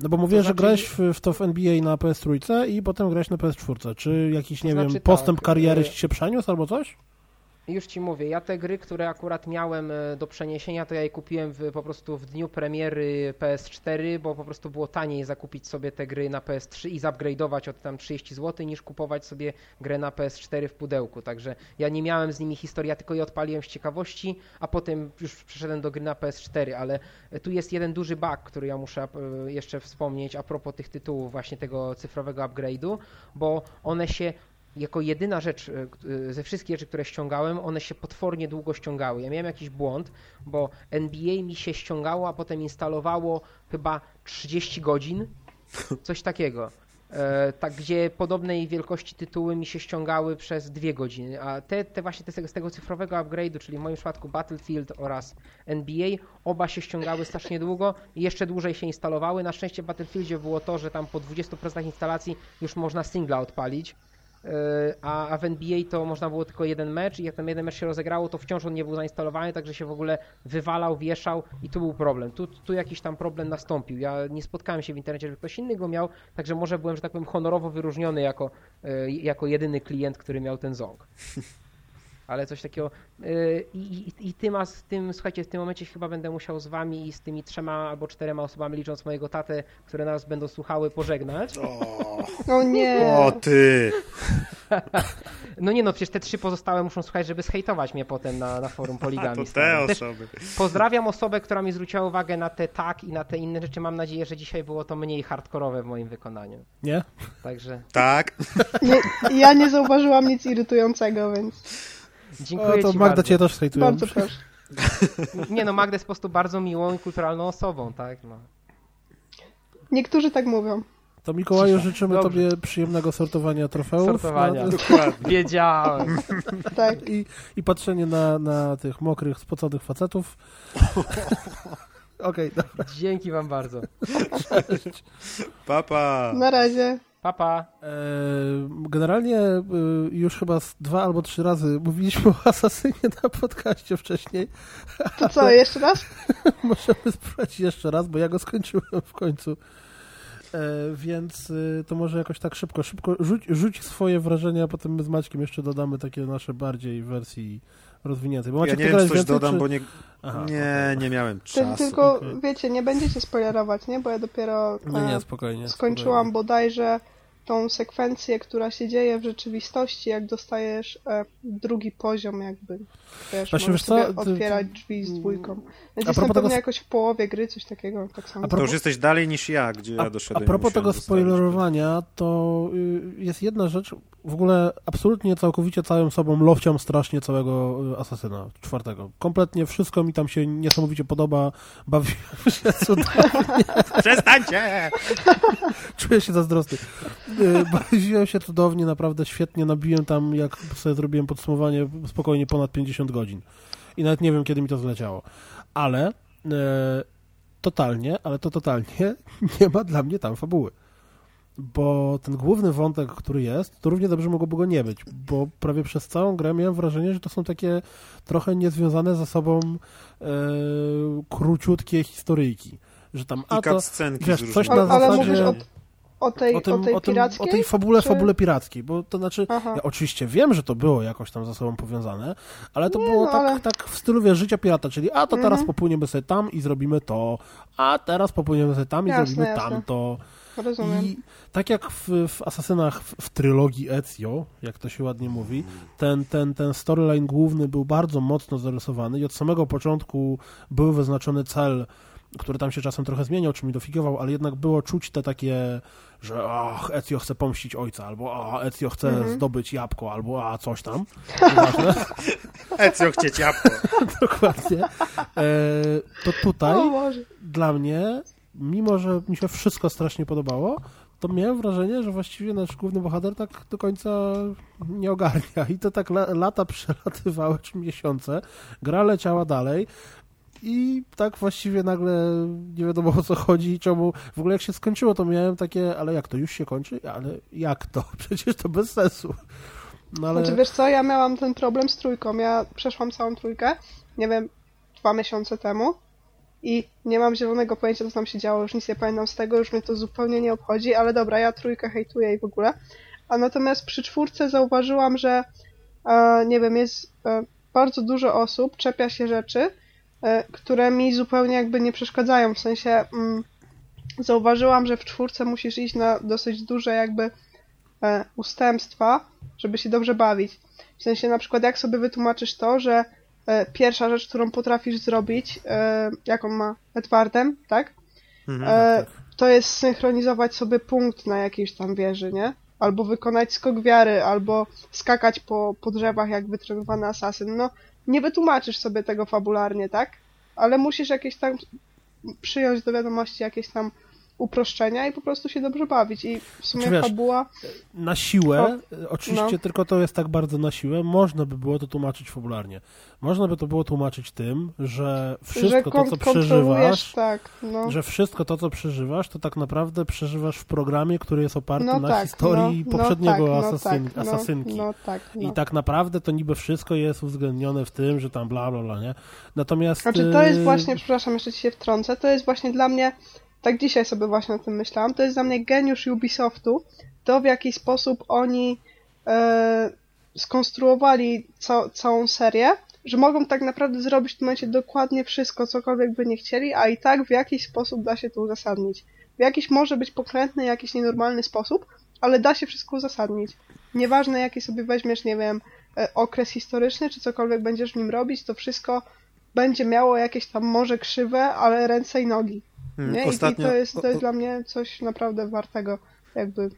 No bo mówię, że znaczy- grałeś w, w to w NBA na PS3 i potem grałeś na PS4. Czy jakiś, nie znaczy wiem, tak, postęp kariery e, ci się przeniósł albo coś? Już ci mówię, ja te gry, które akurat miałem e, do przeniesienia, to ja je kupiłem w, po prostu w dniu premiery PS4, bo po prostu było taniej zakupić sobie te gry na PS3 i zupgrade'ować od tam 30 zł, niż kupować sobie grę na PS4 w pudełku. Także ja nie miałem z nimi historii, ja tylko je odpaliłem z ciekawości, a potem już przeszedłem do gry na PS4, ale tu jest jeden duży bug, który ja muszę e, jeszcze wspomnieć a propos tych tytułów, właśnie tego cyfrowego upgrade'u, bo one się jako jedyna rzecz e, e, ze wszystkich rzeczy, które ściągałem, one się potwornie długo ściągały. Ja miałem jakiś błąd, bo NBA mi się ściągało, a potem instalowało chyba 30 godzin, coś takiego. E, tak, gdzie podobnej wielkości tytuły mi się ściągały przez dwie godziny, a te, te właśnie te z tego, cyfrowego upgrade'u, czyli w moim przypadku Battlefield oraz NBA, oba się ściągały strasznie długo i jeszcze dłużej się instalowały. Na szczęście w Battlefieldzie było to, że tam po 20% instalacji już można singla odpalić, a, a w NBA to można było tylko jeden mecz i jak ten jeden mecz się rozegrało, to wciąż on nie był zainstalowany, także się w ogóle wywalał, wieszał i tu był problem. Tu, tu jakiś tam problem nastąpił. Ja nie spotkałem się w internecie, że ktoś inny go miał, także może byłem, że tak powiem, honorowo wyróżniony jako, yy, jako jedyny klient, który miał ten ząg. Ale coś takiego. yy, I, i, i tym, a z tym, słuchajcie, w tym momencie chyba będę musiał z wami i z tymi trzema albo czterema osobami, licząc mojego tatę, które nas będą słuchały, pożegnać. O nie! O ty! No nie no, przecież te trzy pozostałe muszą słuchać, żeby zhejtować mnie potem na, na forum A, poligami. to te osoby. pozdrawiam osobę, która mi zwróciła uwagę na te tak i na te inne rzeczy. Mam nadzieję, że dzisiaj było to mniej hardkorowe w moim wykonaniu. Nie? Także Tak. Nie, ja nie zauważyłam nic irytującego, więc dziękuję O, to ci Magda bardzo. cię też bardzo proszę. Nie no, Magda jest po prostu bardzo miłą i kulturalną osobą, tak? No. Niektórzy tak mówią. To Mikołaju Cisza. życzymy Dobrze. tobie przyjemnego sortowania trofeów. Sortowania. Na, Dokładnie. Wiedziałem. Tak. i, I patrzenie na, na tych mokrych, spoconych facetów. Okej, dobra. Dzięki wam bardzo. Papa. Na razie. Papa. E, Generalnie e, już chyba dwa albo trzy razy mówiliśmy o Asasynie na podcaście wcześniej. To co, jeszcze raz? Możemy sprawdzić jeszcze raz, bo ja go skończyłem w końcu. E, Więc to może jakoś tak szybko, szybko rzuć, rzuć swoje wrażenia, a potem my z Maćkiem jeszcze dodamy takie nasze bardziej wersji rozwiniętej. Bo Ja Maciek, nie ty wiem, czy coś więcej, dodam, czy... bo nie, Aha, nie, nie miałem Ty, czasu. tylko okej. wiecie, nie będziecie spoilerować, nie? Bo ja dopiero nie, e, spokojnie. skończyłam spokojnie. bodajże tą sekwencję, która się dzieje w rzeczywistości, jak dostajesz e, drugi poziom jakby. Wiesz, Właśnie, możesz wiesz co, otwierać drzwi z dwójką. Więc propos jestem pewnie tego- jakoś w połowie gry, coś takiego, tak samo. A To już jesteś dalej niż ja, gdzie ja A, a doszedłem. i propos tego spoilerowania, to y, jest jedna rzecz, w ogóle absolutnie całkowicie całym sobą lowciam strasznie całego y, Asasyna czwartego. Kompletnie wszystko mi tam się niesamowicie podoba, bawiłem się cudownie, Przestańcie! czuję się zazdrosny. Y, Bawiłem się cudownie, naprawdę świetnie, nabiłem tam, jak sobie zrobiłem podsumowanie, spokojnie ponad 50 godzin. I nawet nie wiem, kiedy mi to zleciało. Ale e, totalnie, ale to totalnie nie ma dla mnie tam fabuły. Bo ten główny wątek, który jest, to równie dobrze mogłoby go nie być, bo prawie przez całą grę miałem wrażenie, że to są takie trochę niezwiązane ze sobą e, króciutkie historyjki. Że tam, a I to, cutscenki wiesz, coś na zasadzie- o, tej, o, tym, o tej o, tym, pirackiej? o tej fabule, czy- fabule pirackiej, bo to znaczy, Aha. ja oczywiście wiem, że to było jakoś tam ze sobą powiązane, ale to Nie, było no, tak, ale- tak w stylu wiesz, życia pirata, czyli a to teraz Mhm. popłyniemy sobie tam i zrobimy to, a teraz popłyniemy sobie tam i Jasne, zrobimy jasne. tamto. Rozumiem. I tak jak w, w Asasynach, w, w trylogii Ezio, jak to się ładnie mówi, ten, ten, ten storyline główny był bardzo mocno zarysowany i od samego początku był wyznaczony cel, który tam się czasem trochę zmieniał, czy mi dofikował, ale jednak było czuć te takie, że ach, Ezio chce pomścić ojca, albo a, Ezio chce Mhm. zdobyć jabłko, albo a, coś tam. Ecio chcieć jabłko. Dokładnie. E, to tutaj dla mnie, mimo że mi się wszystko strasznie podobało, to miałem wrażenie, że właściwie nasz główny bohater tak do końca nie ogarnia. I to tak la, lata przelatywały, czy miesiące. Gra leciała dalej. I tak właściwie nagle nie wiadomo o co chodzi i czemu. W ogóle jak się skończyło, to miałem takie, ale jak to już się kończy? Ale jak to? Przecież to bez sensu. No ale. Znaczy wiesz co, ja miałam ten problem z trójką. Ja przeszłam całą trójkę, nie wiem, dwa miesiące temu i nie mam zielonego pojęcia, co tam się działo, już nic nie pamiętam z tego, już mnie to zupełnie nie obchodzi, ale dobra, ja trójkę hejtuję i w ogóle. A natomiast przy czwórce zauważyłam, że e, nie wiem, jest e, bardzo dużo osób, czepia się rzeczy, e, które mi zupełnie jakby nie przeszkadzają, w sensie mm, zauważyłam, że w czwórce musisz iść na dosyć duże jakby e, ustępstwa, żeby się dobrze bawić. W sensie na przykład jak sobie wytłumaczysz to, że pierwsza rzecz, którą potrafisz zrobić, e, jaką ma Edwardem, tak? Mhm. E, to jest synchronizować sobie punkt na jakiejś tam wieży, nie? Albo wykonać skok wiary, albo skakać po, po drzewach jak wytrenowany asasyn. No, nie wytłumaczysz sobie tego fabularnie, tak? Ale musisz jakieś tam przyjąć do wiadomości jakieś tam uproszczenia i po prostu się dobrze bawić. I w sumie wiesz, fabuła... Na siłę, O, oczywiście no. tylko to jest tak bardzo na siłę, można by było to tłumaczyć fabularnie. Można by to było tłumaczyć tym, że wszystko że to, co przeżywasz, tak, no. że wszystko to, co przeżywasz, to tak naprawdę przeżywasz w programie, który jest oparty no na tak, historii no, poprzedniego no tak, asasyn, no tak, asasynki. No, no tak. I tak naprawdę to niby wszystko jest uwzględnione w tym, że tam bla bla bla, nie? Natomiast... Znaczy to jest e, właśnie, przepraszam, jeszcze ci się wtrącę, to jest właśnie dla mnie, tak dzisiaj sobie właśnie o tym myślałam, to jest dla mnie geniusz Ubisoftu, to w jaki sposób oni e, skonstruowali ca całą serię, że mogą tak naprawdę zrobić w tym momencie dokładnie wszystko, cokolwiek by nie chcieli, a i tak w jakiś sposób da się to uzasadnić. W jakiś może być pokrętny, jakiś nienormalny sposób, ale da się wszystko uzasadnić. Nieważne jaki sobie weźmiesz, nie wiem, e, okres historyczny, czy cokolwiek będziesz w nim robić, to wszystko będzie miało jakieś tam może krzywe, ale ręce i nogi. Hmm, Nie? I, Ostatnio, I to jest, to jest dla mnie coś naprawdę wartego, jakby,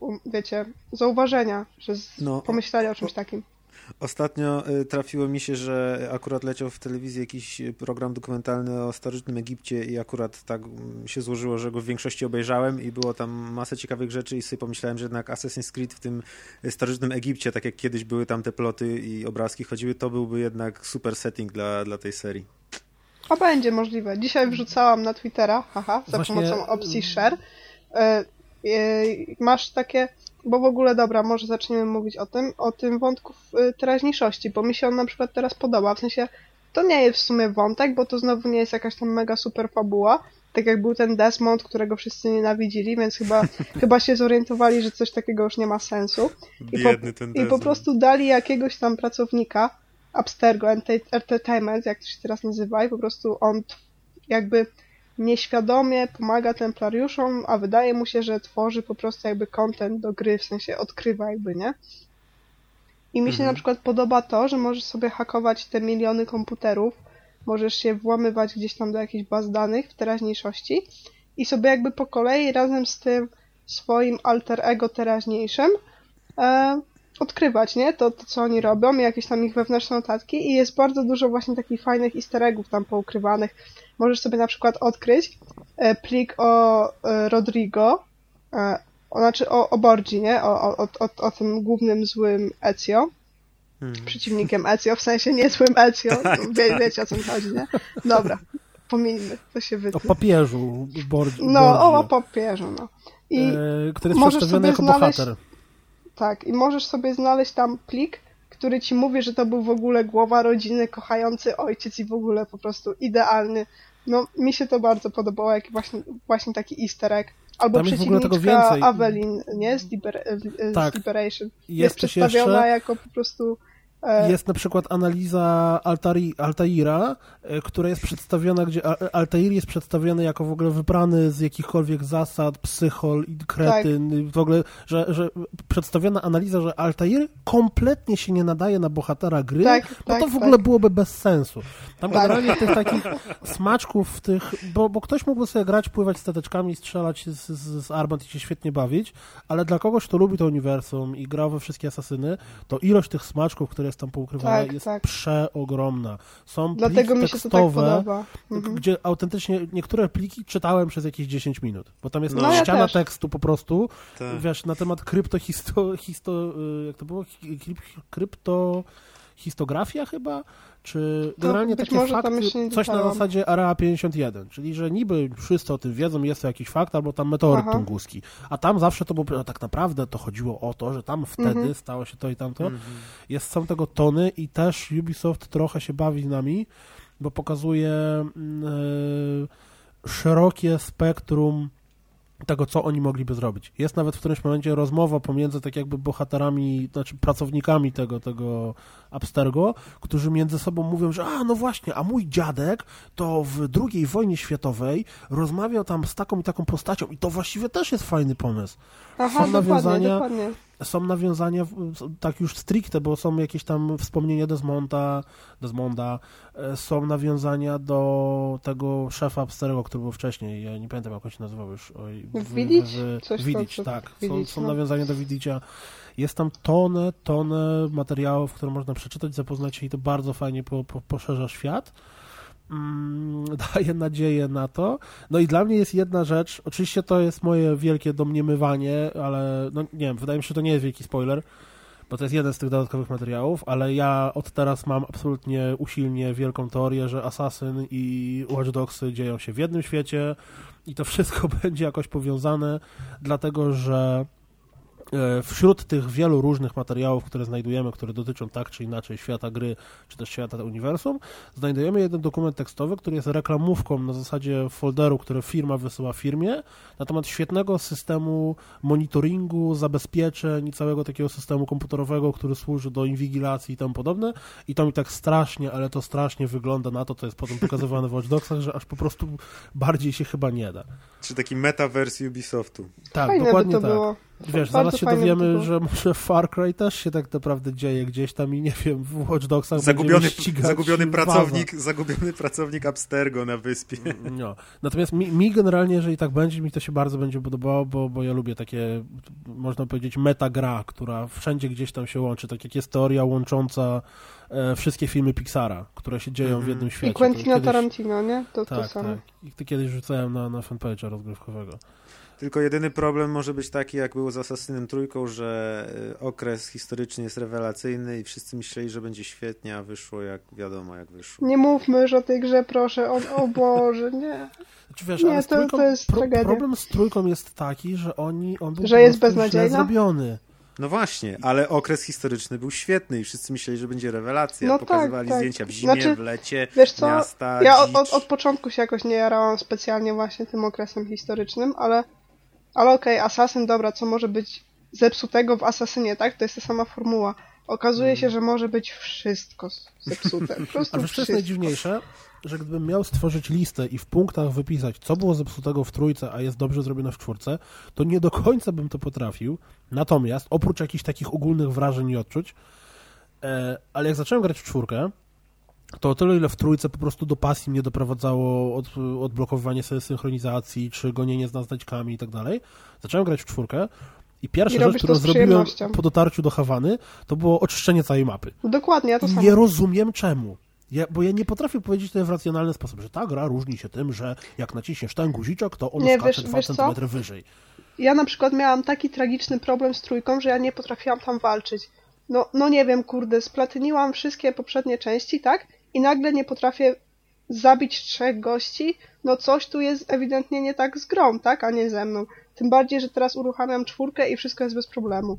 um, wiecie, zauważenia, że No, pomyśleli o czymś takim. Ostatnio y, trafiło mi się, że akurat leciał w telewizji jakiś y, program dokumentalny o starożytnym Egipcie i akurat tak mm, się złożyło, że go w większości obejrzałem i było tam masę ciekawych rzeczy i sobie pomyślałem, że jednak Assassin's Creed w tym y, starożytnym Egipcie, tak jak kiedyś były tam te ploty i obrazki chodziły, to byłby jednak super setting dla, dla tej serii. A będzie możliwe. Dzisiaj wrzucałam na Twittera, haha, za Właśnie- pomocą opcji share. E, e, masz takie, bo w ogóle dobra, może zaczniemy mówić o tym, o tym wątku w e, teraźniejszości, bo mi się on na przykład teraz podoba, w sensie to nie jest w sumie wątek, bo to znowu nie jest jakaś tam mega super fabuła, tak jak był ten Desmond, którego wszyscy nienawidzili, więc chyba, chyba się zorientowali, że coś takiego już nie ma sensu. I po, Biedny ten I po Desmond. prostu dali jakiegoś tam pracownika, Abstergo Ente- Entertainment, jak to się teraz nazywa, i po prostu on jakby nieświadomie pomaga templariuszom, a wydaje mu się, że tworzy po prostu jakby content do gry, w sensie odkrywa jakby, nie? I mi się Mhm. na przykład podoba to, że możesz sobie hakować te miliony komputerów, możesz się włamywać gdzieś tam do jakichś baz danych w teraźniejszości i sobie jakby po kolei razem z tym swoim alter ego teraźniejszym e, odkrywać, nie? To, to, co oni robią, jakieś tam ich wewnętrzne notatki i jest bardzo dużo właśnie takich fajnych easter eggów tam poukrywanych. Możesz sobie na przykład odkryć e, plik o e, Rodrigo, e, o, znaczy o, o Borgi, nie? O, o, o, o, o tym głównym złym Ezio, Hmm. przeciwnikiem Ezio, w sensie nie złym Ezio, Wie, wiecie o co mi chodzi, nie? Dobra, pomińmy, to się O wytnie. papieżu Borgi, No, o, o papieżu, no. I e, który jest możesz przedstawiony sobie jako znaleźć- bohater. Tak, i możesz sobie znaleźć tam plik, który ci mówi, że to był w ogóle głowa rodziny, kochający ojciec i w ogóle po prostu idealny. No, mi się to bardzo podobało, jak właśnie, właśnie taki easter egg. Albo Tam przeciwniczka. Awelin, nie? Z, Liber, z Tak. Liberation. Jest, Jest przedstawiona jeszcze- jako po prostu... E, Jest na przykład analiza Altari, Altaira, e, która jest przedstawiona, gdzie Al- Altair jest przedstawiony jako w ogóle wybrany z jakichkolwiek zasad, psychol i kretyn, Tak. w ogóle, że, że przedstawiona analiza, że Altair kompletnie się nie nadaje na bohatera gry, Tak, no tak, to w tak. ogóle byłoby bez sensu. Tam Tak. generalnie tych takich smaczków, tych, bo, bo ktoś mógłby sobie grać, pływać stateczkami, strzelać z, z, z armat i się świetnie bawić, ale dla kogoś, kto lubi to uniwersum i grał we wszystkie asasyny, to ilość tych smaczków, które jest tam poukrywane, Tak, jest tak. przeogromna. Są Dlatego pliki mi się to tak tekstowe, podoba. Mhm. gdzie autentycznie niektóre pliki czytałem przez jakieś 10 minut, bo tam jest No, ja ściana też. tekstu po prostu, Tak. wiesz, na temat kryptohisto, histo, y, jak to było? Hi- Kryp, kryptohistografia chyba? Czy generalnie być takie fakty, coś na zasadzie Area 51, czyli że niby wszyscy o tym wiedzą, jest to jakiś fakt, albo tam meteoryt Aha. tunguski, a tam zawsze to było, tak naprawdę to chodziło o to, że tam wtedy Mhm. stało się to i tamto. Jest są tego tony i też Ubisoft trochę się bawi z nami, bo pokazuje e, szerokie spektrum tego, co oni mogliby zrobić. Jest nawet w którymś momencie rozmowa pomiędzy tak jakby bohaterami, znaczy pracownikami tego, tego Abstergo, którzy między sobą mówią, że a, no właśnie, a mój dziadek to w II wojnie światowej rozmawiał tam z taką i taką postacią i to właściwie też jest fajny pomysł. Aha, są dokładnie, nawiązania- dokładnie. Są nawiązania, tak już stricte, bo są jakieś tam wspomnienia Desmonta, Desmonda, e, są nawiązania do tego szefa Absterego, który był wcześniej, ja nie pamiętam jak on się nazywał już. Oj, Widic? Coś tak. Są, są no. nawiązania do Widicia. Jest tam tonę, tonę materiałów, które można przeczytać, zapoznać się i to bardzo fajnie po, po, poszerza świat. Mm, daje nadzieję na to. No i dla mnie jest jedna rzecz, oczywiście to jest moje wielkie domniemywanie, ale no nie wiem, wydaje mi się, że to nie jest wielki spoiler, bo to jest jeden z tych dodatkowych materiałów, ale ja od teraz mam absolutnie usilnie wielką teorię, że Assassin i Watch Dogsy dzieją się w jednym świecie i to wszystko będzie jakoś powiązane, dlatego że wśród tych wielu różnych materiałów, które znajdujemy, które dotyczą tak czy inaczej świata gry, czy też świata uniwersum, znajdujemy jeden dokument tekstowy, który jest reklamówką na zasadzie folderu, który firma wysyła firmie, na temat świetnego systemu monitoringu, zabezpieczeń i całego takiego systemu komputerowego, który służy do inwigilacji i tam podobne. I to mi tak strasznie, ale to strasznie wygląda na to, co jest potem pokazywane w Watch Dogsach, że aż po prostu bardziej się chyba nie da. Czy taki metaverse Ubisoftu. Tak, Fajne by dokładnie to tak. było. Wiesz, zaraz się to dowiemy, że może Far Cry też się tak naprawdę dzieje gdzieś tam i nie wiem, w Watch Dogsach Zagubiony, zagubiony, pracownik, zagubiony pracownik Abstergo na wyspie. No. Natomiast mi, mi generalnie, jeżeli tak będzie, mi to się bardzo będzie podobało, bo, bo ja lubię takie, można powiedzieć, metagra, która wszędzie gdzieś tam się łączy, tak jak jest teoria łącząca e, wszystkie filmy Pixara, które się dzieją w Mhm. jednym świecie. I Quentina To kiedyś- Tarantino, nie? To to Tak, samo. tak. I to kiedyś rzucałem na, na fanpage'a rozgrywkowego. Tylko jedyny problem może być taki, jak było z Assassinem Trójką, że y, okres historyczny jest rewelacyjny i wszyscy myśleli, że będzie świetnie, a wyszło jak wiadomo, jak wyszło. Nie mówmy już o tej grze, proszę. O, o Boże, nie. Znaczy, wiesz, Nie, to- trójką, to jest tragedia. problem z trójką jest taki, że oni, on był Że jest beznadziejna? zrobiony. No właśnie, ale okres historyczny był świetny i wszyscy myśleli, że będzie rewelacja. No tak, Pokazywali tak. zdjęcia w zimie, Znaczy, w lecie, Wiesz co, miasta, ja od, od, od początku się jakoś nie jarałam specjalnie właśnie tym okresem historycznym, ale, ale okej, Assassin, dobra, co może być zepsutego w Assassinie, tak? To jest ta sama formuła. Okazuje Mm. się, że może być wszystko zepsute. Po prostu A wiesz, co jest najdziwniejsze? Że gdybym miał stworzyć listę i w punktach wypisać, co było zepsutego w trójce, a jest dobrze zrobione w czwórce, to nie do końca bym to potrafił. Natomiast, oprócz jakichś takich ogólnych wrażeń i odczuć, e, ale jak zacząłem grać w czwórkę, to o tyle, ile w trójce po prostu do pasji mnie doprowadzało od, odblokowywanie sobie synchronizacji, czy gonienie za znajdźkami i tak dalej, zacząłem grać w czwórkę i pierwsza I rzecz, którą z zrobiłem po dotarciu do Hawany, to było oczyszczenie całej mapy. Dokładnie, ja to samo. Nie rozumiem czemu. Ja, bo ja nie potrafię powiedzieć to w racjonalny sposób, że ta gra różni się tym, że jak naciśniesz ten guziczek, to on Nie, skacze wiesz- 2 wiesz co? cm wyżej. Ja na przykład miałam taki tragiczny problem z trójką, że ja nie potrafiłam tam walczyć. No, no nie wiem, kurde, splatyniłam wszystkie poprzednie części, tak? I nagle nie potrafię zabić trzech gości. No coś tu jest ewidentnie nie tak z grą, tak? A nie ze mną. Tym bardziej, że teraz uruchamiam czwórkę i wszystko jest bez problemu.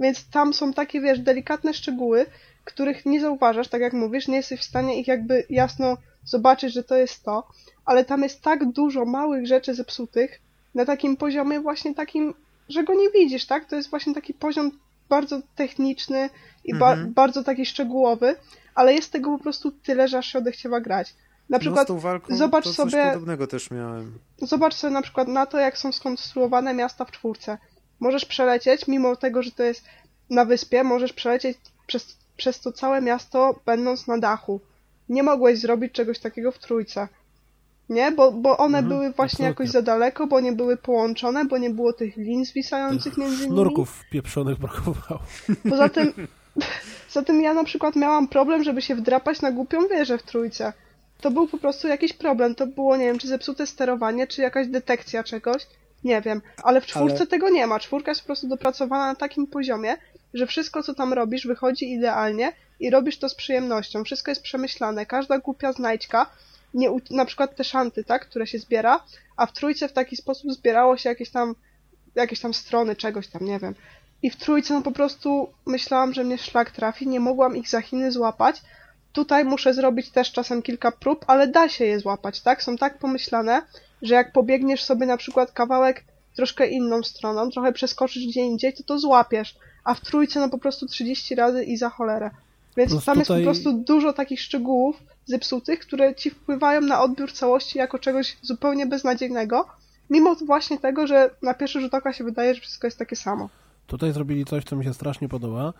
Więc tam są takie, wiesz, delikatne szczegóły, których nie zauważasz, tak jak mówisz, nie jesteś w stanie ich jakby jasno zobaczyć, że to jest to, ale tam jest tak dużo małych rzeczy zepsutych, na takim poziomie właśnie takim, że go nie widzisz, tak? To jest właśnie taki poziom bardzo techniczny i ba- Mhm. bardzo taki szczegółowy, ale jest tego po prostu tyle, że aż się odechciewa grać. Na no, przykład tą walką zobacz sobie- podobnego też miałem. Zobacz sobie na przykład na to, jak są skonstruowane miasta w czwórce. Możesz przelecieć, mimo tego, że to jest na wyspie, możesz przelecieć przez, przez to całe miasto, będąc na dachu. Nie mogłeś zrobić czegoś takiego w trójce. Nie? Bo, bo one Mhm, były właśnie absolutnie. jakoś za daleko, bo nie były połączone, bo nie było tych lin zwisających między nimi. Sznurków pieprzonych brakowało. Poza tym, poza tym ja na przykład miałam problem, żeby się wdrapać na głupią wieżę w trójce. To był po prostu jakiś problem. To było, nie wiem, czy zepsute sterowanie, czy jakaś detekcja czegoś. Nie wiem. Ale w czwórce Ale- tego nie ma. Czwórka jest po prostu dopracowana na takim poziomie, że wszystko, co tam robisz, wychodzi idealnie i robisz to z przyjemnością. Wszystko jest przemyślane. Każda głupia znajdźka, nie, na przykład te szanty, tak, które się zbiera, a w trójce w taki sposób zbierało się jakieś tam, jakieś tam strony czegoś tam, nie wiem. I w trójce no po prostu myślałam, że mnie szlak trafi, nie mogłam ich za Chiny złapać. Tutaj muszę zrobić też czasem kilka prób, ale da się je złapać, tak? Są tak pomyślane, że jak pobiegniesz sobie na przykład kawałek troszkę inną stroną, trochę przeskoczysz gdzie indziej, to to złapiesz. A w trójce no po prostu 30 razy i za cholerę. Więc Plus tam jest tutaj- po prostu dużo takich szczegółów zepsutych, które ci wpływają na odbiór całości jako czegoś zupełnie beznadziejnego, mimo właśnie tego, że na pierwszy rzut oka się wydaje, że wszystko jest takie samo. Tutaj zrobili coś, co mi się strasznie podoba.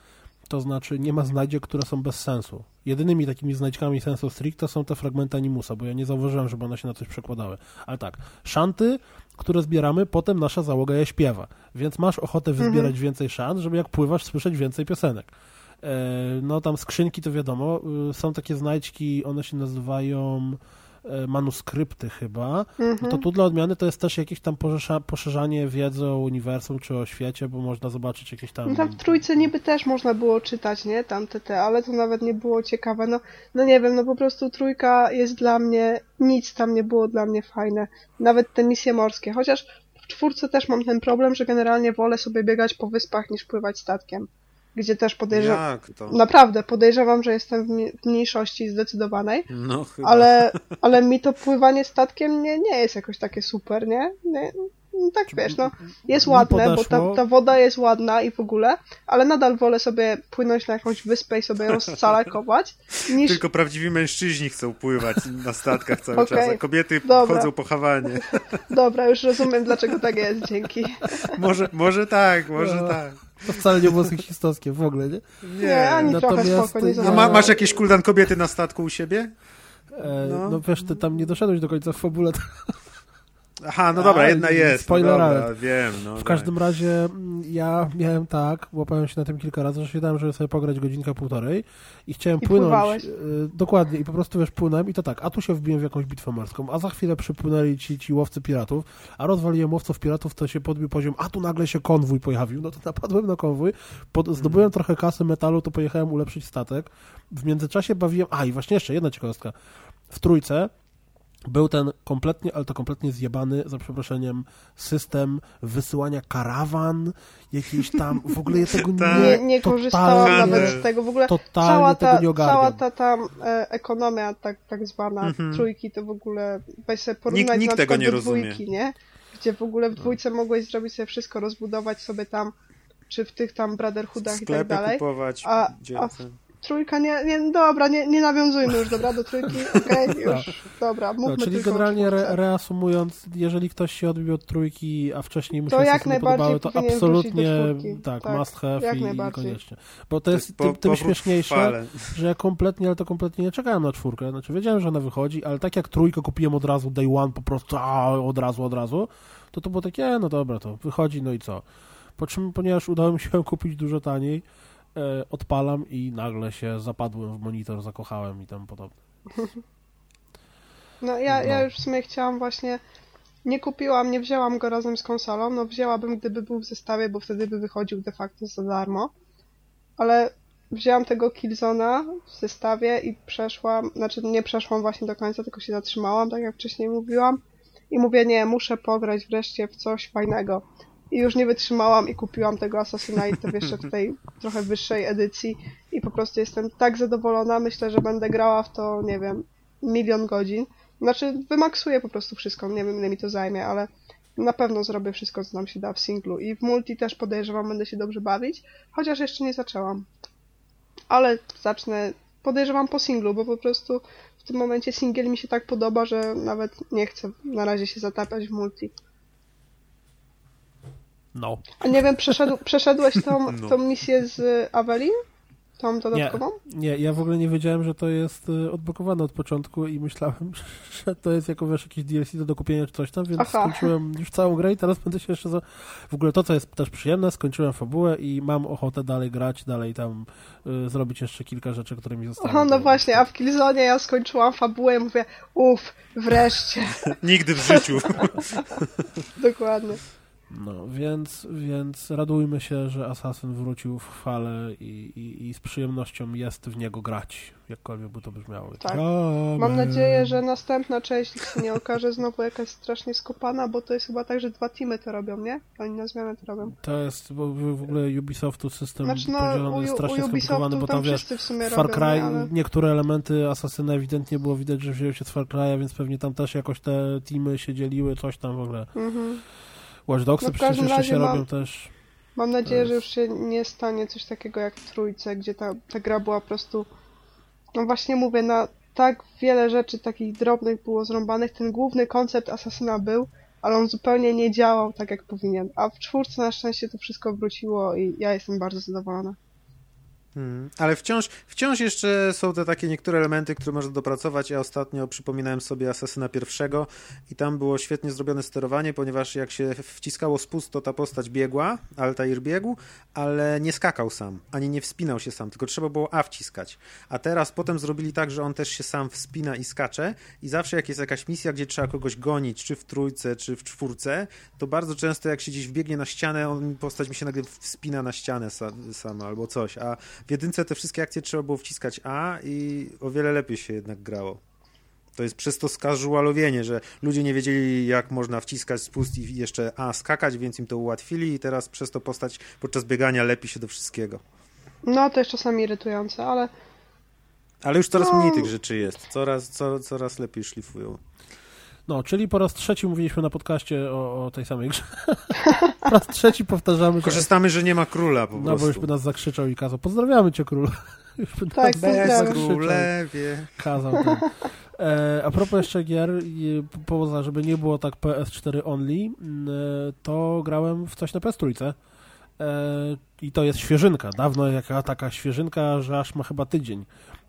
To znaczy, nie ma znajdziek, które są bez sensu. Jedynymi takimi znajdźkami sensu stricte są te fragmenty animusa, bo ja nie zauważyłem, żeby one się na coś przekładały. Ale tak, szanty, które zbieramy, potem nasza załoga je śpiewa. Więc masz ochotę wyzbierać Mhm. więcej szant, żeby jak pływasz, słyszeć więcej piosenek. E, No tam skrzynki to wiadomo, y, są takie znajdźki, one się nazywają e, manuskrypty chyba, Mhm. no to tu dla odmiany to jest też jakieś tam poszerzanie wiedzy o uniwersum czy o świecie, bo można zobaczyć jakieś tam... No tam w trójce niby też można było czytać, nie? Tam te, te, ale to nawet nie było ciekawe. No, no nie wiem, no po prostu trójka jest dla mnie, nic tam nie było dla mnie fajne. Nawet te misje morskie. Chociaż w czwórce też mam ten problem, że generalnie wolę sobie biegać po wyspach niż pływać statkiem. Gdzie też podejrzewam, naprawdę podejrzewam, że jestem w mniejszości zdecydowanej, No chyba. ale, ale mi to pływanie statkiem nie, nie jest jakoś takie super, nie? Nie, no tak wiesz, no jest ładne, bo ta, ta woda jest ładna i w ogóle, ale nadal wolę sobie płynąć na jakąś wyspę i sobie rozcalakować, niż Tylko prawdziwi mężczyźni chcą pływać na statkach cały Okej, czas, a kobiety dobra. chodzą po Hawanie. Dobra, już rozumiem, dlaczego tak jest, dzięki. Może, może tak, może No. tak. To wcale nie było seksistowskie w ogóle, nie? Nie, ani trochę Natomiast spoko, nie ma, masz jakieś kuldan kobiety na statku u siebie? E, No. no. wiesz, ty tam nie doszedłeś do końca w fabule. Aha, no dobra, A, jedna jest. spoiler no alert. dobra, wiem. No, W każdym razie mm, ja miałem tak, łapałem się na tym kilka razy, że się dałem, żeby sobie pograć godzinkę, półtorej i chciałem I płynąć. pływałeś. y, dokładnie, i po prostu wiesz, płynąłem i to tak, a tu się wbiłem w jakąś bitwę morską, a za chwilę przypłynęli ci, ci łowcy piratów, a rozwaliłem łowców piratów, to się podbił poziom, a tu nagle się konwój pojawił, no to napadłem na konwój, pod, zdobyłem trochę kasy metalu, to pojechałem ulepszyć statek. W międzyczasie bawiłem, a i właśnie jeszcze jedna ciekawostka, w trójce był ten kompletnie, ale to kompletnie zjebany, za przeproszeniem, system wysyłania karawan, jakiś tam, w ogóle ja tego Tak. Nie, nie korzystałam totalnie- nawet z tego. W ogóle totalnie cała tego ta, cała ta tam e, ekonomia tak, tak zwana Mhm. trójki to w ogóle weź sobie porównać Nikt- nikt na tego przykład nie do rozumie. dwójki, nie? Gdzie w ogóle w dwójce mogłeś zrobić sobie wszystko, rozbudować sobie tam, czy w tych tam Brotherhoodach i tak dalej. kupować. A- gdzie a- ten- Trójka nie, nie dobra, nie, nie nawiązujmy już, dobra, do trójki, okej, już, dobra, mówmy No, czyli generalnie re, reasumując, jeżeli ktoś się odbił od trójki, a wcześniej mu się jak nie podobały, to absolutnie tak, Tak, must have jak i, i koniecznie. Bo to jest po- tym, tym śmieszniejsze, że ja kompletnie, ale to kompletnie nie czekałem na czwórkę. Znaczy wiedziałem, że ona wychodzi, ale tak jak trójkę kupiłem od razu, day one po prostu, a, od razu, od razu, to to było takie, e, no dobra, to wychodzi, no i co. Po czym, ponieważ udało mi się ją kupić dużo taniej, odpalam i nagle się zapadłem w monitor, zakochałem i tam podobne. No ja, ja No. już w sumie chciałam właśnie. Nie kupiłam, nie wzięłam go razem z konsolą. No wzięłabym, gdyby był w zestawie, bo wtedy by wychodził de facto za darmo. Ale wzięłam tego Killzona w zestawie i przeszłam, znaczy nie przeszłam właśnie do końca, tylko się zatrzymałam, tak jak wcześniej mówiłam. I mówię, nie, muszę pograć wreszcie w coś fajnego. I już nie wytrzymałam i kupiłam tego to jeszcze w tej trochę wyższej edycji. I po prostu jestem tak zadowolona. Myślę, że będę grała w to, nie wiem, milion godzin. Znaczy, wymaksuję po prostu wszystko. Nie wiem, ile mi to zajmie, ale na pewno zrobię wszystko, co nam się da w singlu. I w multi też podejrzewam, będę się dobrze bawić, chociaż jeszcze nie zaczęłam. Ale zacznę, podejrzewam po singlu, bo po prostu w tym momencie singiel mi się tak podoba, że nawet nie chcę na razie się zatapiać w multi. No. A nie wiem, przeszedł, przeszedłeś tą, No. tą misję z Avelin? Tą dodatkową? Nie, ja w ogóle nie wiedziałem, że to jest y, odblokowane od początku i myślałem, że to jest jako wiesz, jakieś DLC do dokupienia czy coś tam, więc Aha. skończyłem już całą grę i teraz będę się jeszcze za... W ogóle to, co jest też przyjemne, skończyłem fabułę i mam ochotę dalej grać, dalej tam y, zrobić jeszcze kilka rzeczy, które mi zostały. O, no właśnie, a w Killzone ja skończyłam fabułę i mówię, uff, wreszcie. Nigdy w życiu. Dokładnie. No, więc, więc radujmy się, że Assassin wrócił w chwale i, i, i z przyjemnością jest w niego grać, jakkolwiek by to brzmiało. Tak. Amen. Mam nadzieję, że następna część nie okaże znowu jakaś strasznie skopana, bo to jest chyba tak, że dwa teamy to robią, nie? Oni na zmianę to robią. To jest bo w ogóle Ubisoftu system Znaczy no, podzielony u, jest strasznie skomplikowany, bo tam tam wiesz, w sumie Far robią, Cry nie? Ale... niektóre elementy Asasyna ewidentnie było widać, że wzięły się z Far Cry'a, więc pewnie tam też jakoś te teamy się dzieliły, coś tam w ogóle. Mhm. Watch Dogsy No przecież jeszcze się mam- robią też. Mam nadzieję, że już się nie stanie coś takiego jak w trójce, gdzie ta, ta gra była po prostu... No właśnie mówię, na tak wiele rzeczy takich drobnych było zrąbanych. Ten główny koncept Asasyna był, ale on zupełnie nie działał tak jak powinien. A w czwórce na szczęście to wszystko wróciło i ja jestem bardzo zadowolona. Hmm. Ale wciąż, wciąż jeszcze są te takie niektóre elementy, które można dopracować. Ja ostatnio przypominałem sobie Asasyna pierwszego i tam było świetnie zrobione sterowanie, ponieważ jak się wciskało spust, to ta postać biegła, Altair biegł, ale nie skakał sam, ani nie wspinał się sam, tylko trzeba było A wciskać. A teraz potem zrobili tak, że on też się sam wspina i skacze i zawsze jak jest jakaś misja, gdzie trzeba kogoś gonić, czy w trójce, czy w czwórce, to bardzo często jak się gdzieś wbiegnie na ścianę, on, postać mi się nagle wspina na ścianę sa, sama albo coś, a w jedynce te wszystkie akcje trzeba było wciskać A i o wiele lepiej się jednak grało. To jest przez to skażualowienie, że ludzie nie wiedzieli, jak można wciskać spust i jeszcze A skakać, więc im to ułatwili i teraz przez to postać podczas biegania lepi się do wszystkiego. No to jest czasami irytujące, ale Ale już coraz No. mniej tych rzeczy jest. Coraz, co, coraz lepiej szlifują. No, czyli po raz trzeci mówiliśmy na podcaście o, o tej samej grze. po raz trzeci powtarzamy. Korzystamy, że nie ma króla po No, prostu. bo już by nas zakrzyczał i kazał. Pozdrawiamy cię, król. Już by Tak, nas zakrzyczał. Królewie. Kazał ten. E, a propos jeszcze gier, poza, żeby nie było tak PS4 only, to grałem w coś na PS3. E, I to jest świeżynka. Dawno jaka taka świeżynka, że aż ma chyba tydzień.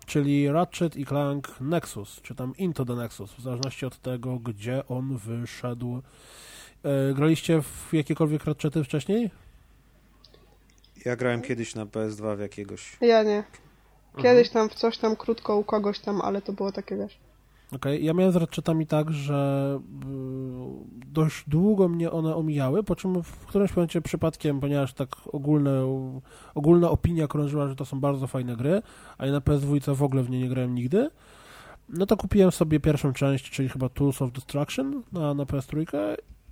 Czyli Ratchet i Clank Nexus, czy tam Into the Nexus, w zależności od tego, gdzie on wyszedł. E, graliście w jakiekolwiek Ratchety wcześniej? Ja grałem kiedyś na PS2 w jakiegoś. Ja nie. Kiedyś tam w coś tam krótko u kogoś tam, ale to było takie, wiesz. Okej, ja miałem z Ratchetami tak, że y, dość długo mnie one omijały, po czym w którymś momencie przypadkiem, ponieważ tak ogólne, ogólna opinia krążyła, że to są bardzo fajne gry, a ja na PS2 w ogóle w nie nie grałem nigdy, no to kupiłem sobie pierwszą część, czyli chyba Tools of Destruction na, na PS3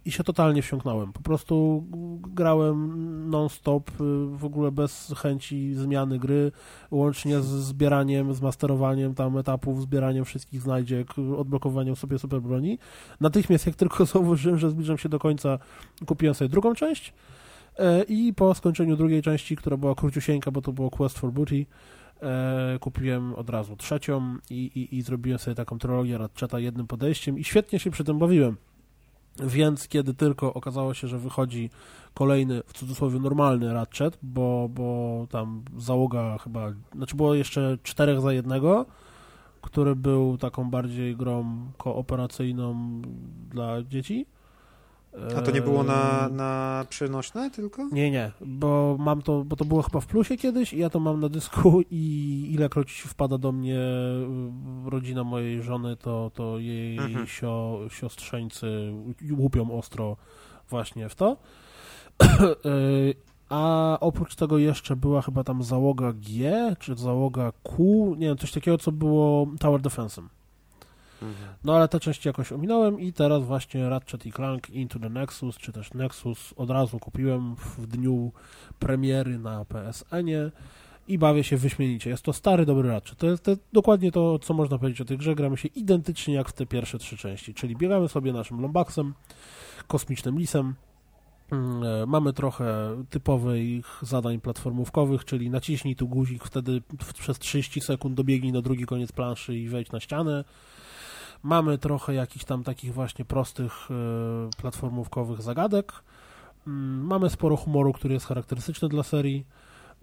i się totalnie wsiąknąłem. Po prostu grałem non-stop, y, w ogóle bez chęci zmiany gry, łącznie z zbieraniem, z masterowaniem tam etapów, zbieraniem wszystkich znajdziek, odblokowaniem sobie super broni. Natychmiast jak tylko zauważyłem, że zbliżam się do końca, kupiłem sobie drugą część e, i po skończeniu drugiej części, która była króciusieńka, bo to było Quest for Booty, e, kupiłem od razu trzecią i, i, i zrobiłem sobie taką trylogię Ratcheta jednym podejściem i świetnie się przy tym bawiłem. Więc kiedy tylko okazało się, że wychodzi kolejny, w cudzysłowie, normalny Ratchet, bo, bo tam załoga chyba, znaczy było jeszcze czterech za jednego, który był taką bardziej grą kooperacyjną dla dzieci. A to nie było na, na przenośne tylko? Nie, nie, bo mam to, bo to było chyba w plusie kiedyś i ja to mam na dysku i ilekroć wpada do mnie rodzina mojej żony, to, to jej Mhm. sio, siostrzeńcy łupią ostro właśnie w to. Y, A oprócz tego jeszcze była chyba tam załoga G, czy załoga Q, nie wiem, coś takiego, co było Tower Defense'em. No ale te części jakoś ominąłem i teraz właśnie Ratchet i Clank Into the Nexus, czy też Nexus od razu kupiłem w dniu premiery na PSN-ie i bawię się wyśmienicie. Jest to stary, dobry Ratchet. To jest dokładnie to, co można powiedzieć o tej grze. Gramy się identycznie jak w te pierwsze trzy części, czyli biegamy sobie naszym Lombaxem, kosmicznym lisem, Mm, e, Mamy trochę typowych zadań platformówkowych, czyli naciśnij tu guzik, wtedy przez 30 sekund dobiegnij na drugi koniec planszy i wejdź na ścianę. Mamy trochę jakichś tam takich właśnie prostych e, platformówkowych zagadek. Mm, Mamy sporo humoru, który jest charakterystyczny dla serii.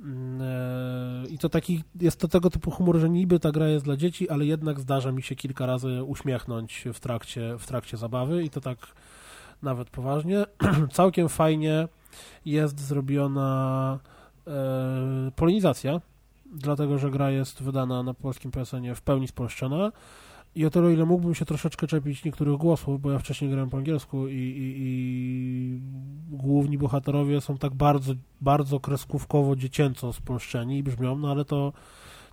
Mm, e, I to taki, jest to tego typu humor, że niby ta gra jest dla dzieci, ale jednak zdarza mi się kilka razy uśmiechnąć w trakcie, w trakcie zabawy i to tak nawet poważnie. Całkiem fajnie jest zrobiona e, polonizacja, dlatego że gra jest wydana na polskim PSN-ie w pełni spolszczona. I o tyle, ile mógłbym się troszeczkę czepić niektórych głosów, bo ja wcześniej grałem po angielsku i, i, i główni bohaterowie są tak bardzo, bardzo kreskówkowo, dziecięco spolszczeni i brzmią, no ale to,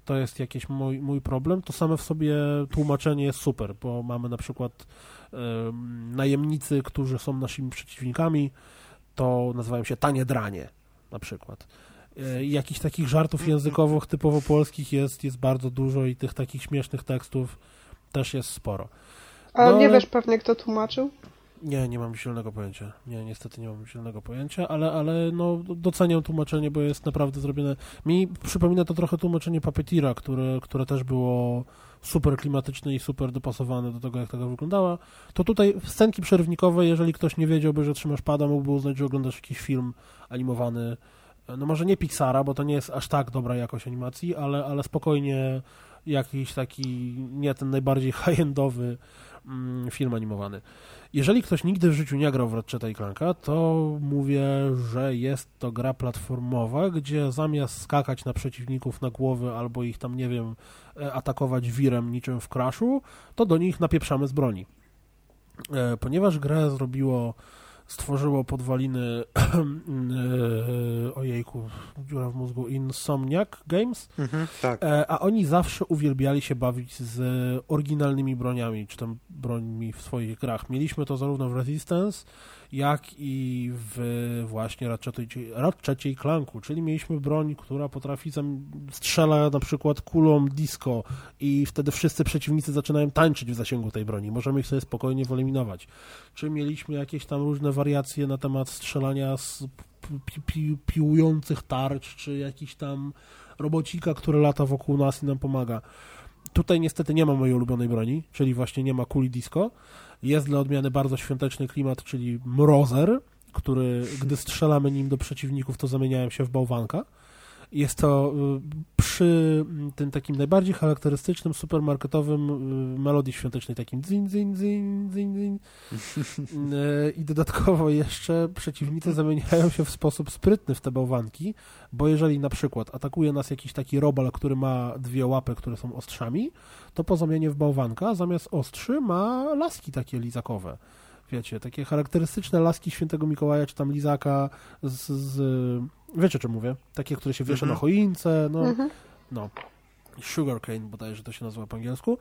to jest jakiś mój, mój problem. To same w sobie tłumaczenie jest super, bo mamy na przykład em, najemnicy, którzy są naszymi przeciwnikami, to nazywają się tanie dranie na przykład. I jakichś takich żartów językowych typowo polskich jest, jest bardzo dużo i tych takich śmiesznych tekstów też jest sporo. No, nie ale- wiesz pewnie, kto tłumaczył? Nie, nie mam zielonego pojęcia. Nie, niestety nie mam zielonego pojęcia, ale, ale no, doceniam tłumaczenie, bo jest naprawdę zrobione. Mi przypomina to trochę tłumaczenie Puppeteera, które, które też było super klimatyczne i super dopasowane do tego, jak ta gra wyglądała. To tutaj scenki przerywnikowe, jeżeli ktoś nie wiedziałby, że trzymasz pada, mógłby uznać, że oglądasz jakiś film animowany. No może nie Pixara, bo to nie jest aż tak dobra jakość animacji, ale, ale spokojnie jakiś taki, nie ten najbardziej high-endowy mm, film animowany. Jeżeli ktoś nigdy w życiu nie grał w Ratcheta i Clanka, to mówię, że jest to gra platformowa, gdzie zamiast skakać na przeciwników na głowy albo ich tam, nie wiem, e, atakować wirem niczym w Crashu, to do nich napieprzamy z broni. E, Ponieważ grę zrobiło stworzyło podwaliny e, ojejku, dziura w mózgu, Insomniac Games, Mhm, tak. e, a oni zawsze uwielbiali się bawić z oryginalnymi broniami, czy tam brońmi w swoich grach. Mieliśmy to zarówno w Resistance, jak i w właśnie Ratchetie i czyli mieliśmy broń, która potrafi strzela na przykład kulą disco i wtedy wszyscy przeciwnicy zaczynają tańczyć w zasięgu tej broni. Możemy ich sobie spokojnie wyeliminować. Czy mieliśmy jakieś tam różne wariacje na temat strzelania z pi- pi- piłujących tarcz, czy jakiś tam robocika, który lata wokół nas i nam pomaga. Tutaj niestety nie ma mojej ulubionej broni, czyli właśnie nie ma kuli disco. Jest dla odmiany bardzo świąteczny klimat, czyli mrozer, który, gdy strzelamy nim do przeciwników, to zamieniają się w bałwanka. Jest to y, przy tym takim najbardziej charakterystycznym, supermarketowym y, melodii świątecznej, takim dzin, dzin, dzin, dzin, dzin. I dodatkowo jeszcze przeciwnicy zamieniają się w sposób sprytny w te bałwanki, bo jeżeli na przykład atakuje nas jakiś taki robal, który ma dwie łapy, które są ostrzami, to po zamianie w bałwanka zamiast ostrzy ma laski takie lizakowe. Wiecie, takie charakterystyczne laski świętego Mikołaja, czy tam lizaka z... z wiecie, czy mówię? Takie, które się wiesza Mhm. na choince, no, Mhm. no. Sugarcane bodajże to się nazywa po angielsku.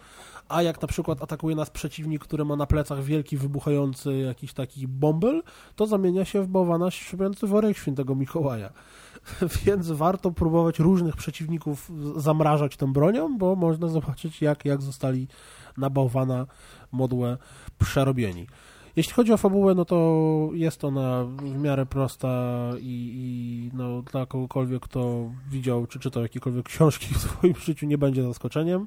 A jak na przykład atakuje nas przeciwnik, który ma na plecach wielki, wybuchający jakiś taki bąbel, to zamienia się w bałwana szybujący worek świętego Mikołaja. Więc warto próbować różnych przeciwników zamrażać tą bronią, bo można zobaczyć, jak, jak zostali na bałwana modłę przerobieni. Jeśli chodzi o fabułę, no to jest ona w miarę prosta i, i no, dla kogokolwiek, kto widział czy czytał jakiekolwiek książki w swoim życiu, nie będzie zaskoczeniem.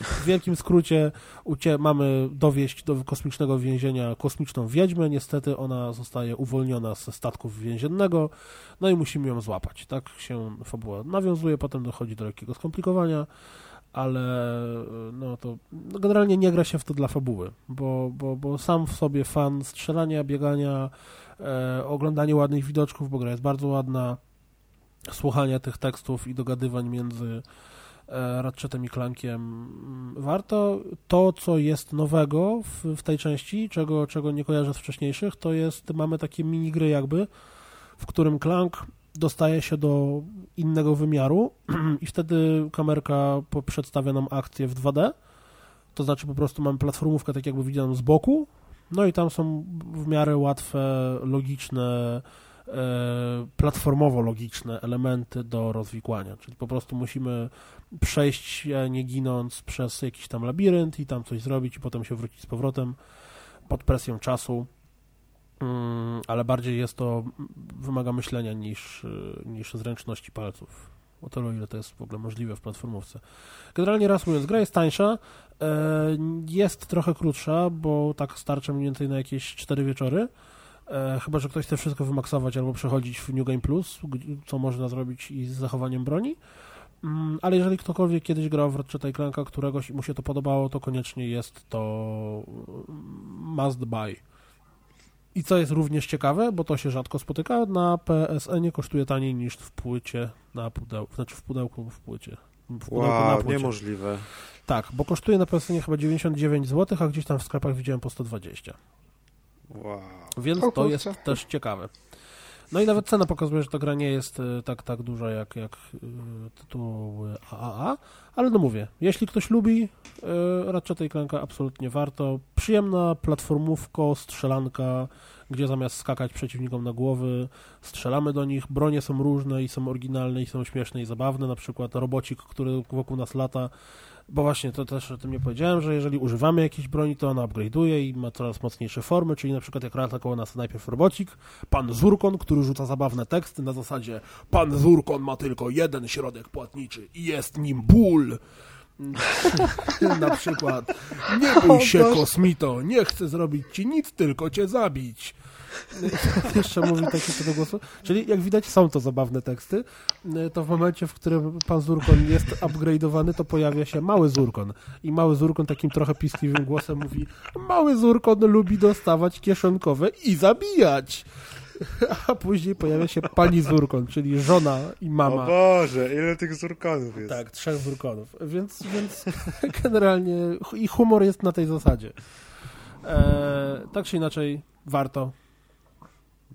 W wielkim skrócie ucie- mamy dowieść do kosmicznego więzienia kosmiczną wiedźmę. Niestety ona zostaje uwolniona ze statków więziennego, no i musimy ją złapać. Tak się fabuła nawiązuje, potem dochodzi do lekkiego skomplikowania, ale no to no generalnie nie gra się w to dla fabuły, bo, bo, bo sam w sobie fan strzelania, biegania, e, oglądania ładnych widoczków, bo gra jest bardzo ładna, słuchania tych tekstów i dogadywań między e, Ratchetem i Clankiem warto. To, co jest nowego w, w tej części, czego, czego nie kojarzę z wcześniejszych, to jest, mamy takie minigry jakby, w którym Clank dostaje się do innego wymiaru i wtedy kamerka przedstawia nam akcję w 2D, to znaczy po prostu mamy platformówkę tak jakby widzianą z boku, no i tam są w miarę łatwe, logiczne, e, platformowo-logiczne elementy do rozwikłania, czyli po prostu musimy przejść nie ginąc przez jakiś tam labirynt i tam coś zrobić i potem się wrócić z powrotem pod presją czasu. Mm, ale bardziej jest to, wymaga myślenia niż, y, niż zręczności palców. O tyle, ile to jest w ogóle możliwe w platformówce. Generalnie mówiąc, gra jest tańsza, e, jest trochę krótsza, bo tak starcza mniej więcej na jakieś 4 wieczory. E, chyba, że ktoś chce wszystko wymaksować albo przechodzić w New Game Plus, co można zrobić i z zachowaniem broni. Mm, Ale jeżeli ktokolwiek kiedyś grał w Ratcheta i Clanka, któregoś mu się to podobało, to koniecznie jest to mm, must buy. I co jest również ciekawe, bo to się rzadko spotyka, na PSN kosztuje taniej niż w płycie na pudełku, znaczy w pudełku w płycie. W pudełku na Wow, płycie. niemożliwe. Tak, bo kosztuje na PSN chyba 99 zł, a gdzieś tam w sklepach widziałem po 120. Wow. Więc to jest też ciekawe. No i nawet cena pokazuje, że ta gra nie jest e, tak, tak duża jak, jak e, tytuły AAA, ale no mówię, jeśli ktoś lubi e, Ratchet i Clanka, absolutnie warto. Przyjemna platformówko, strzelanka, gdzie zamiast skakać przeciwnikom na głowy, strzelamy do nich. Bronie są różne i są oryginalne i są śmieszne i zabawne, na przykład robocik, który wokół nas lata, bo właśnie to też o tym nie powiedziałem, że jeżeli używamy jakiejś broni, to ona upgrade'uje i ma coraz mocniejsze formy, czyli na przykład jak lata koło nas najpierw robocik, pan Zurkon, który rzuca zabawne teksty na zasadzie pan Zurkon ma tylko jeden środek płatniczy i jest nim ból. na przykład nie bój się kosmito, nie chcę zrobić ci nic, tylko cię zabić. Jeszcze mówi takie co do głosu. Czyli jak widać są to zabawne teksty, to w momencie, w którym pan Zurkon jest upgrade'owany, to pojawia się mały Zurkon. I mały Zurkon takim trochę piskliwym głosem mówi mały Zurkon lubi dostawać kieszonkowe i zabijać. A później pojawia się pani Zurkon, czyli żona i O mama. Boże, ile tych zurkonów jest. Tak, trzech Zurkonów. Więc, więc generalnie i humor jest na tej zasadzie. E, tak czy inaczej, warto.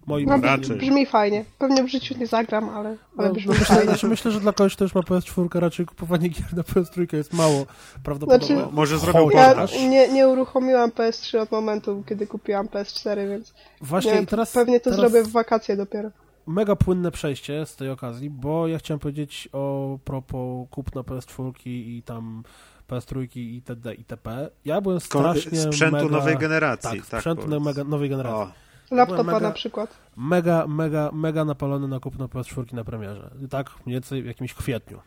Moim No, raczej. brzmi fajnie. Pewnie w życiu nie zagram, ale, ale No, brzmi myślę, fajnie. znaczy, myślę, że dla kogoś, kto już ma PS4, raczej kupowanie gier na PS3 jest mało prawdopodobne. Znaczy- Może zrobią Ja nie, nie uruchomiłam PS3 od momentu, kiedy kupiłam PS4, więc Właśnie nie, i teraz, pewnie to teraz zrobię w wakacje dopiero. mega płynne przejście z tej okazji, bo ja chciałem powiedzieć o propos kupna PS4 i tam PS3 itd. itp. Ja byłem strasznie sprzętu mega... nowej generacji. Tak, Tak, sprzętu mega, nowej generacji. O, Laptopa mega- na przykład. Mega, mega, mega napalony na kupno PS4 na premierze. Tak mniej więcej w jakimś kwietniu.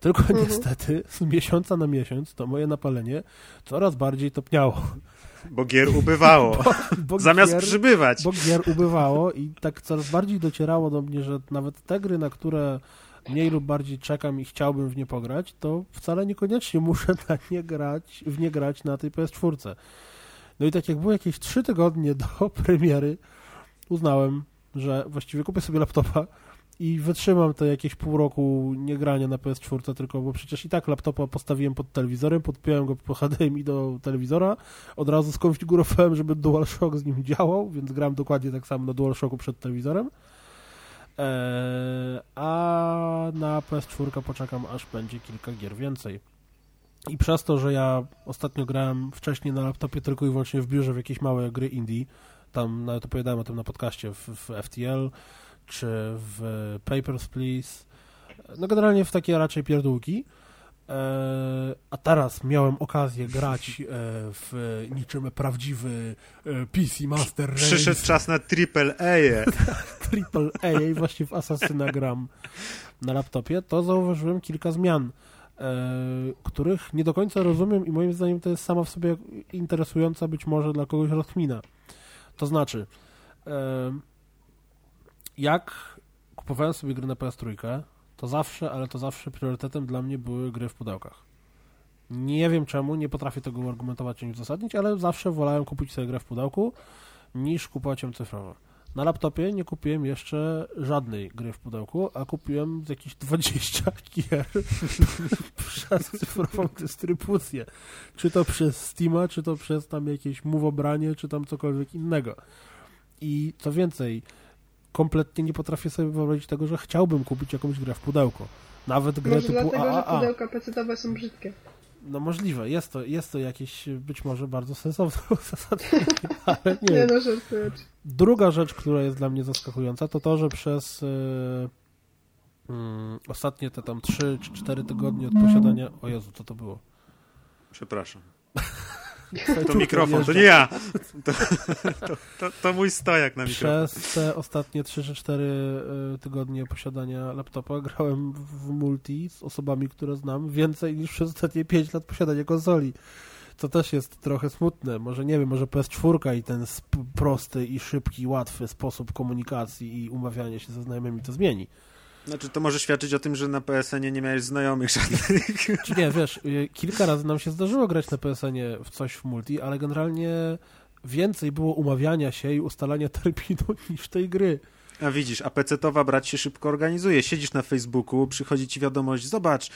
Tylko Mhm. niestety z miesiąca na miesiąc to moje napalenie coraz bardziej topniało. bo gier ubywało. Bo Zamiast gier- przybywać. bo gier ubywało i tak coraz bardziej docierało do mnie, że nawet te gry, na które mniej lub bardziej czekam i chciałbym w nie pograć, to wcale niekoniecznie muszę na nie grać, w nie grać na tej PS4. No i tak jak było jakieś trzy tygodnie do premiery, uznałem, że właściwie kupię sobie laptopa i wytrzymam to jakieś pół roku niegrania na PS4, tylko bo przecież i tak laptopa postawiłem pod telewizorem, podpiąłem go po HDMI do telewizora, od razu skonfigurowałem, żeby DualShock z nim działał, więc gram dokładnie tak samo na DualShocku przed telewizorem. Eee, a na PS4 poczekam, aż będzie kilka gier więcej. I przez to, że ja ostatnio grałem wcześniej na laptopie tylko i wyłącznie w biurze w jakieś małe gry indie, tam nawet opowiadałem o tym na podcaście w, w FTL, czy w Papers, Please, no generalnie w takie raczej pierdółki, E, a teraz miałem okazję grać e, w niczym prawdziwy e, PC Master Race Przyszedł czas na triple A. Triple A i właśnie w Assassina gram na laptopie, to zauważyłem kilka zmian, których nie do końca rozumiem i moim zdaniem to jest sama w sobie interesująca być może dla kogoś rozkmina. To znaczy, e, jak kupowałem sobie gry na PS3, to zawsze, ale to zawsze priorytetem dla mnie były gry w pudełkach. Nie wiem czemu, nie potrafię tego argumentować ani uzasadnić, ale zawsze wolałem kupić sobie grę w pudełku niż kupować ją cyfrowo. Na laptopie nie kupiłem jeszcze żadnej gry w pudełku, a kupiłem jakieś 20 gier przez cyfrową dystrybucję. Czy to przez Steama, czy to przez tam jakieś Moveobranie, czy tam cokolwiek innego. I co więcej, kompletnie nie potrafię sobie wyobrazić tego, że chciałbym kupić jakąś grę w pudełku. Nawet grę Może typu dlatego, że AAA. pudełka pecetowe są brzydkie. No możliwe, jest to, jest to jakieś być może bardzo sensowne uzasadnienie, ale nie Nie no. Druga rzecz, która jest dla mnie zaskakująca, to to, że przez e, mm, ostatnie te tam 3 czy 4 tygodnie od posiadania... O Jezu, co to było? Przepraszam. To mikrofon, to nie ja. To, to, to, to mój stojak na mikrofon. Przez te ostatnie 3 czy 4 e, tygodnie posiadania laptopa grałem w multi z osobami, które znam więcej niż przez ostatnie 5 lat posiadania konsoli. To też jest trochę smutne. Może nie wiem, może PS4 i ten prosty i szybki, łatwy sposób komunikacji i umawiania się ze znajomymi to zmieni. Znaczy, to może świadczyć o tym, że na PSN-ie nie miałeś znajomych żadnych. Czy nie, wiesz, y, kilka razy nam się zdarzyło grać na PSN-ie w coś w multi, ale generalnie więcej było umawiania się i ustalania terminu niż tej gry. A widzisz, a PC-towa brać się szybko organizuje. Siedzisz na Facebooku, przychodzi ci wiadomość, zobacz,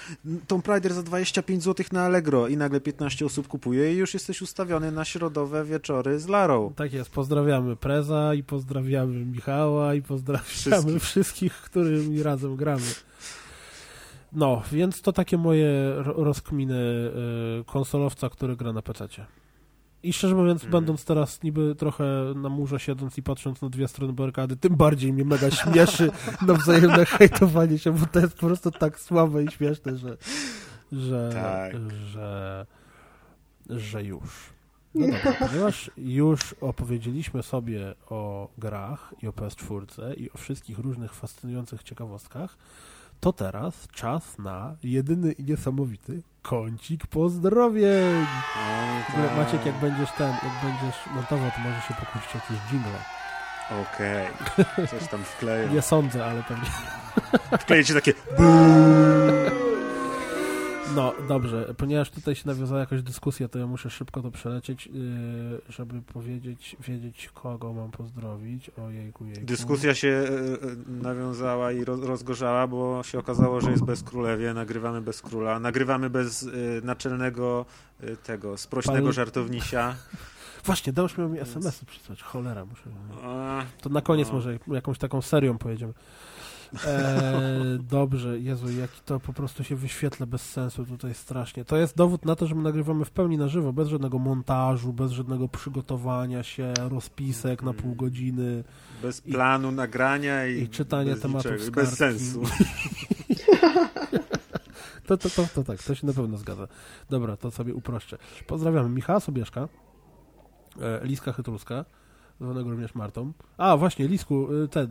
Tomb Raider za 25 zł na Allegro i nagle 15 osób kupuje i już jesteś ustawiony na środowe wieczory z Larą. Tak jest, pozdrawiamy Preza i pozdrawiamy Michała i pozdrawiamy wszystkich, Wszystkich. którymi razem gramy. No, więc to takie moje ro- rozkminy y, konsolowca, który gra na PC-cie. I szczerze mówiąc, Mhm. będąc teraz niby trochę na murze siedząc i patrząc na dwie strony barykady, tym bardziej mnie mega śmieszy na wzajemne hejtowanie się, bo to jest po prostu tak słabe i śmieszne, że że, Tak. że, że już. No dobra, ponieważ już opowiedzieliśmy sobie o grach i o PS4 i o wszystkich różnych fascynujących ciekawostkach, to teraz czas na jedyny i niesamowity kącik pozdrowień. Ogóle, Maciek, jak będziesz ten, jak będziesz montował, to może się pokusić o jakieś jingle. Okej, coś tam wkleję. Nie sądzę, ale pewnie. Wklejecie takie... No, dobrze. Ponieważ tutaj się nawiązała jakaś dyskusja, to ja muszę szybko to przelecieć, yy, żeby powiedzieć, wiedzieć, kogo mam pozdrowić. Ojejku, jejku. Dyskusja się e, e, nawiązała i roz, rozgorzała, bo się okazało, że jest bez królewie, nagrywamy bez króla, nagrywamy bez e, naczelnego tego, sprośnego Pan- żartownisia. Właśnie, miał mi SMS-y przysłać. Cholera, muszę... To na koniec No. może jakąś taką serią pojedziemy. Eee, dobrze, Jezu, jaki to po prostu się wyświetla bez sensu tutaj strasznie. To jest dowód na to, że my nagrywamy w pełni na żywo, bez żadnego montażu, bez żadnego przygotowania się, rozpisek na pół godziny. bez planu nagrania i, i czytania bez tematów niczego, bez sensu. To, to, to, to tak, to się na pewno zgadza. Dobra, to sobie uproszczę. Pozdrawiamy Michała Sobieszka, e, Liska Chytruska, zwanego również Martą. A, właśnie, Lisku, e, ten,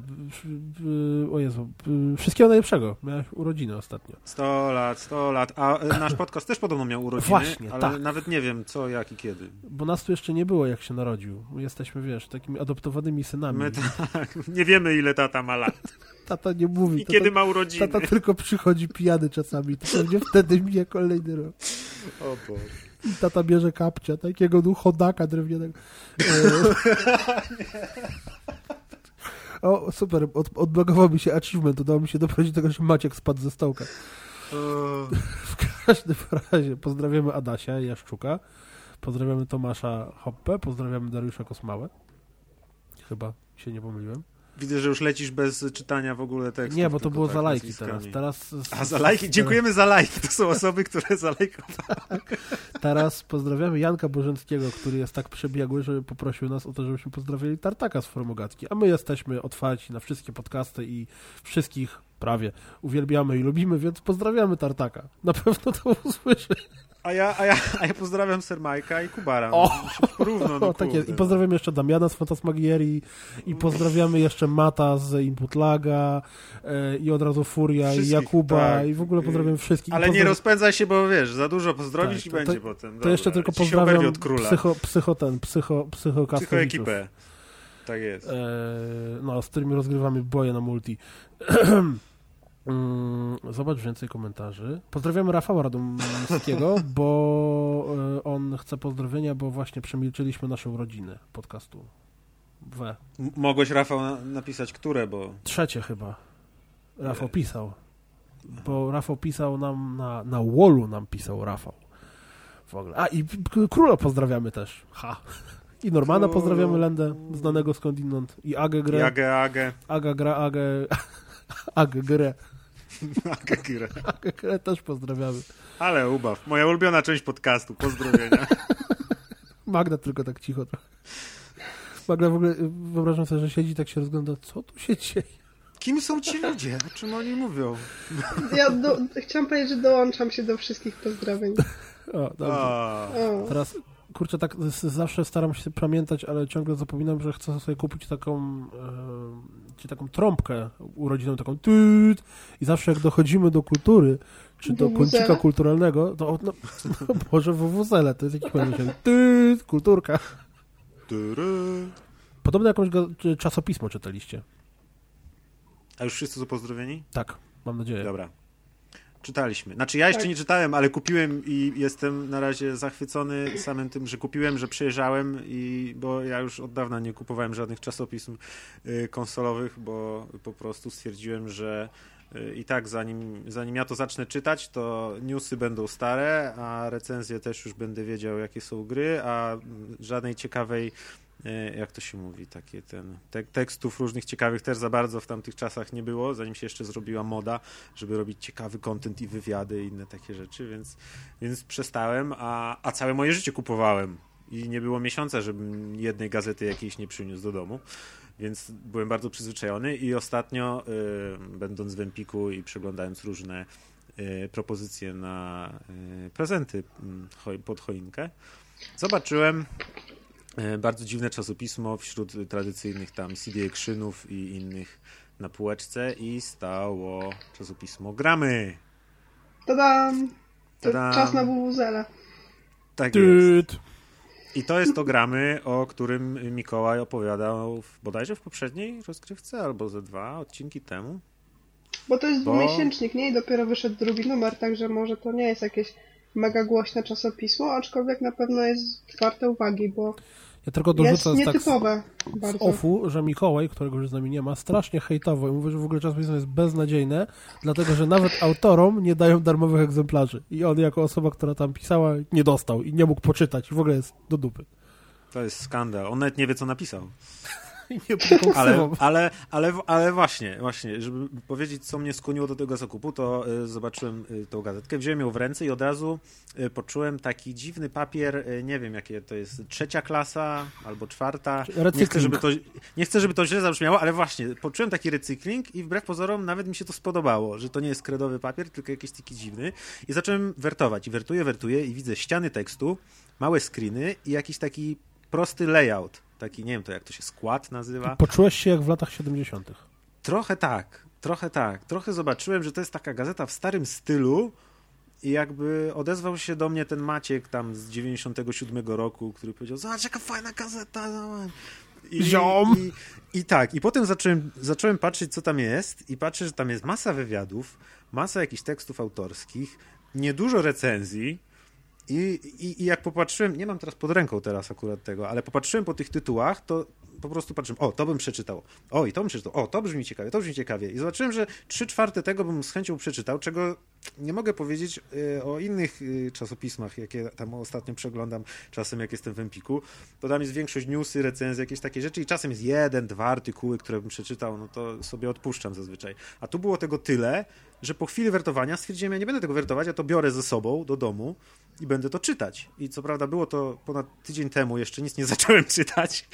e, o Jezu, wszystkiego najlepszego. Miałeś urodziny ostatnio. 100 lat, 100 lat. A nasz podcast też podobno miał urodziny, Właśnie, ale tak. nawet nie wiem co, jak i kiedy. Bo nas tu jeszcze nie było, jak się narodził. My jesteśmy, wiesz, takimi adoptowanymi synami. My tak, nie wiemy ile tata ma lat Tata nie mówi. i tata, kiedy ma urodziny. Tata tylko przychodzi pijany czasami. To pewnie wtedy mija kolejny rok. O Boże. I tata bierze kapcia, takiego no, chodaka drewnianego. E... O, super, od, odblokował mi się achievement, udało mi się doprowadzić do tego, że Maciek spadł ze stołka. W każdym razie pozdrawiamy Adasia Jaszczuka, pozdrawiamy Tomasza Hoppe, pozdrawiamy Dariusza Kosmałę. Chyba się nie pomyliłem. Widzę, że już lecisz bez czytania w ogóle tekstu. Nie, bo to było za lajki teraz. teraz A za lajki? Dziękujemy za lajki. To są osoby, które zalajkowały. Teraz pozdrawiamy Janka Bożęckiego, który jest tak przebiegły, że poprosił nas o to, żebyśmy pozdrawili Tartaka z Formogatki. A my jesteśmy otwarci na wszystkie podcasty i wszystkich prawie uwielbiamy i lubimy, więc pozdrawiamy Tartaka. Na pewno to usłyszy. A ja, a ja, a ja pozdrawiam Sir Majka i Kubara. O! Równo, no tak jest. I kurde. pozdrawiamy jeszcze Damiana z Fantasmagierii i pozdrawiamy jeszcze Mata z Input Laga e, i od razu Furia i Wszystkich, Jakuba tak. i w ogóle pozdrawiam wszystkich. I Ale nie pozdrawiam- rozpędzaj się, bo wiesz, za dużo pozdrowisz Tak, i to- będzie to- potem. To Dobra, jeszcze tylko pozdrawiam od króla. psycho, psycho ten, psycho, psycho Psychoekipę. Tak jest. e, no, z którymi rozgrywamy boje na multi. Mm, Zobacz więcej komentarzy. Pozdrawiamy Rafała Radomskiego, bo e, on chce pozdrowienia, bo właśnie przemilczyliśmy nasze urodziny podcastu. We. Mogłeś, Rafał, na, napisać które, bo... Trzecie chyba. Rafał Nie. pisał. Bo Rafał pisał nam na, na wallu nam pisał Rafał. W ogóle. A i króla pozdrawiamy też. Ha. I Normana pozdrawiamy Lendę, znanego skądinąd. I Agę grę. Jagę, agę. Aga gra Agę. Agę grę. Agę grę też pozdrawiamy. Ale ubaw. Moja ulubiona część podcastu. Pozdrowienia. Magda tylko tak cicho trochę. Magda w ogóle, wyobrażam sobie, że siedzi tak się rozgląda, co tu się dzieje? Kim są ci ludzie? O czym oni mówią? Ja do, chciałam powiedzieć, że dołączam się do wszystkich pozdrowień. O, dobrze. O. Teraz, kurczę, tak z- zawsze staram się pamiętać, ale ciągle zapominam, że chcę sobie kupić taką, e, czy taką trąbkę urodzinną, taką tut i zawsze jak dochodzimy do kultury, czy do kącika kulturalnego, to no, no, może wuwuzele, to jest jakiś pewien tut, kulturka. Podobno jakąś czasopismo czytaliście. A już wszyscy są pozdrowieni? Tak, mam nadzieję. Dobra. Czytaliśmy. Znaczy ja jeszcze Tak. nie czytałem, ale kupiłem i jestem na razie zachwycony samym tym, że kupiłem, że przejrzałem i bo ja już od dawna nie kupowałem żadnych czasopism y, konsolowych, bo po prostu stwierdziłem, że y, i tak zanim, zanim ja to zacznę czytać, to newsy będą stare, a recenzje też już będę wiedział jakie są gry, a mm, żadnej ciekawej jak to się mówi, takie ten te, tekstów różnych ciekawych też za bardzo w tamtych czasach nie było, zanim się jeszcze zrobiła moda, żeby robić ciekawy content i wywiady i inne takie rzeczy, więc, więc przestałem, a, a całe moje życie kupowałem. I nie było miesiąca, żebym jednej gazety jakiejś nie przyniósł do domu, więc byłem bardzo przyzwyczajony i ostatnio, y, będąc w Empiku i przeglądając różne y, propozycje na prezenty pod choinkę, zobaczyłem e, bardzo dziwne czasopismo wśród tradycyjnych tam CD Actionów i innych na półeczce i stało czasopismo Gramy. Tadam! To Tadam. czas na wuwuzela. Tak jest. I to jest to Gramy, o którym Mikołaj opowiadał w, bodajże w poprzedniej rozgrywce albo ze dwa odcinki temu. Bo to jest Bo- dwumiesięcznik, nie? I dopiero wyszedł drugi numer, także może to nie jest jakieś mega głośne czasopismo, aczkolwiek na pewno jest warte uwagi, bo Ja tylko jest dorzucę tak z z offu, że Mikołaj, którego już z nami nie ma, strasznie hejtował i mówi, że w ogóle czasopismo jest beznadziejne, dlatego że nawet autorom nie dają darmowych egzemplarzy. I on jako osoba, która tam pisała, nie dostał i nie mógł poczytać. I w ogóle jest do dupy. To jest skandal. On nawet nie wie, co napisał. I nie Ale, ale, ale, ale właśnie, właśnie, żeby powiedzieć, co mnie skłoniło do tego zakupu, to y, zobaczyłem y, tą gazetkę, wziąłem ją w ręce i od razu y, poczułem taki dziwny papier, nie wiem jakie to jest, trzecia klasa albo czwarta. Nie Recykling. chcę, żeby to, nie chcę, żeby to źle zabrzmiało, ale właśnie, poczułem taki recykling i wbrew pozorom nawet mi się to spodobało, że to nie jest kredowy papier, tylko jakiś taki dziwny. I zacząłem wertować i wertuję, wertuję i widzę ściany tekstu, małe screeny i jakiś taki prosty layout. Taki, nie wiem to jak to się skład nazywa. Poczułeś się jak w latach 70. Trochę tak, trochę tak. Trochę zobaczyłem, że to jest taka gazeta w starym stylu i jakby odezwał się do mnie ten Maciek tam z 97 roku, który powiedział, zobacz jaka fajna gazeta. I, Ziom. I, I tak, i potem zacząłem, zacząłem patrzeć, co tam jest i patrzę, że tam jest masa wywiadów, masa jakichś tekstów autorskich, niedużo recenzji, i, i, I jak popatrzyłem, nie mam teraz pod ręką teraz akurat tego, ale popatrzyłem po tych tytułach, to po prostu patrzyłem, o, to bym przeczytał, o, i to bym przeczytał, o, to brzmi ciekawie, to brzmi ciekawie. I zobaczyłem, że trzy czwarte tego bym z chęcią przeczytał, czego nie mogę powiedzieć y, o innych y, czasopismach, jakie tam ostatnio przeglądam, czasem jak jestem w Empiku, to tam jest większość newsy, recenzje, jakieś takie rzeczy i czasem jest jeden, dwa artykuły, które bym przeczytał, no to sobie odpuszczam zazwyczaj. A tu było tego tyle, że po chwili wertowania stwierdziłem, ja nie będę tego wertować, ja to biorę ze sobą do domu i będę to czytać. I co prawda było to ponad tydzień temu, jeszcze nic nie zacząłem czytać,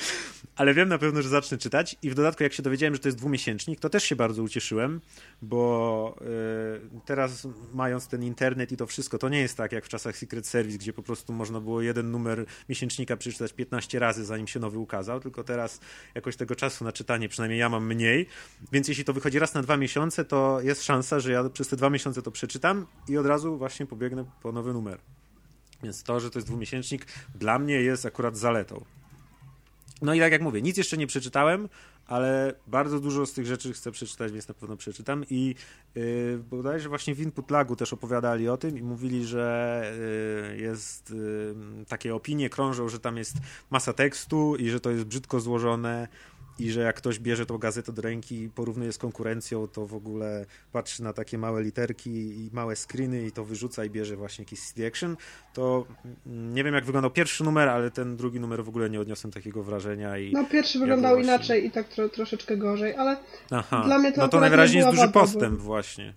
ale wiem na pewno, że zacznę czytać i w dodatku jak się dowiedziałem, że to jest dwumiesięcznik, to też się bardzo ucieszyłem, bo yy, teraz mając ten internet i to wszystko, to nie jest tak jak w czasach Secret Service, gdzie po prostu można było jeden numer miesięcznika przeczytać 15 razy, zanim się nowy ukazał, tylko teraz jakoś tego czasu na czytanie, przynajmniej ja mam mniej, więc jeśli to wychodzi raz na dwa miesiące, to jest szansa, że ja przez te dwa miesiące to przeczytam i od razu właśnie pobiegnę po nowy numer. Więc to, że to jest dwumiesięcznik, dla mnie jest akurat zaletą. No i tak jak mówię, nic jeszcze nie przeczytałem, ale bardzo dużo z tych rzeczy chcę przeczytać, więc na pewno przeczytam. I yy, bodajże właśnie w Input Lagu też opowiadali o tym i mówili, że yy, jest yy, takie opinie krążą, że tam jest masa tekstu i że to jest brzydko złożone i że jak ktoś bierze tą gazetę do ręki i porównuje z konkurencją, to w ogóle patrzy na takie małe literki i małe screeny i to wyrzuca i bierze właśnie jakiś CD Action, to mm, nie wiem jak wyglądał pierwszy numer, ale ten drugi numer w ogóle nie odniosłem takiego wrażenia i... No pierwszy wyglądał właśnie- inaczej i tak tro, troszeczkę gorzej, ale Aha, dla mnie to no to najwyraźniej nie jest duży postęp właśnie.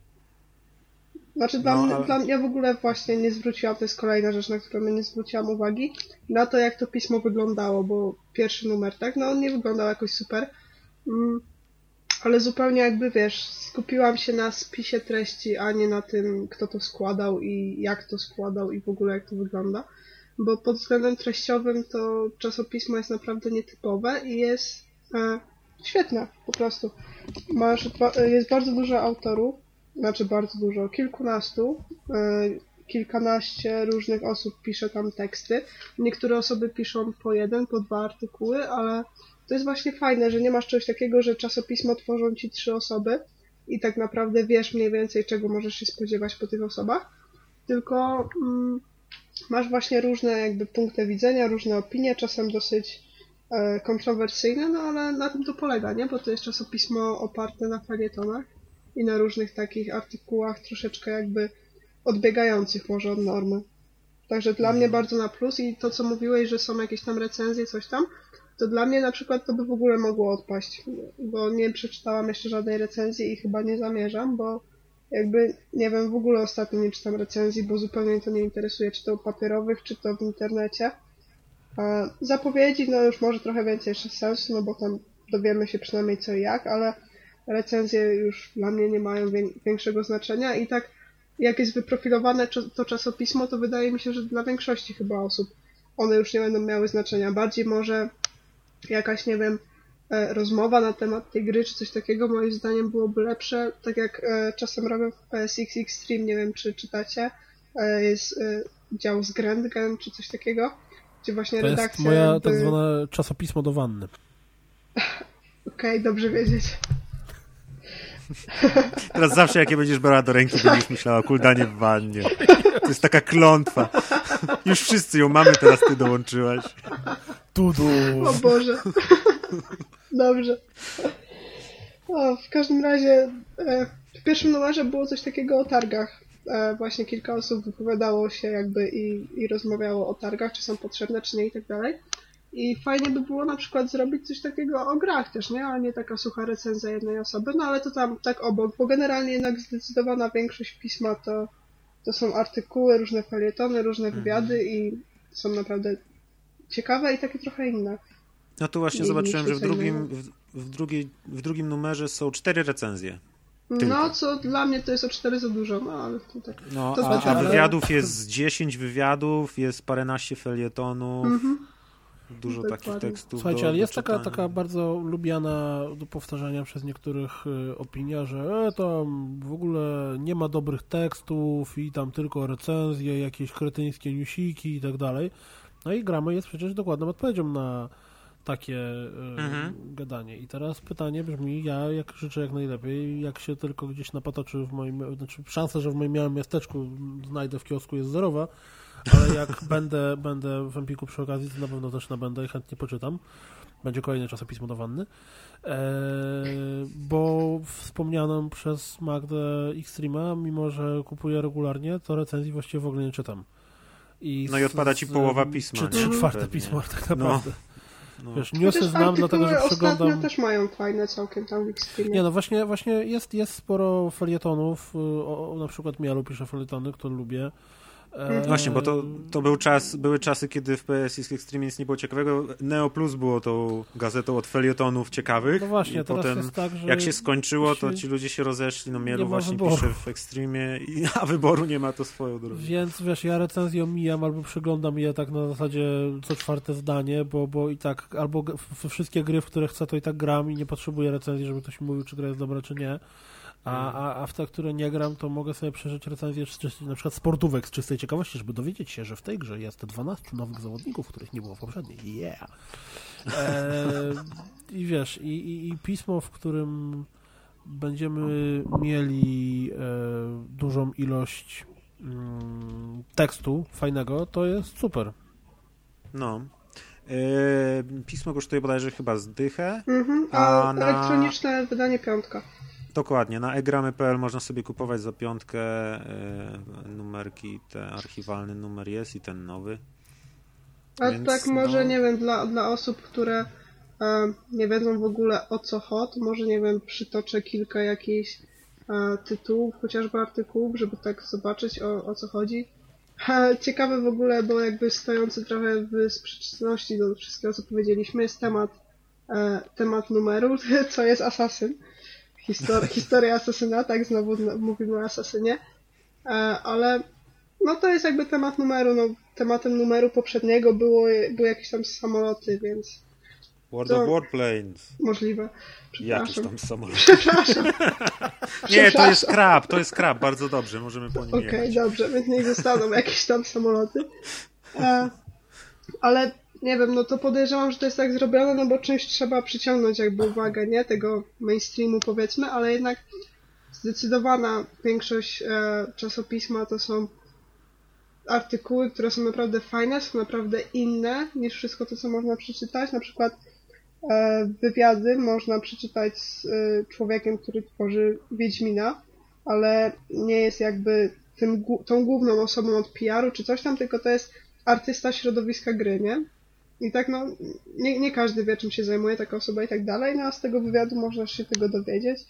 Znaczy dla, No, mnie, ale- dla mnie ja w ogóle właśnie nie zwróciłam, to jest kolejna rzecz, na którą nie zwróciłam uwagi, na to jak to pismo wyglądało, bo pierwszy numer, tak, no on nie wyglądał jakoś super, mm, ale zupełnie jakby wiesz, skupiłam się na spisie treści, a nie na tym, kto to składał i jak to składał i w ogóle jak to wygląda, bo pod względem treściowym to czasopismo jest naprawdę nietypowe i jest e, świetne po prostu. Masz, dwa- jest bardzo dużo autorów, znaczy bardzo dużo, kilkunastu, e, kilkanaście różnych osób pisze tam teksty. Niektóre osoby piszą po jeden, po dwa artykuły, ale to jest właśnie fajne, że nie masz czegoś takiego, że czasopismo tworzą ci trzy osoby i tak naprawdę wiesz mniej więcej, czego możesz się spodziewać po tych osobach, tylko mm, masz właśnie różne jakby punkty widzenia, różne opinie, czasem dosyć e, kontrowersyjne, no ale na tym to polega, nie? Bo to jest czasopismo oparte na felietonach i na różnych takich artykułach troszeczkę jakby odbiegających może od normy. Także dla mnie bardzo na plus i to, co mówiłeś, że są jakieś tam recenzje, coś tam, to dla mnie na przykład to by w ogóle mogło odpaść, bo nie przeczytałam jeszcze żadnej recenzji i chyba nie zamierzam, bo jakby, nie wiem, w ogóle ostatnio nie czytam recenzji, bo zupełnie to nie interesuje, czy to papierowych, czy to w internecie. A zapowiedzi, no już może trochę więcej jeszcze sensu, no bo tam dowiemy się przynajmniej co i jak, ale recenzje już dla mnie nie mają wię- większego znaczenia i tak jak jest wyprofilowane to czasopismo, to wydaje mi się, że dla większości chyba osób one już nie będą miały znaczenia. Bardziej może jakaś, nie wiem, e, rozmowa na temat tej gry, czy coś takiego, moim zdaniem byłoby lepsze. Tak jak e, czasem robią w PSX Extreme, nie wiem, czy czytacie, e, jest dział z Grandgen, czy coś takiego, gdzie właśnie To jest redakcja... moja jakby- tak zwane czasopismo do wanny. Okej, dobrze wiedzieć. Teraz zawsze jak je będziesz brała do ręki, będziesz myślała o kuldanie w wannie. To jest taka klątwa. Już wszyscy ją mamy, teraz ty dołączyłaś. Tudu! O Boże. Dobrze. O, w każdym razie e, w pierwszym numerze było coś takiego o targach. E, właśnie kilka osób wypowiadało się jakby i, i rozmawiało o targach, czy są potrzebne, czy nie i tak dalej. I fajnie by było na przykład zrobić coś takiego o grach też, nie? A nie taka sucha recenzja jednej osoby, no ale to tam tak obok, bo generalnie jednak zdecydowana większość pisma to, to są artykuły, różne felietony, różne wywiady i są naprawdę ciekawe i takie trochę inne. No tu właśnie Nie, zobaczyłem, że w drugim, w, w, drugiej, w drugim numerze są cztery recenzje. No, Tylko. co dla mnie to jest o cztery za dużo, no ale to tak. No, To a, znaczy, a ale- wywiadów jest 10 wywiadów, jest paręnaście felietonów, Mhm. Dużo takich tekstów. Słuchajcie, do, ale do jest taka, czytania. taka bardzo lubiana do powtarzania przez niektórych y, opinia, że e, tam w ogóle nie ma dobrych tekstów i tam tylko recenzje, jakieś kretyńskie newsiki i tak dalej. No i gramy jest przecież dokładną odpowiedzią na takie y, Mhm. gadanie. I teraz pytanie brzmi, ja jak życzę jak najlepiej, jak się tylko gdzieś napatoczy w moim, znaczy szansa, że w moim małym miasteczku znajdę w kiosku jest zerowa, ale jak będę, będę w Empiku przy okazji, to na pewno też nabędę i chętnie poczytam. Będzie kolejne czasopismo do wanny. Eee, bo wspomnianą przez Magdę Xtrema, mimo że kupuję regularnie, to recenzji właściwie w ogóle nie czytam. I No i odpada ci połowa pisma, Czy trzy czwarte pisma, tak naprawdę. No. Wiesz, newsy Chociaż znam, dlatego że przeglądam... ostatnio też mają fajne całkiem tam w Xtremie. Nie no, właśnie, właśnie jest, jest sporo felietonów, o, o, na przykład Mialu pisze felietony, które lubię. E, Właśnie, bo to, to był czas, były czasy, kiedy w PS Extreme nic nie było ciekawego. Neo Plus było tą gazetą od felietonów ciekawych. No właśnie, I potem, tak, że jak się skończyło, to ci ludzie się rozeszli. No Mielu właśnie wyboru. pisze w Extremie, i, a wyboru nie ma, to swoją drogą. Więc wiesz, ja recenzję omijam albo przeglądam je tak na zasadzie co czwarte zdanie, bo, bo i tak albo wszystkie gry, w które chcę, to i tak gram i nie potrzebuję recenzji, żeby ktoś mi mówił, czy gra jest dobra, czy nie. A, a, a w te, które nie gram, to mogę sobie przeżyć recenzję z czystej, na przykład sportówek z czystej ciekawości, żeby dowiedzieć się, że w tej grze jest 12 nowych zawodników, których nie było w poprzedniej. Yeah! E, I wiesz, i, i, i pismo, w którym będziemy mieli e, dużą ilość mm, tekstu fajnego, to jest super. No. E, pismo kosztuje bodajże chyba zdychę. Mhm, a A na- elektroniczne wydanie piątka. Dokładnie, na egramy.pl można sobie kupować za piątkę e, numerki, te archiwalny numer jest i ten nowy. A Więc, tak może, no- nie wiem, dla, dla osób, które e, nie wiedzą w ogóle o co chodzi, może, nie wiem, przytoczę kilka jakichś e, tytułów, chociażby artykułów, żeby tak zobaczyć o, o co chodzi. Ciekawe w ogóle, bo jakby stojący trochę w sprzeczności do wszystkiego, co powiedzieliśmy, jest temat, temat numeru, co jest asasyn. Histor historia asasyna, tak znowu mówimy o asasynie. E, ale no to jest jakby temat numeru, no tematem numeru poprzedniego było, były jakieś tam samoloty, więc World To- of Warplanes. możliwe. Jakiś tam samolot. Przepraszam. Nie, to jest krab, to jest krab, bardzo dobrze, możemy po nim Okej, jechać. dobrze, więc niech zostaną jakieś tam samoloty. E, ale nie wiem, no to podejrzewam, że to jest tak zrobione, no bo czymś trzeba przyciągnąć jakby uwagę, nie? Tego mainstreamu powiedzmy, ale jednak zdecydowana większość e, czasopisma to są artykuły, które są naprawdę fajne, są naprawdę inne niż wszystko to, co można przeczytać. Na przykład e, wywiady można przeczytać z e, człowiekiem, który tworzy Wiedźmina, ale nie jest jakby tym, tą główną osobą od PR-u czy coś tam, tylko to jest artysta środowiska gry, nie? I tak no, nie, nie każdy wie czym się zajmuje taka osoba i tak dalej, no a z tego wywiadu można się tego dowiedzieć.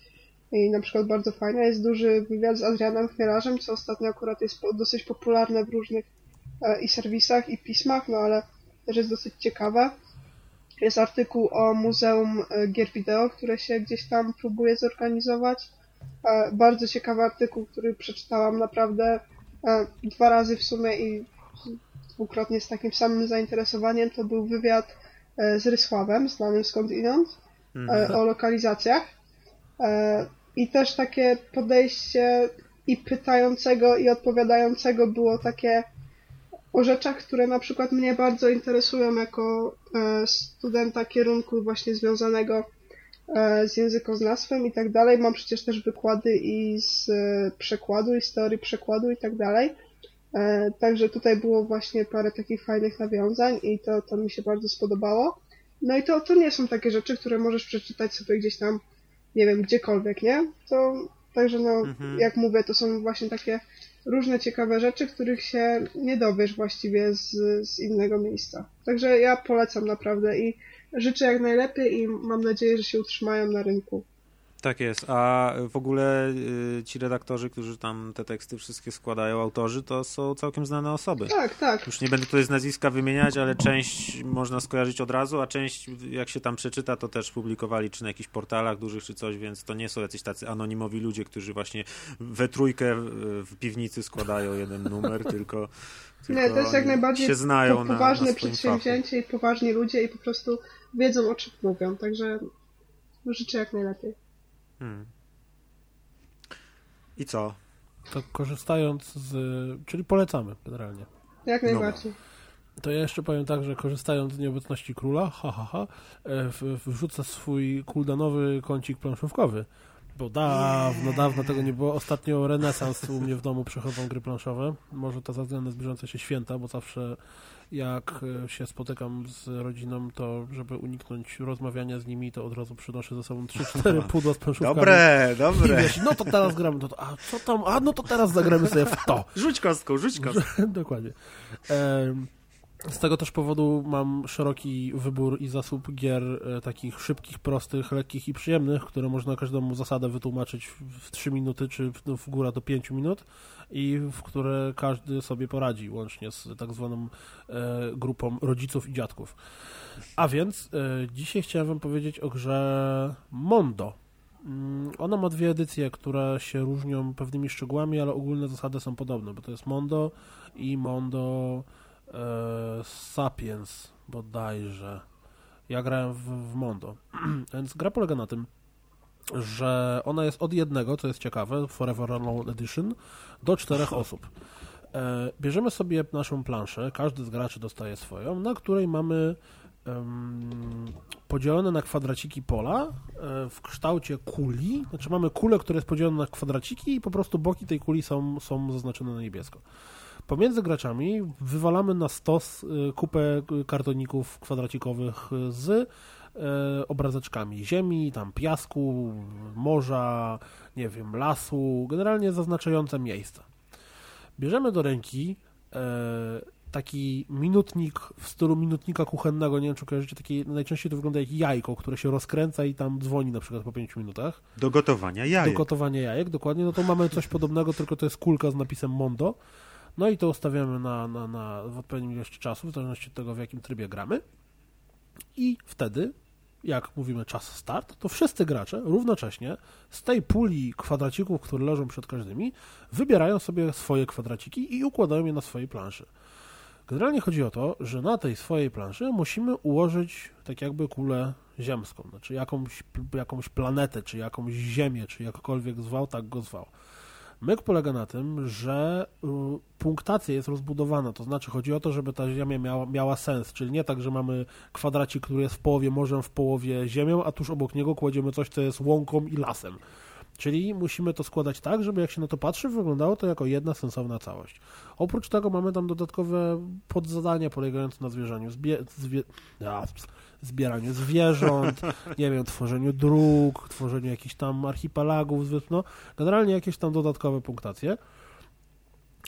I na przykład bardzo fajny jest duży wywiad z Adrianem Chmielarzem, co ostatnio akurat jest dosyć popularne w różnych e, i serwisach, i pismach, no ale też jest dosyć ciekawe. Jest artykuł o Muzeum e, Gier Wideo, które się gdzieś tam próbuje zorganizować. E, Bardzo ciekawy artykuł, który przeczytałam naprawdę e, dwa razy w sumie i dwukrotnie z takim samym zainteresowaniem. To był wywiad e, z Rysławem, znanym skądinąd, e, o lokalizacjach. E, I też takie podejście i pytającego, i odpowiadającego było takie o rzeczach, które na przykład mnie bardzo interesują jako studenta kierunku właśnie związanego z językoznawstwem i tak dalej. Mam przecież też wykłady i z przekładu, i z teorii przekładu i tak dalej. E, Także tutaj było właśnie parę takich fajnych nawiązań i to, to mi się bardzo spodobało. No i to, to nie są takie rzeczy, które możesz przeczytać sobie gdzieś tam, nie wiem, gdziekolwiek, nie? To, także no, Mhm. jak mówię, to są właśnie takie różne ciekawe rzeczy, których się nie dowiesz właściwie z, z innego miejsca. Także ja polecam naprawdę i życzę jak najlepiej i mam nadzieję, że się utrzymają na rynku. Tak jest, a w ogóle y, ci redaktorzy, którzy tam te teksty wszystkie składają, autorzy, to są całkiem znane osoby. Tak, tak. Już nie będę tutaj z nazwiska wymieniać, ale część można skojarzyć od razu, a część jak się tam przeczyta, to też publikowali czy na jakichś portalach dużych, czy coś, więc to nie są jacyś tacy anonimowi ludzie, którzy właśnie we trójkę w- w piwnicy składają jeden numer, tylko, tylko Nie, to jest jak najbardziej się znają po, na, poważne na swoim przedsięwzięcie i poważni ludzie i po prostu wiedzą o czym mówią, także życzę jak najlepiej. Hmm. I co? To korzystając z... czyli polecamy generalnie. Jak No. najbardziej. To ja jeszcze powiem tak, że korzystając z nieobecności króla, ha, ha, ha, e, w- wrzucę swój kuldanowy kącik planszówkowy. Bo dawno, dawno tego nie było. Ostatnio renesans u mnie w domu przechodzą gry planszowe. Może to ze względu na zbliżające się święta, bo zawsze jak e, się spotykam z rodziną, to żeby uniknąć rozmawiania z nimi, to od razu przynoszę ze sobą 3-4 pudła z planszówkami. Dobre, dobre. wiesz, no to teraz gramy, no to, a co tam, a no to teraz zagramy sobie w to. Rzuć kostką, rzuć kostką. Dokładnie. Em, Z tego też powodu mam szeroki wybór i zasób gier e, takich szybkich, prostych, lekkich i przyjemnych, które można każdemu zasadę wytłumaczyć w- w 3 minuty, czy w, no, w górę do 5 minut i w które każdy sobie poradzi, łącznie z tak zwaną e, grupą rodziców i dziadków. A więc e, dzisiaj chciałem wam powiedzieć o grze Mondo. Mm, Ona ma dwie edycje, które się różnią pewnymi szczegółami, ale ogólne zasady są podobne, bo to jest Mondo i Mondo e, Sapiens bodajże. Ja grałem w, w Mondo. Więc gra polega na tym, że ona jest od jednego, co jest ciekawe, Forever Alone Edition, do czterech osób. E, bierzemy sobie naszą planszę, każdy z graczy dostaje swoją, na której mamy em, podzielone na kwadraciki pola e, w kształcie kuli. Znaczy mamy kulę, która jest podzielona na kwadraciki i po prostu boki tej kuli są, są zaznaczone na niebiesko. Pomiędzy graczami wywalamy na stos y, kupę kartoników kwadracikowych z e, obrazeczkami ziemi, tam piasku, morza, nie wiem, lasu, generalnie zaznaczające miejsca. Bierzemy do ręki e, taki minutnik w stylu minutnika kuchennego, nie wiem czy kojarzycie, taki, najczęściej to wygląda jak jajko, które się rozkręca i tam dzwoni na przykład po 5 minutach Do gotowania jajek. do gotowania jajek, dokładnie, no to mamy coś podobnego, tylko to jest kulka z napisem Mondo. No i to ustawiamy na, na, na, w odpowiednim ilości czasu, w zależności od tego, w jakim trybie gramy. I wtedy, jak mówimy czas start, to wszyscy gracze równocześnie z tej puli kwadracików, które leżą przed każdymi, wybierają sobie swoje kwadraciki i układają je na swojej planszy. Generalnie chodzi o to, że na tej swojej planszy musimy ułożyć tak jakby kulę ziemską, znaczy jakąś, jakąś planetę, czy jakąś ziemię, czy jakkolwiek zwał, tak go zwał. Myk polega na tym, że y, punktacja jest rozbudowana, to znaczy chodzi o to, żeby ta ziemia miała, miała sens, czyli nie tak, że mamy kwadracik, który jest w połowie morzem, w połowie ziemią, a tuż obok niego kładziemy coś, co jest łąką i lasem. Czyli musimy to składać tak, żeby jak się na to patrzy, wyglądało to jako jedna sensowna całość. Oprócz tego mamy tam dodatkowe podzadania polegające na zwierzaniu zbie, zwie, a, zbieraniu zwierząt, nie wiem, tworzeniu dróg, tworzeniu jakichś tam archipelagów, no, generalnie jakieś tam dodatkowe punktacje.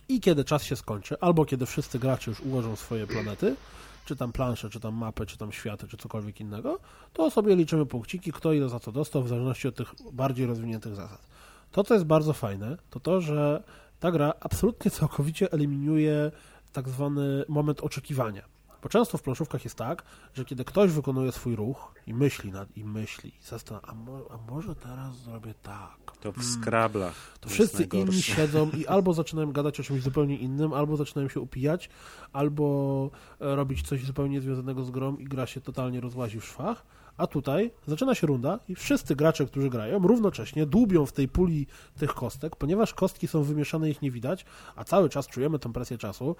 I kiedy czas się skończy, albo kiedy wszyscy gracze już ułożą swoje planety, czy tam plansze, czy tam mapy, czy tam światy, czy cokolwiek innego, to sobie liczymy punkciki, kto ile za co dostał, w zależności od tych bardziej rozwiniętych zasad. To, co jest bardzo fajne, to to, że ta gra absolutnie całkowicie eliminuje tak zwany moment oczekiwania. Bo często w planszówkach jest tak, że kiedy ktoś wykonuje swój ruch i myśli nad, i myśli, i zastanawia, a, mo, a może teraz zrobię tak. To w skrablach. To wszyscy inni siedzą i albo zaczynają gadać o czymś zupełnie innym, albo zaczynają się upijać, albo e, robić coś zupełnie związanego z grą i gra się totalnie rozłazi w szwach. A tutaj zaczyna się runda i wszyscy gracze, którzy grają, równocześnie dłubią w tej puli tych kostek, ponieważ kostki są wymieszane, ich nie widać, a cały czas czujemy tę presję czasu,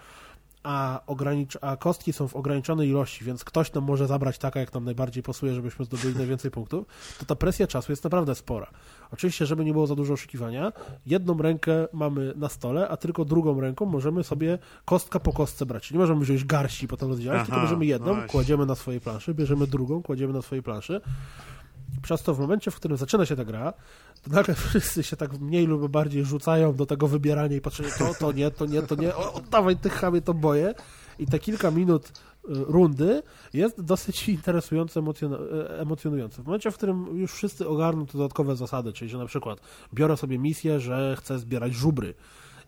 a, ogranicz- a kostki są w ograniczonej ilości, więc ktoś nam może zabrać taka, jak nam najbardziej pasuje, żebyśmy zdobyli najwięcej punktów, to ta presja czasu jest naprawdę spora. Oczywiście, żeby nie było za dużo oszukiwania, jedną rękę mamy na stole, a tylko drugą ręką możemy sobie kostka po kostce brać. Czyli nie możemy wziąć garści i potem rozdzielać, Aha, tylko bierzemy jedną, właśnie. kładziemy na swojej planszy, bierzemy drugą, kładziemy na swojej planszy Przez to w momencie, w którym zaczyna się ta gra, to nagle wszyscy się tak mniej lub bardziej rzucają do tego wybierania i patrzenia, to, to nie, to nie, to nie, o, oddawaj tych chamie, to boję. I te kilka minut y, rundy jest dosyć interesujące, e, emocjonujące. W momencie, w którym już wszyscy ogarną te dodatkowe zasady, czyli że na przykład biorę sobie misję, że chcę zbierać żubry,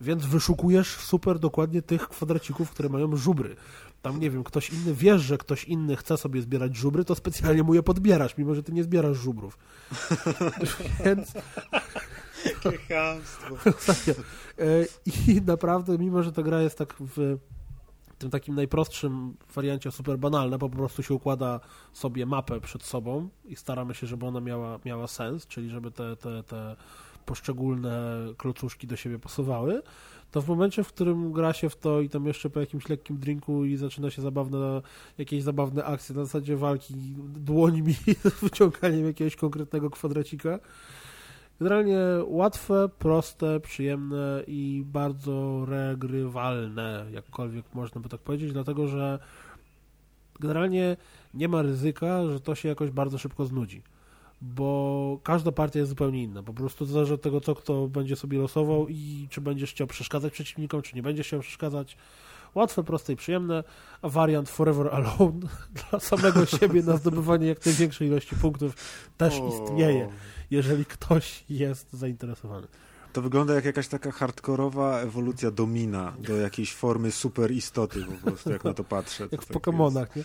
więc wyszukujesz super dokładnie tych kwadracików, które mają żubry. Tam, nie wiem, ktoś inny, wiesz, że ktoś inny chce sobie zbierać żubry, to specjalnie mu je podbierasz, mimo że ty nie zbierasz żubrów. więc. E, I naprawdę, mimo że ta gra jest tak w tym takim najprostszym wariancie super banalna, bo po prostu się układa sobie mapę przed sobą i staramy się, żeby ona miała, miała sens, czyli żeby te, te, te poszczególne klocuszki do siebie pasowały, to w momencie, w którym gra się w to i tam jeszcze po jakimś lekkim drinku i zaczyna się zabawne, jakieś zabawne akcje na zasadzie walki dłońmi z wyciąganiem jakiegoś konkretnego kwadracika, Generalnie łatwe, proste, przyjemne i bardzo regrywalne, jakkolwiek można by tak powiedzieć, dlatego że generalnie nie ma ryzyka, że to się jakoś bardzo szybko znudzi, bo każda partia jest zupełnie inna. Po prostu zależy od tego, co kto będzie sobie losował i czy będziesz chciał przeszkadzać przeciwnikom, czy nie będziesz chciał przeszkadzać. Łatwe, proste i przyjemne, a wariant Forever Alone dla samego siebie na zdobywanie jak największej ilości punktów też istnieje jeżeli ktoś jest zainteresowany. To wygląda jak jakaś taka hardkorowa ewolucja domina do jakiejś formy super istoty po prostu, jak na to patrzę. jak w tak nie?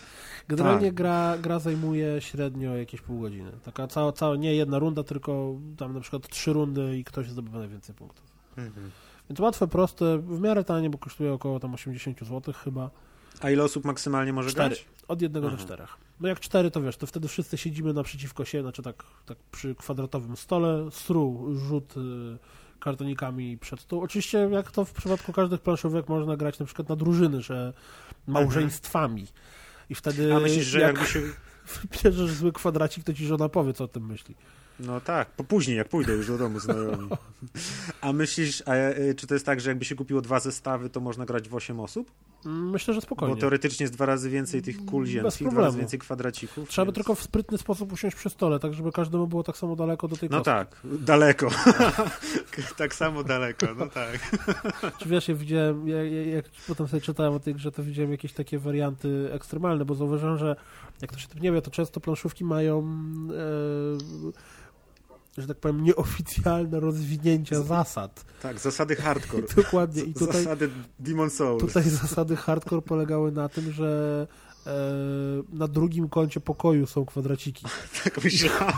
Generalnie tak. gra, gra zajmuje średnio jakieś pół godziny. Taka cała, cała, nie jedna runda, tylko tam na przykład trzy rundy i ktoś zdobywa najwięcej punktów. Mhm. Więc łatwe, proste, w miarę tanie, bo kosztuje około tam 80 zł chyba. A ile osób maksymalnie może Cztery. grać? Od jednego Aha. do czterech. No jak cztery, to wiesz, to wtedy wszyscy siedzimy naprzeciwko siebie, znaczy tak, tak przy kwadratowym stole, stru, rzut y, kartonikami przed stół. Oczywiście, jak to w przypadku każdych planszówek, można grać na przykład na drużyny, że małżeństwami. I wtedy. A myślisz, że jak jakby się. Bierzesz zły kwadracik, to ci żona powie, co o tym myśli. No tak, po później, jak pójdę już do domu znajomi. A myślisz, a, e, czy to jest tak, że jakby się kupiło dwa zestawy, to można grać w 8 osób? Myślę, że spokojnie. Bo teoretycznie jest dwa razy więcej tych kul ziemskich, dwa razy więcej kwadracików. Trzeba więc... by tylko w sprytny sposób usiąść przy stole, tak żeby każdemu było tak samo daleko do tej No kostki. tak, daleko. tak samo daleko, no tak. Czy wiesz, ja widziałem, jak, jak potem sobie czytałem o tej grze, to widziałem jakieś takie warianty ekstremalne, bo zauważyłem, że jak to się tym nie wie, to często planszówki mają e, że tak powiem, nieoficjalne rozwinięcia zasad. Tak, zasady hardcore. Dokładnie. I tutaj, zasady Demon Souls. Tutaj zasady hardcore polegały na tym, że e, na drugim końcu pokoju są kwadraciki. Tak myślałem,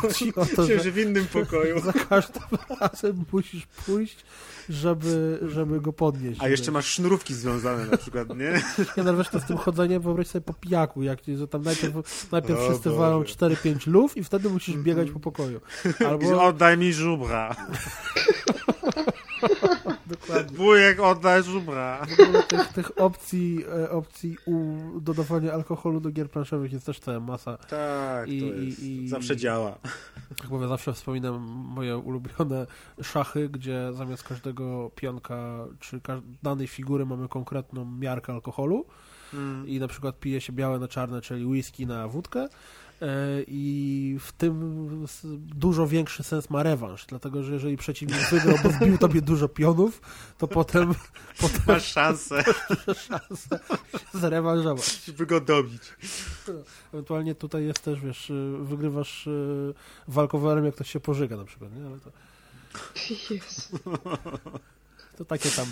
to, że, że w innym pokoju. Za każdym razem musisz pójść żeby, żeby go podnieść. A jeszcze masz sznurówki związane na przykład, nie? Nie, no wiesz, to z tym chodzeniem wyobraź sobie po pijaku, jak, że tam najpierw, najpierw o wszyscy walą 4-5 luf i wtedy musisz biegać po pokoju. Albo... Oddaj mi żubra. Dokładnie. Wujek, oddaj żubra. Tych, tych opcji, e, opcji u dodawania alkoholu do gier planszowych jest też cała masa. Tak, I, to jest, i, zawsze działa. Jak mówię, zawsze wspominam moje ulubione szachy, gdzie zamiast każdego pionka czy danej figury mamy konkretną miarkę alkoholu mm. i na przykład pije się białe na czarne, czyli whisky na wódkę i w tym dużo większy sens ma rewanż, dlatego że jeżeli przeciwnik wygrał, bo wbił tobie dużo pionów, to potem... potem masz szansę. Masz szansę się zrewanżować. By go dobić. Ewentualnie tutaj jest też, wiesz, wygrywasz e, walkowerem, jak ktoś się pożyga na przykład, nie? Ale to... To takie tam...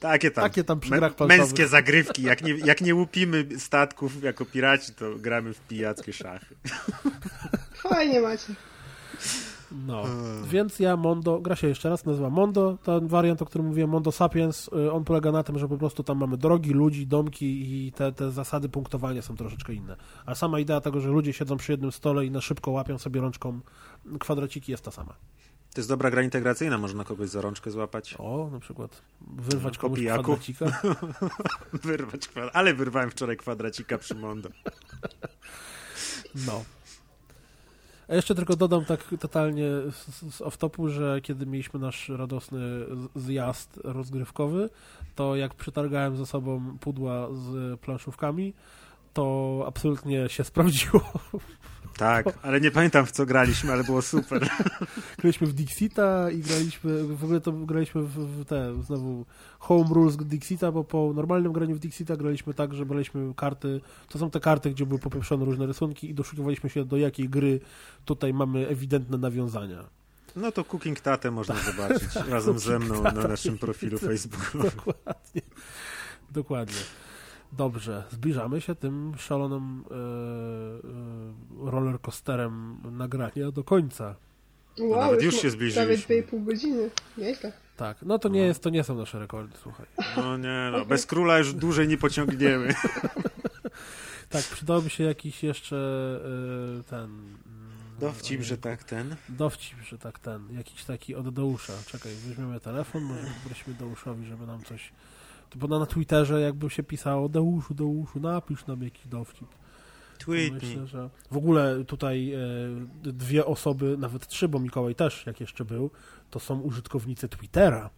Takie tam, Takie tam męskie zagrywki. Jak nie, jak nie łupimy statków jako piraci, to gramy w pijackie szachy. Fajnie macie. No, więc ja Mondo, gra się jeszcze raz, nazywa Mondo, ten wariant, o którym mówiłem, Mondo Sapiens, y, on polega na tym, że po prostu tam mamy drogi, ludzi, domki i te, te zasady punktowania są troszeczkę inne. A sama idea tego, że ludzie siedzą przy jednym stole i na szybko łapią sobie rączką kwadraciki jest ta sama. To jest dobra gra integracyjna, można kogoś za rączkę złapać. O, na przykład wyrwać no, komuś kwadracika. wyrwać kwadracika. Ale wyrwałem wczoraj kwadracika przy Mondo. no. A jeszcze tylko dodam tak totalnie z, off-topu, że kiedy mieliśmy nasz radosny zjazd rozgrywkowy, to jak przetargałem ze sobą pudła z planszówkami, to absolutnie się sprawdziło. Tak, ale nie pamiętam w co graliśmy, ale było super. Graliśmy w Dixita i graliśmy, w ogóle to graliśmy w, w te, znowu Home Rules Dixita, bo po normalnym graniu w Dixita graliśmy tak, że braliśmy karty, to są te karty, gdzie były popieprzone różne rysunki i doszukiwaliśmy się do jakiej gry tutaj mamy ewidentne nawiązania. No to Cooking Tatę można zobaczyć razem ze mną na naszym profilu Facebooku. Dokładnie. Dokładnie. Dobrze, zbliżamy się tym szalonym e, e, rollercoasterem nagrania do końca. Wow, nawet już się zbliżyliśmy. Prawie 2,5 godziny. Nieźle. Tak, no to nie jest, to nie są nasze rekordy, słuchaj. No nie no, bez króla już dłużej nie pociągniemy. Tak, przydałby się jakiś jeszcze e, ten... mm, Dowcip, że tak ten. Dowcip, że tak ten, jakiś taki od Deusza. Czekaj, weźmiemy telefon, może poprosimy Deuszowi, żeby nam coś... To bo na, Twitterze jakby się pisało Deuszu, Deuszu, napisz nam jakiś dowcip. Tweetnij. Myślę, że w ogóle tutaj e, dwie osoby, nawet trzy, bo Mikołaj też, jak jeszcze był, to są użytkownicy Twittera.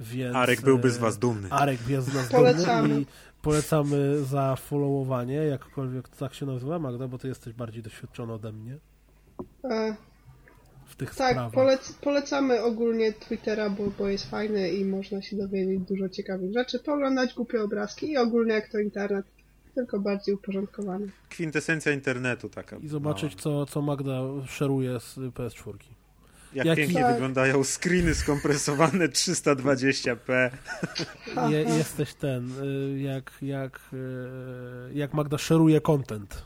Więc, Arek byłby z e, was dumny. Arek jest z nas Polecamy. dumny i polecamy za followowanie, jakkolwiek tak się nazywa, Magda, bo ty jesteś bardziej doświadczona ode mnie E, w tych tak, sprawach. polec polecamy ogólnie Twittera, bo, bo jest fajny i można się dowiedzieć dużo ciekawych rzeczy, pooglądać głupie obrazki i ogólnie jak to internet, tylko bardziej uporządkowany. Kwintesencja internetu taka. I zobaczyć, mała. co, co Magda szeruje z PS4. Jak jaki- pięknie Tak. wyglądają screeny skompresowane 320p. Je, jesteś ten, y, jak, jak, y, jak Magda szeruje content.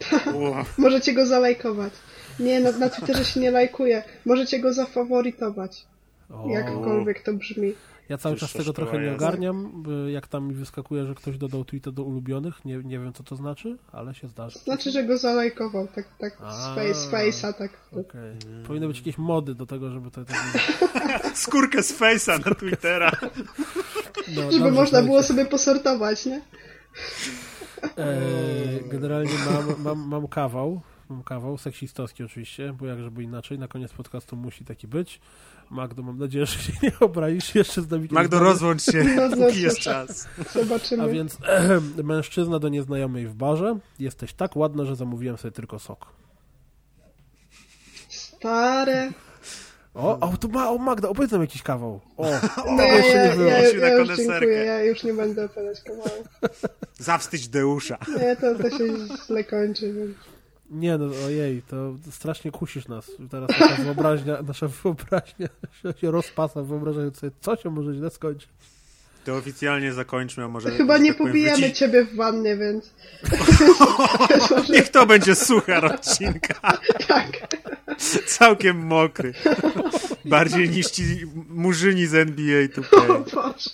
Możecie go zalajkować. Nie, na, na Twitterze się nie lajkuje. Możecie go zafaworytować. O. Jakkolwiek to brzmi. Ja cały czas tego trochę nie ogarniam, jak tam mi wyskakuje, że ktoś dodał tweeta do ulubionych, nie, nie wiem co to znaczy, ale się zdarza. Znaczy, że go zalajkował, tak, tak, z face'a, tak. Okej. Powinny być jakieś mody do tego, żeby to... Skórkę z face'a na Twittera. no, Żeby dobrze, można było sobie posortować, nie? E, generalnie mam, mam, mam kawał, mam kawał, seksistowski oczywiście, bo jak żeby inaczej, na koniec podcastu musi taki być. Magdo, mam nadzieję, że się nie obrazisz jeszcze z nami. Magdo, rozłącz się, póki jest czas. Zobaczymy. A więc mężczyzna do nieznajomej w barze. Jesteś tak ładna, że zamówiłem sobie tylko sok. Stare. O, o, tu ma, o Magda, opowiedz nam jakiś kawał. O, No ja, jeszcze nie ja, było. ja, na ja już dziękuję, ja już nie będę opowiadać kawału. Zawstydź Deusza. Nie, to, to się źle kończy, więc... nie no, ojej, to strasznie kusisz nas. Teraz nasza wyobraźnia, nasza wyobraźnia się rozpasa, wyobrażając sobie, co się może źle skończyć. To oficjalnie zakończmy, a może... Chyba że nie tak powiem, pobijamy wyci- ciebie w wannie, więc... Niech to będzie suchar odcinka. Tak. Całkiem mokry. Bardziej niż ci murzyni z NBA tutaj. Boże.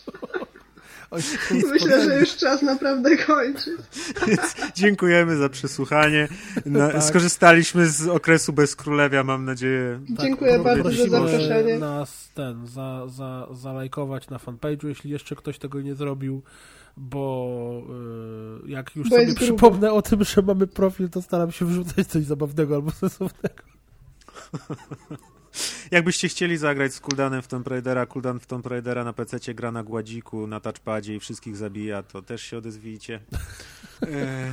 Myślę, że już czas naprawdę kończyć. Dziękujemy za przesłuchanie. Na, Tak. Skorzystaliśmy z okresu bez królewia, mam nadzieję. Dziękuję pro- bardzo za zaproszenie. nas ten, za, za, zalajkować na fanpage'u, jeśli jeszcze ktoś tego nie zrobił, bo y, jak już Bo sobie jest grubo. przypomnę o tym, że mamy profil, to staram się wrzucać coś zabawnego albo sensownego. Jakbyście chcieli zagrać z Kuldanem w Tomb Raidera, Kuldan w Tomb Raidera na PC gra na gładziku, na touchpadzie i wszystkich zabija, to też się odezwijcie. E,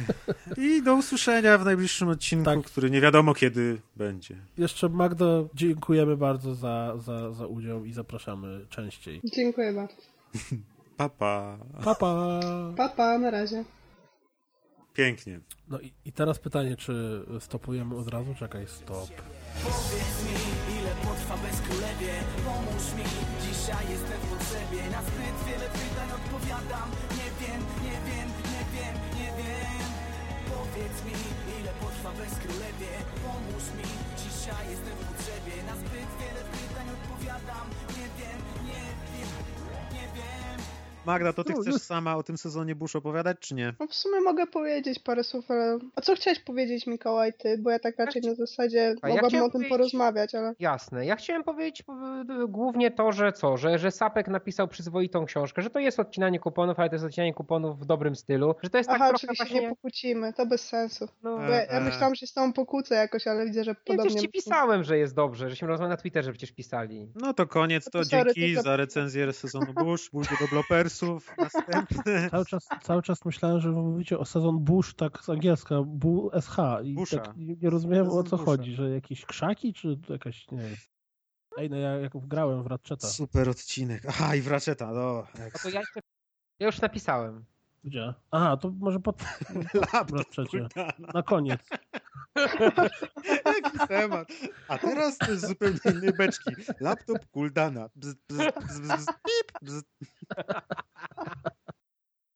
I do usłyszenia w najbliższym odcinku, Tak. który nie wiadomo kiedy będzie. Jeszcze Magdo, dziękujemy bardzo za, za, za udział i zapraszamy częściej. Dziękuję bardzo. Pa, pa. Pa, pa. Pa, pa, na razie. Pięknie. No i, i teraz pytanie, czy stopujemy od razu? Czekaj, stop a bez królewie Pomóż mi, dzisiaj jestem Magda, to ty No, chcesz sama o tym sezonie Bush opowiadać, czy nie? No w sumie mogę powiedzieć parę słów, ale... A co chciałeś powiedzieć, Mikołaj, ty? Bo ja tak raczej na zasadzie A ja mogłabym chciałem o tym powiedzieć- porozmawiać, ale... Jasne. Ja chciałem powiedzieć e, głównie to, że co, że, że Sapek napisał przyzwoitą książkę, że to jest odcinanie kuponów, ale to jest odcinanie kuponów w dobrym stylu, że to jest Aha, tak czyli trochę się nie właśnie... pokłócimy, to bez sensu. No, Bo ja, ja E, myślałam, że się z tą pokłócę jakoś, ale widzę, że nie, podobnie... przecież ci pisałem, że jest dobrze, żeśmy rozmawiali na Twitterze przecież pisali. No to koniec, No to to sorry, dzięki to za- recenzję sezonu Bush, pójdzie do Konkursów, następne... Cały czas, cały czas myślałem, że wy mówicie o sezon Bush, tak z angielska, BUSH i Busha. tak nie, rozumiałem o co Busha. chodzi, że jakieś krzaki, czy jakaś, nie wiem. Ej, no ja jak grałem w Ratcheta. Super odcinek. Aha, i wraczeta, no. No to ja jeszcze... Ja już napisałem. Gdzie? Aha, to może pod Laptop. Kuldana. Na koniec. Jaki temat. A teraz to jest zupełnie innej beczki. Laptop Kuldana. Bzz, bzz, bzz, bzz, pip, bzz.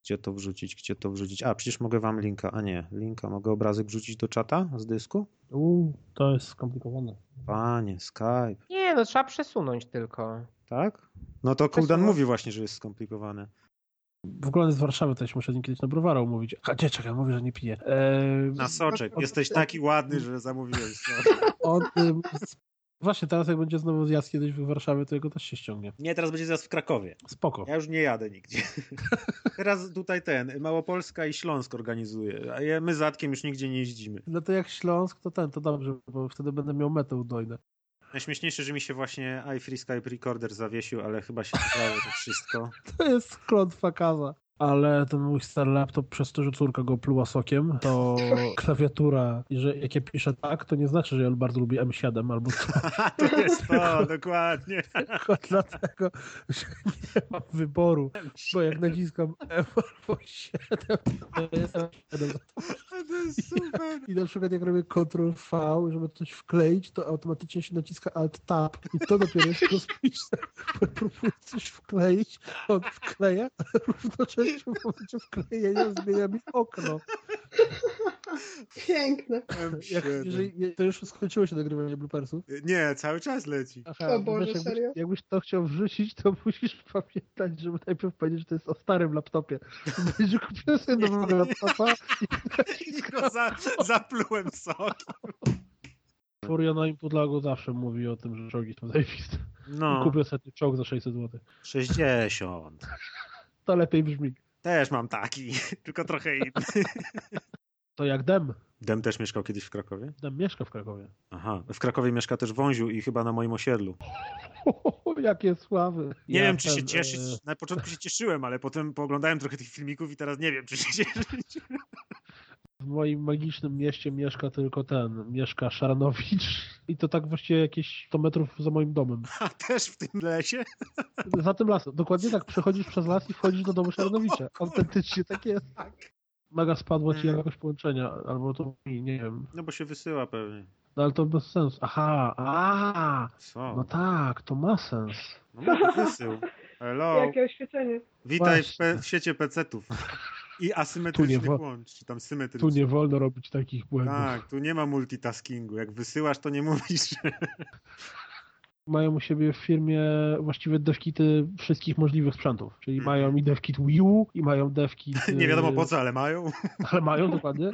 Gdzie to wrzucić? Gdzie to wrzucić? A, przecież mogę wam linka. A nie, linka. Mogę obrazek wrzucić do czata z dysku? Uuu, to jest skomplikowane. Panie, Skype. Nie, no trzeba przesunąć tylko. Tak? No to Kuldan mówi właśnie, że jest skomplikowane. W ogóle z Warszawy też muszę z nim kiedyś na browara umówić. A gdzie, czekaj, mówię, że nie piję. Eee, Na soczek. Jesteś taki ładny, że zamówiłeś. No. ym, Właśnie teraz jak będzie znowu zjazd kiedyś w Warszawie, to jego też się ściągnie. Nie, teraz będzie zaraz w Krakowie. Spoko. Ja już nie jadę nigdzie. Teraz tutaj ten, Małopolska i Śląsk organizuje, a my z Atkiem już nigdzie nie jeździmy. No to jak Śląsk, to ten, to dobrze, bo wtedy będę miał metę udojne. Najśmieszniejsze, że mi się właśnie iFree Skype Recorder zawiesił, ale chyba się nagrało to wszystko. To jest klątwa kaza. Ale ten mój stary laptop, przez to, że córka go pluła sokiem, to klawiatura, i że jak ja piszę tak, to nie znaczy, że ja bardzo lubię M7 albo A to jest to, dokładnie. tylko dlatego, że nie mam wyboru, bo jak naciskam F albo 7, to jest M7. To jest super. I na przykład jak robię Ctrl V, żeby coś wkleić, to automatycznie się naciska Alt Tab i to dopiero jest rozpisane. Bo próbuję coś wkleić, on wkleja, ale równocześnie w momencie wklejenia zmienia mi okno. Piękne. Jak, jeżeli, to już skończyło się nagrywanie bloopersów. Nie, cały czas leci. Aha, O Boże, wiesz, jakbyś, serio? jakbyś to chciał wrzucić, to musisz pamiętać, żeby najpierw powiedzieć, że to jest o starym laptopie. Będzie kupiłem sobie nowego laptopa i I go za, zaplułem sok. Furiona Input Lago zawsze mówi o tym, że czołgi są zajebiste. No, Kupię sobie czołg za 600 zł. 60. To lepiej brzmi. Też mam taki, tylko trochę inny. To jak Dem. Dem też mieszkał kiedyś w Krakowie? Dem mieszka w Krakowie. Aha, w Krakowie mieszka też Wąziu i chyba na moim osiedlu. Jakie sławy. Nie Ja wiem, czy się ten, cieszyć. e, Na początku się cieszyłem, ale potem pooglądałem trochę tych filmików i teraz nie wiem, czy się cieszyć. W moim magicznym mieście mieszka tylko ten. Mieszka Szaranowicz. I to tak właściwie jakieś 100 metrów za moim domem. A też w tym lesie? Za tym lasem. Dokładnie tak. Przechodzisz przez las i wchodzisz do domu Szaranowicza. Autentycznie tak jest. Mega spadło ci Mm. jakoś połączenia. Albo to mi, nie wiem. No bo się wysyła pewnie. No ale to bez sensu. Aha, a, Co? no tak, to ma sens. No ma wysył. Hello. Jakie oświecenie. Witaj w, w sieci PC-ów. I Tu asymetrycznych nie wo- łącz, tam Tu symetrycznych. nie wolno robić takich błędów. Tak, tu nie ma multitaskingu. Jak wysyłasz, to nie mówisz. mają u siebie w firmie właściwie devkity wszystkich możliwych sprzętów. Czyli Mhm. mają i devkit Wii U, i mają devkit... Nie wiadomo e, po co, ale mają. Ale mają, dokładnie.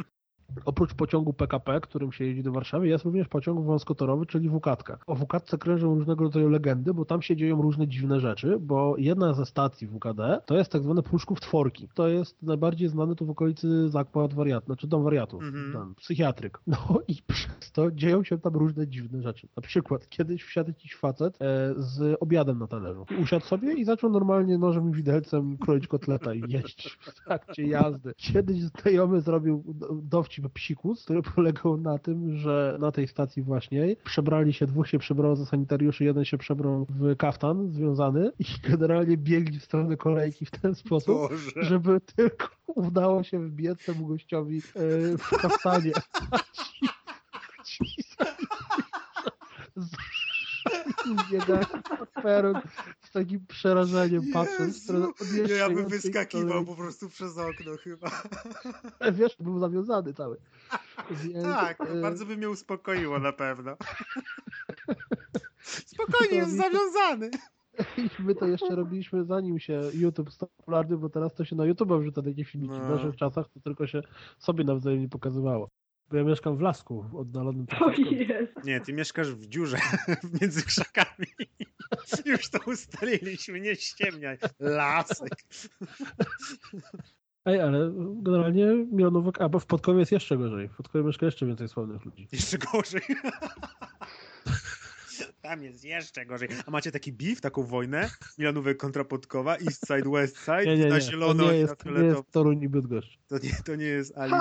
Oprócz pociągu PKP, którym się jeździ do Warszawy, jest również pociąg wąskotorowy, czyli WKATka. O WKATce krążą różnego rodzaju legendy, bo tam się dzieją różne dziwne rzeczy, bo jedna ze stacji WKD to jest tak zwane Pruszków Tworki. To jest najbardziej znany tu w okolicy zakład wariatów, znaczy dom wariatów, Mhm. tam, psychiatryk. No i przez to dzieją się tam różne dziwne rzeczy. Na przykład kiedyś wsiadł jakiś facet e, z obiadem na talerzu. Usiadł sobie i zaczął normalnie nożem i widelcem kroić kotleta i jeść w trakcie jazdy. Kiedyś znajomy zrobił do- dowcip psikus, który polegał na tym, że na tej stacji właśnie przebrali się, dwóch się przebrało za sanitariuszy, jeden się przebrał w kaftan związany i generalnie biegli w stronę kolejki w ten sposób, Boże. żeby tylko udało się wbiec temu gościowi e, w kaftanie. A ci, ci z- takim przerażeniem patrząc, Jezu. które Nie, ja bym wyskakiwał po prostu przez okno chyba. Wiesz, był zawiązany cały. Więc, Tak, e, bardzo by mnie uspokoiło na pewno. Spokojnie, jest zawiązany. I my to jeszcze robiliśmy zanim się YouTube stał popularny, bo teraz to się na YouTube wrzuca takie filmiki. No. W naszych czasach to tylko się sobie nawzajem nie pokazywało. Bo ja mieszkam w Lasku, oddalonym O jest. Nie, ty mieszkasz w dziurze między krzakami. Już to ustaliliśmy, nie ściemniaj. Lasek. Ej, ale generalnie Milonówek, a bo w Podkowie jest jeszcze gorzej. W Podkowie mieszka jeszcze więcej sławnych ludzi. Jeszcze gorzej. Tam jest jeszcze gorzej. A macie taki beef, taką wojnę? Milanówek kontra Podkowa, East Side, West Side, Nie, nie, na nie. zielono to nie i na jest, to nie fioletowo. jest Toruń i Bydgoszcz. To nie, to nie jest Ali.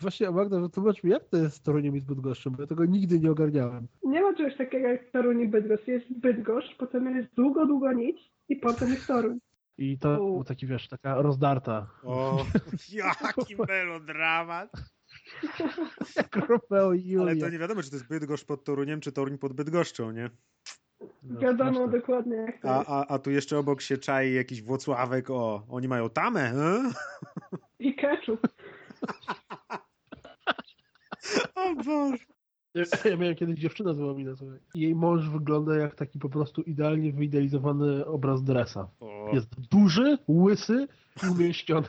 Właśnie, a Magda, wytłumacz mi, jak to jest z Toruniem i z Bydgoszczem, bo ja tego nigdy nie ogarniałem. Nie ma czegoś takiego jak Toruń i Bydgoszcz. Jest Bydgoszcz, potem jest długo, długo nic i potem jest Toruń. I to był taki, wiesz, taka rozdarta. O, jaki melodramat. Jak Romeo i Julia. Ale to nie wiadomo, czy to jest Bydgoszcz pod Toruniem, czy Toruń pod Bydgoszczą, nie? No, Wiadomo zresztą. dokładnie jak to A, jest. a, a tu jeszcze obok się czai jakiś Włocławek, o, oni mają tamę, he? I ketchup. O Boże. Ja, ja miałem kiedyś dziewczynę z. Jej mąż wygląda jak taki po prostu idealnie wyidealizowany obraz dresa. O. Jest duży, łysy i umieściony.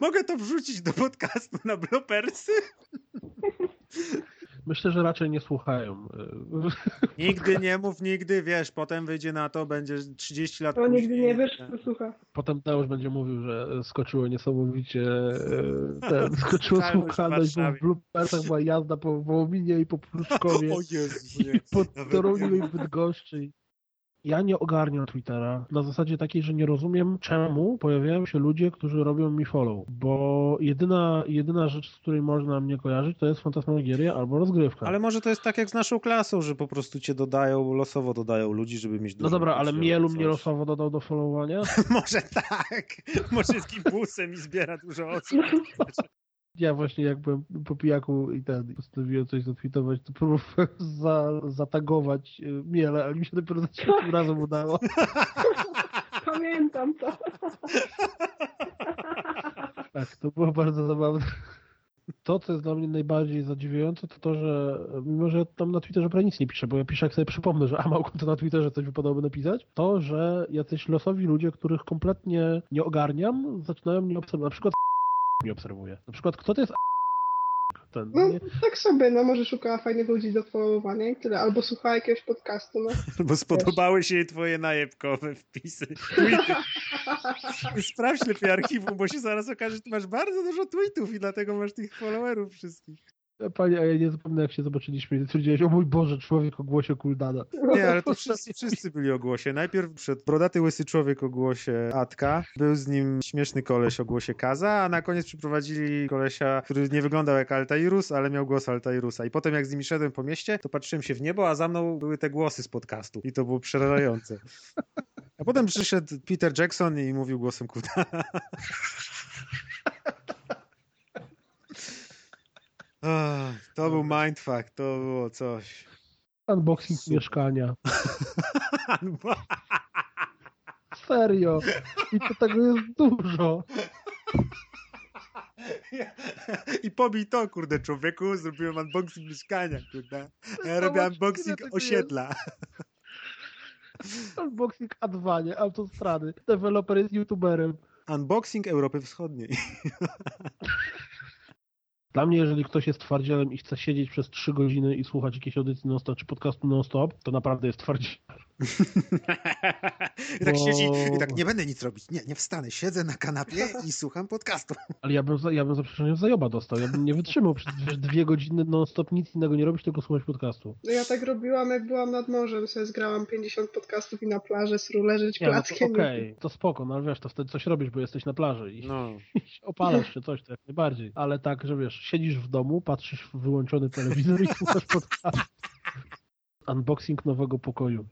Mogę to wrzucić do podcastu na blopersy? Myślę, że raczej nie słuchają. Nigdy nie mów, nigdy, wiesz, potem wyjdzie na to, będzie 30 lat To później. nigdy nie wiesz, kto słucha. Potem Teusz będzie mówił, że skoczyło niesamowicie e, ten, skoczyło Słuchalność bo w bloopersach była jazda po Wołominie i po Pruszkowie O Jezu, i nie. po Nawet Toruniu i Bydgoszczy. Ja nie ogarniam Twittera na zasadzie takiej, że nie rozumiem czemu pojawiają się ludzie, którzy robią mi follow, bo jedyna, jedyna rzecz, z której można mnie kojarzyć, to jest Fantasmagieria albo rozgrywka. Ale może to jest tak jak z naszą klasą, że po prostu cię dodają, losowo dodają ludzi, żeby mieć dużo No dobra, ale Mielu coś. mnie losowo dodał do followowania. Może tak. Może jest gimbusem i zbiera dużo osób. Ja właśnie jak byłem po pijaku i ten postanowiłem coś zatwitować, to próbowałem za, zatagować y, Miele, ale mi się dopiero za trzecim razem udało. Pamiętam to. Tak, to było bardzo zabawne. To, co jest dla mnie najbardziej zadziwiające, to to, że mimo, że tam na Twitterze prawie nic nie piszę, bo ja piszę, jak sobie przypomnę, że a mam konto na Twitterze, coś wypadałoby napisać, to, że jacyś losowi ludzie, których kompletnie nie ogarniam, zaczynają mnie obserwować. Na przykład mnie obserwuje. Na przykład, kto to jest ten, No nie? tak sobie, no może szukała fajnych ludzi do followowania i tyle. Albo słuchała jakiegoś podcastu, no. Bo spodobały się jej twoje najebkowe wpisy. Sprawdź lepiej archiwum, bo się zaraz okaże, że ty masz bardzo dużo tweetów i dlatego masz tych followerów wszystkich. Panie, a ja nie zapomnę, jak się zobaczyliśmy i stwierdziłeś, o mój Boże, człowiek o głosie Kuldana. Nie, ale to wszyscy, wszyscy byli o głosie. Najpierw przed brodaty łysy człowiek o głosie Atka, był z nim śmieszny koleś o głosie Kaza, a na koniec przyprowadzili kolesia, który nie wyglądał jak Altairus, ale miał głos Altairusa. I potem jak z nimi szedłem po mieście, to patrzyłem się w niebo, a za mną były te głosy z podcastu. I to było przerażające. A potem przyszedł Peter Jackson i mówił głosem Kuldana. Ach, To był mindfuck, to było coś. Unboxing Super. mieszkania. Serio. I to tego jest dużo. I pobij to, kurde, człowieku, zrobiłem unboxing mieszkania, kurde. Ja robię unboxing osiedla. Unboxing A2, nie? Autostrady. Deweloper jest youtuberem. Unboxing Europy Wschodniej. Dla mnie, jeżeli ktoś jest twardzielem i chce siedzieć przez 3 godziny i słuchać jakiejś audycji non-stop czy podcastu non-stop, to naprawdę jest twardziel. I tak Bo- siedzi i tak, nie będę nic robić. Nie, nie wstanę. Siedzę na kanapie i słucham podcastu. Ale ja bym, za, ja bym za przeproszeniem zajoba dostał. Ja bym nie wytrzymał przez dwie godziny non-stop nic innego nie robić, tylko słuchać podcastu. No ja tak robiłam, jak byłam nad morzem, sobie zgrałam 50 podcastów i na plaży sru leżeć Nie, no plackiem. okej, to spoko, no ale wiesz, to wtedy coś robisz, bo jesteś na plaży i No. opalasz czy coś, to jak najbardziej. Ale tak, że wiesz, siedzisz w domu, patrzysz w wyłączony telewizor i słuchasz podcast. Unboxing nowego pokoju.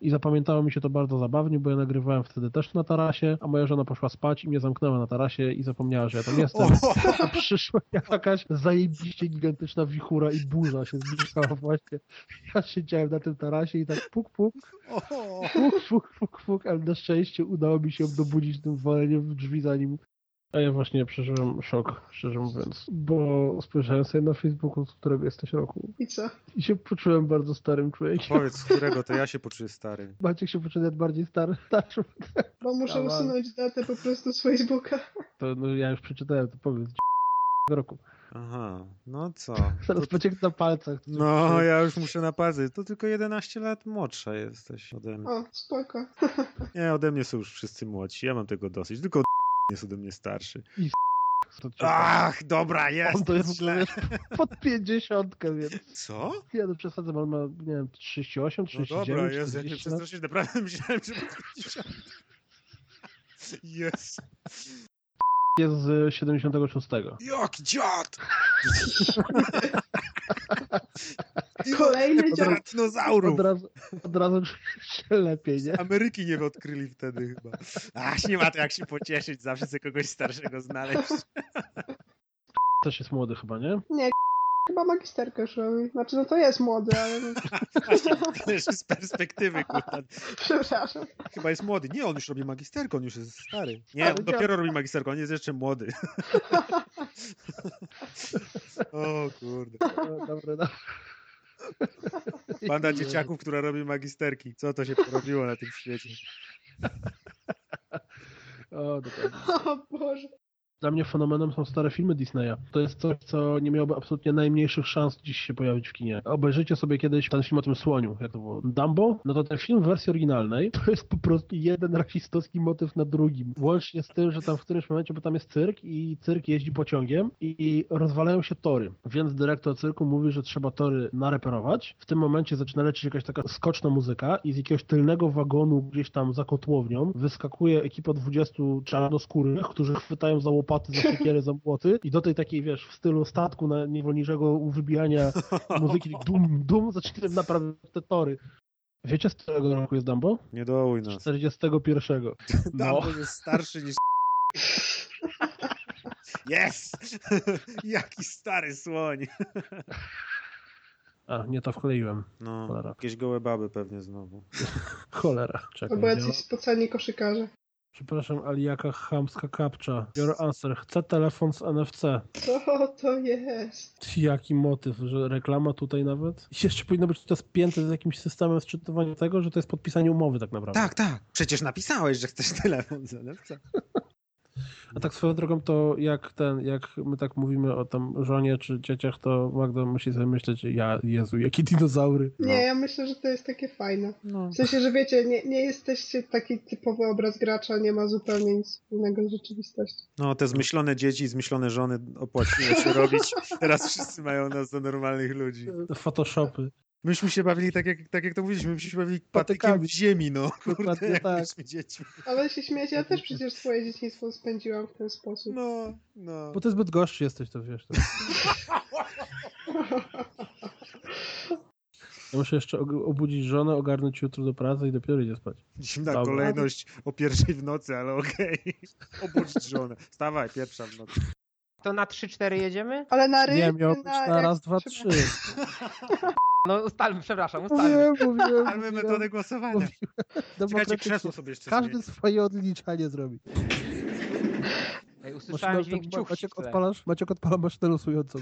I zapamiętało mi się to bardzo zabawnie, bo ja nagrywałem wtedy też na tarasie, a moja żona poszła spać i mnie zamknęła na tarasie i zapomniała, że ja tam jestem. A przyszła jakaś zajebiście gigantyczna wichura i burza się zbliżała właśnie. Ja siedziałem na tym tarasie i tak puk, puk, Fuk, fuk, fuk, fuk, ale na szczęście udało mi się dobudzić tym waleniem w drzwi zanim... A ja właśnie przeżyłem szok, szczerze mówiąc, bo spojrzałem sobie na Facebooku, z którego jesteś roku I co? i się poczułem bardzo starym człowiekiem. Powiedz, z którego to ja się poczuję stary. Maciek się poczuje bardziej stary, starszy. Bo muszę Dawaj. usunąć datę po prostu z Facebooka. To no, ja już przeczytałem, to powiedz, roku. Aha, no co? Zaraz pociek na palcach. No, ja już muszę na pazy. To tylko 11 lat młodsza jesteś ode mnie. O, spoko. Nie, ode mnie są już wszyscy młodsi. Ja mam tego dosyć. Tylko jest ode mnie starszy. Ach, dobra, jest. On to jest w ogóle pod 50, więc Co? ja no przesadzam, on ma, nie wiem, 38, No 39, dobra, jest, jak 40 mnie lat. przestraszyć, naprawdę myślałem, że ma 50. Jest. Jest z 76. Jaki dziad! Kolejny razu- dinozaurów! Od razu, od razu się lepiej, nie? Ameryki nie odkryli wtedy chyba. Ach, nie ma to jak się pocieszyć, zawsze sobie kogoś starszego znaleźć. Też jest młody chyba, nie? Nie, chyba magisterkę robi. Znaczy, no to jest młody, ale z perspektywy, kurwa. przepraszam. Chyba jest młody. Nie, on już robi magisterkę, on już jest stary. Nie, on dopiero robi magisterkę, on jest jeszcze młody. O kurde. Dobre, dobre. Banda dzieciaków, która robi magisterki. Co to się porobiło na tym świecie? O, dokładnie. O Boże. Dla mnie fenomenem są stare filmy Disneya. To jest coś, co nie miałoby absolutnie najmniejszych szans dziś się pojawić w kinie. Obejrzyjcie sobie kiedyś ten film o tym słoniu, jak to było, Dumbo. No to ten film w wersji oryginalnej to jest po prostu jeden rasistowski motyw na drugim. Łącznie z tym, że tam w którymś momencie, bo tam jest cyrk i cyrk jeździ pociągiem i rozwalają się tory. Więc dyrektor cyrku mówi, że trzeba tory nareperować. W tym momencie zaczyna lecieć jakaś taka skoczna muzyka i z jakiegoś tylnego wagonu gdzieś tam za kotłownią wyskakuje ekipa 20 czarnoskórych, którzy chwytają za łopaty, za siekiery, za młoty i do tej takiej, wiesz, w stylu statku na niewolniczego wybijania muzyki dum, dum, zaczynają naprawiać te tory. Wiecie, z którego roku jest Dumbo? Nie dołuj nas. 41. No, Dumbo jest starszy niż... Jest! Jaki stary słoń. a, nie to wkleiłem. No, Cholera. jakieś gołe baby pewnie znowu. Cholera, czekaj. Albo ja- jacyś spoceni koszykarze. Przepraszam, ale jaka chamska kapcza. Your answer. Chcę telefon z NFC. Co to jest? Jaki motyw, że reklama tutaj nawet? I jeszcze powinno być to spięte z jakimś systemem sczytywania tego, że to jest podpisanie umowy tak naprawdę. Tak, tak. Przecież napisałeś, że chcesz telefon z NFC. A tak swoją drogą to jak ten, jak my tak mówimy o tam żonie czy dzieciach, to Magda musi sobie myśleć, ja, Jezu, jakie dinozaury. Nie, ja myślę, że to jest takie fajne. No. W sensie, że wiecie, nie, nie jesteście taki typowy obraz gracza, nie ma zupełnie nic wspólnego z rzeczywistością. No, te zmyślone dzieci, zmyślone żony opłaciło się robić. Teraz wszyscy mają nas za normalnych ludzi. Photoshopy. Myśmy się bawili tak jak, tak jak to mówiliśmy, myśmy się bawili patykiem Patykami. w ziemi, no. Kurde, jak tak. byliśmy dziećmi. Ale się śmiać, ja też przecież swoje dzieciństwo spędziłam w ten sposób. No, no. Bo ty zbyt goszczy jesteś, to wiesz. To... Ja muszę jeszcze obudzić żonę, ogarnąć jutro do pracy i dopiero idzie spać. Zimna Dobra. kolejność o pierwszej w nocy, ale okej. Obudzić żonę. Stawaj, pierwsza w nocy. To na 3-4 jedziemy? Ale na ry... Nie, miał być na, na raz, dwa, trzy. No ustalmy, przepraszam, ustalmy. Mówiłem, mówiłem. Ale my metodę głosowania. Czekajcie, krzesło sobie jeszcze Każdy zmienię. swoje odliczanie zrobi. Usłyszałem Maszyna- dźwięk ciuch Maciek, odpalasz, Maciek odpala maszynę losującą.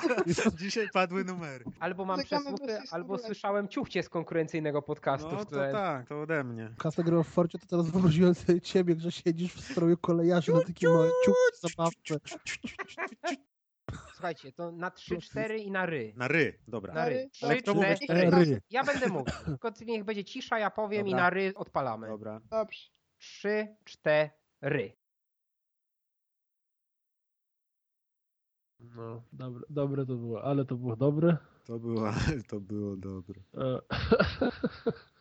Dzisiaj padły numery. Albo mam przesłuchy, albo słyszałem ciuchcie z konkurencyjnego podcastu. No to tle. tak, to ode mnie. Kasę grał w Forcie, to teraz wyobraziłem sobie ciebie, że siedzisz w stroju kolejarzy na takim małym ciuchu zabawce. Słuchajcie, to na 3-4 i na ry. Na ry, dobra. Na ry. ry. Trzy, Ale kto mówi cztery. ry? Ja będę mówił. Tylko niech będzie cisza, ja powiem i Dobra. na ry odpalamy. Dobra. Dobrze. 3, 4. No, dobre, dobre to było, ale to było dobre. To było, to było dobre. E,